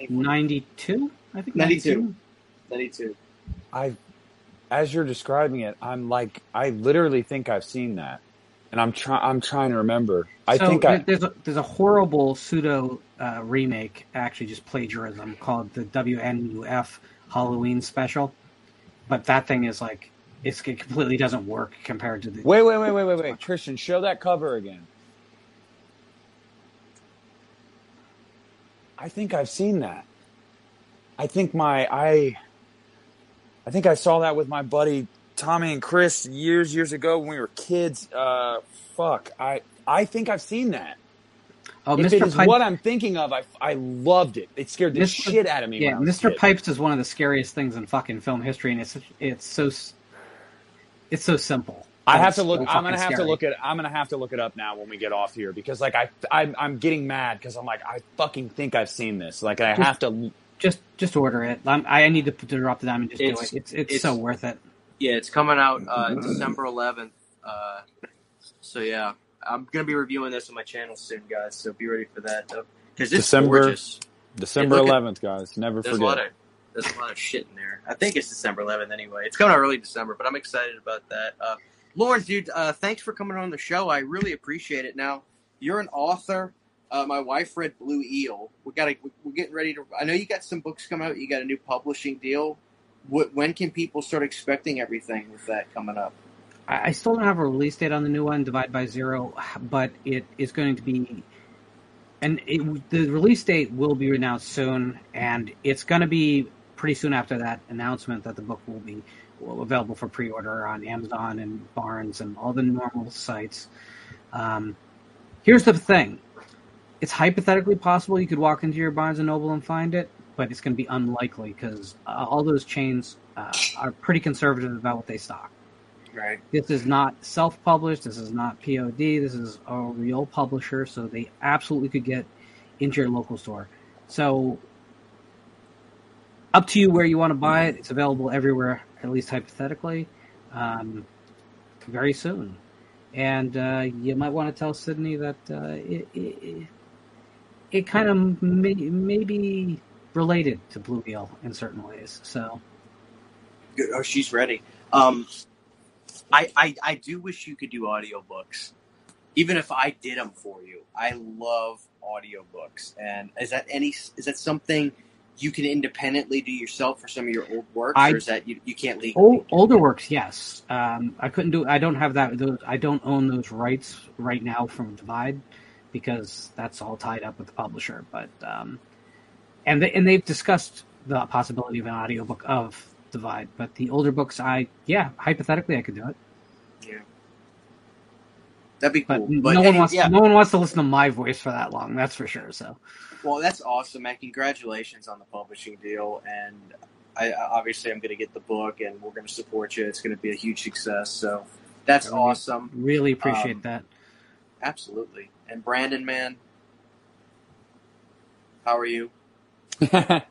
92, I think. 92. 92. I, as you're describing it, I'm like, I literally think I've seen that, and I'm trying. I'm trying to remember. I so think I. there's a, there's a horrible pseudo uh, remake, actually just plagiarism, called the WNUF Halloween special. But that thing is like it's, it completely doesn't work compared to the. Wait, wait, wait, wait, wait, wait, Christian, show that cover again. I think I've seen that. I think my I. I think I saw that with my buddy Tommy and Chris years, years ago when we were kids. Uh, fuck, I I think I've seen that. Oh, if Mr. it is Pipe- what I'm thinking of, I I loved it. It scared the Mr. shit out of me. Yeah, when I was Mr. Pipes is one of the scariest things in fucking film history, and it's it's so it's so simple. I have to look. so I'm gonna fucking have to look at. I'm gonna have to look it up now when we get off here because like I I'm, I'm getting mad because I'm like I fucking think I've seen this. Like I have to. Just just order it. I'm, I need to, to drop the dime and just do It's- it. It's it's, it's- so worth it. Yeah, it's coming out uh, December 11th. Uh, so yeah, I'm gonna be reviewing this on my channel soon, guys. So be ready for that. Because it's December- gorgeous. December Hey, look at- 11th, guys. Never There's a lot forget. Of there's a lot of shit in there. I think it's December 11th anyway. It's coming out early December, but I'm excited about that. Uh, Lauren, dude, uh, thanks for coming on the show. I really appreciate it. Now you're an author. Uh, my wife read Blue Eel. We got we're getting ready to. I know you got some books coming out. You got a new publishing deal. What, when can people start expecting everything with that coming up? I, I still don't have a release date on the new one, Divide by Zero, but it is going to be, and it, the release date will be announced soon, and it's going to be pretty soon after that announcement that the book will be available for pre-order on Amazon and Barnes and all the normal sites. Um, here's the thing: it's hypothetically possible you could walk into your Barnes and Noble and find it, but it's going to be unlikely because uh, all those chains uh, are pretty conservative about what they stock. Right. This is not self-published. This is not POD. This is a real publisher, so they absolutely could get into your local store. So, up to you where you want to buy it. It's available everywhere, at least hypothetically, um, very soon. And uh, you might want to tell Sydney that uh, it, it, it, kind of may, may be related to Blue Wheel in certain ways. So. Oh, she's ready. Um, I, I I do wish you could do audiobooks. Even if I did them for you, I love audiobooks. And is that any? Is that something you can independently do yourself for some of your old works, I- or is that you, you can't legally? Old, older works, yes. Um, I couldn't do. I don't have that. Those, I don't own those rights right now from Divide because that's all tied up with the publisher. But um, and they, and they've discussed the possibility of an audiobook of Divide. But the older books, I yeah, hypothetically, I could do it. Yeah. That'd be cool. But cool. no But one wants yeah. no one wants to listen to my voice for that long. That's for sure. So Well, that's awesome, man. Congratulations on the publishing deal. And I, I obviously I'm going to get the book, and we're going to support you. It's going to be a huge success. So that's Really? awesome. really appreciate Um, that. Absolutely. And Brandon, man, how are you? Good, Are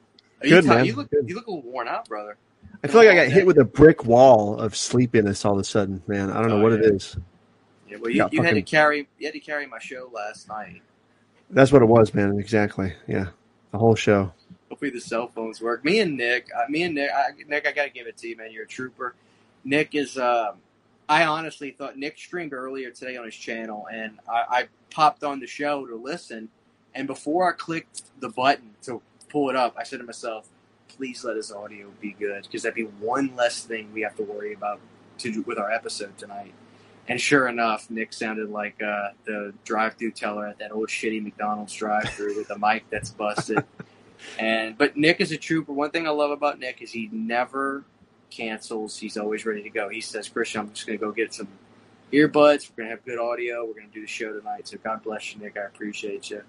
you, ti- man. you look Good. you look a little worn out, brother. I feel like I got hit with a brick wall of sleepiness all of a sudden, man. I don't know Oh, what it yeah. is. Yeah, well, you, Yeah, you had to carry you had to carry my show last night. That's what it was, man. Exactly. Yeah. The whole show. Hopefully the cell phones work. Me and Nick, uh, me and Nick, I, Nick, I gotta give it to you, man. You're a trooper. Nick is. Um, I honestly thought Nick streamed earlier today on his channel, and I, I popped on the show to listen. And before I clicked the button to pull it up, I said to myself, "Please let his audio be good, because that'd be one less thing we have to worry about to do with our episode tonight." And sure enough, Nick sounded like uh, the drive-through teller at that old shitty McDonald's drive-through with a mic that's busted. and but Nick is a trooper. One thing I love about Nick is he never cancels. He's always ready to go. He says, "Christian, I'm just going to go get some earbuds. We're going to have good audio. We're going to do the show tonight." So God bless you, Nick. I appreciate you.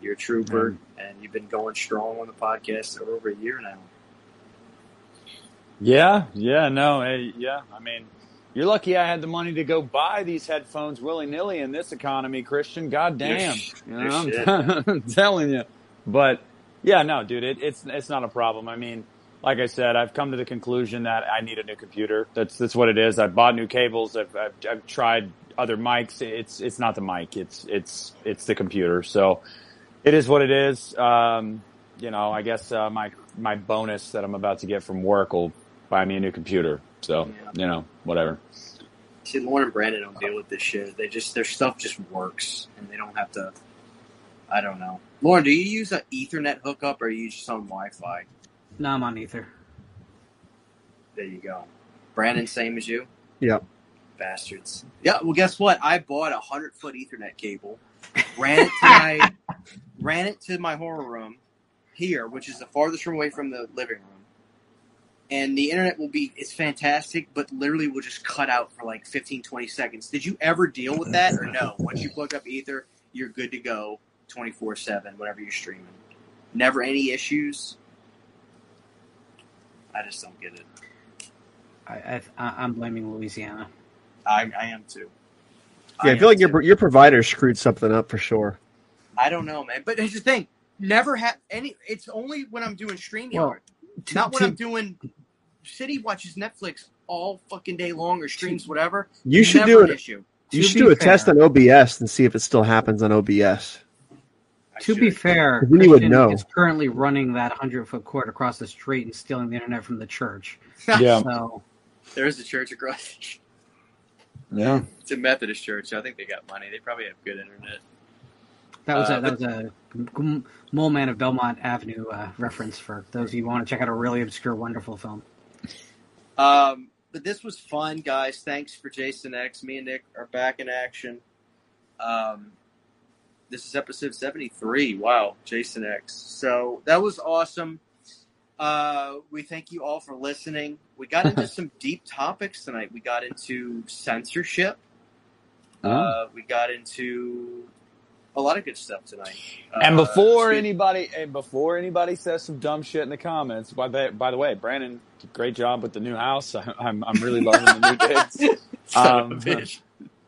You're a trooper, and you've been going strong on the podcast for over a year now. Yeah, yeah, no, hey, yeah. I mean, you're lucky I had the money to go buy these headphones willy nilly in this economy, Christian. God damn, you know, I'm, I'm telling you. But yeah, no, dude, it, it's it's not a problem. I mean, like I said, I've come to the conclusion that I need a new computer. That's that's what it is. I've bought new cables. I've I've, I've tried other mics. It's it's not the mic. It's it's it's the computer. So it is what it is. Um, you know, I guess uh, my my bonus that I'm about to get from work will buy me a new computer. So you know, whatever. See, Lauren and Brandon don't deal with this shit. They just their stuff just works, and they don't have to. I don't know. Lauren, do you use an Ethernet hookup or are you just on Wi-Fi? No, I'm on Ether. There you go. Brandon, same as you. Yep. Bastards. Yeah. Well, guess what? I bought a hundred foot Ethernet cable, ran it to my ran it to my horror room here, which is the farthest room away from the living room. And the internet will be it's fantastic, but literally will just cut out for like 15, 20 seconds. Did you ever deal with that or no? Once you plug up Ether, you're good to go 24 7, whatever you're streaming. Never any issues. I just don't get it. I, I, I- I'm blaming Louisiana. I, I am too. Yeah, I am feel like too. your your provider screwed something up for sure. I don't know, man. But here's the thing: never have any. It's only when I'm doing StreamYard, Well, to- not when to- I'm doing. Sydney watches Netflix all fucking day long or streams whatever. You should do an it. issue. You To should do a test on OBS and see if it still happens on OBS. I To be fair, Then you would know. is currently running that 100 foot cord across the street and stealing the internet from the church. Yeah, So there's a church across. yeah. It's a Methodist church. I think they got money. They probably have good internet. that was Uh, a that was a M- Mole Man of Belmont Avenue uh, reference for those of you who want to check out a really obscure, wonderful film. Um, but this was fun, guys. Thanks for Jason X. Me and Nick are back in action. Um, this is episode 73. Wow, Jason X. So that was awesome. Uh, we thank you all for listening. We got into some deep topics tonight. We got into censorship. Uh, we got into a lot of good stuff tonight. And Uh, before speak- anybody, and before anybody says some dumb shit in the comments, by the by the way, Brandon, great job with the new house. I, I'm I'm really loving the new. Son of um, a bitch.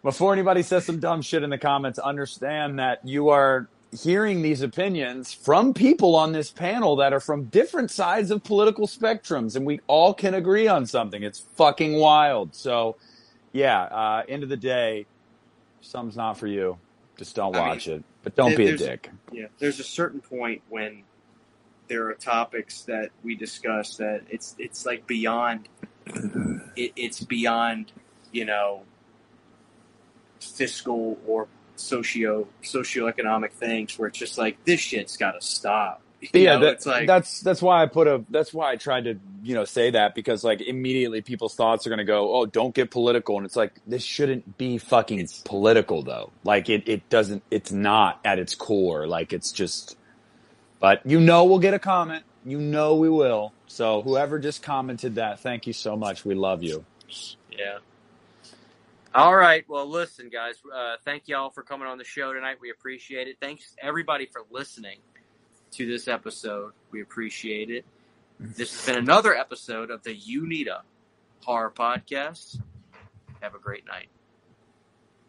Before anybody says some dumb shit in the comments, understand that you are hearing these opinions from people on this panel that are from different sides of political spectrums, and we all can agree on something. It's fucking wild. So, yeah, uh, end of the day, some's not for you. Just don't I mean, watch it. But don't be a dick. Yeah, there's a certain point when there are topics that we discuss that it's it's like beyond it, it's beyond you know fiscal or socio socioeconomic things where it's just like this shit's got to stop. Yeah, know, that, like that's that's why I put a that's why I tried to you know say that because like immediately people's thoughts are gonna go oh don't get political and it's like this shouldn't be fucking It's- political though like it it doesn't it's not at its core like it's just but you know we'll get a comment you know we will so whoever just commented that thank you so much we love you Yeah. All right. Well, listen, guys. Uh, thank y'all for coming on the show tonight. We appreciate it. Thanks everybody for listening to this episode. We appreciate it. Mm-hmm. This has been another episode of the Uneeda Horror Podcast. Have a great night.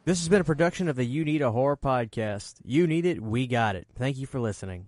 This has been a production of the You Need a Horror podcast. You need it, we got it. Thank you for listening.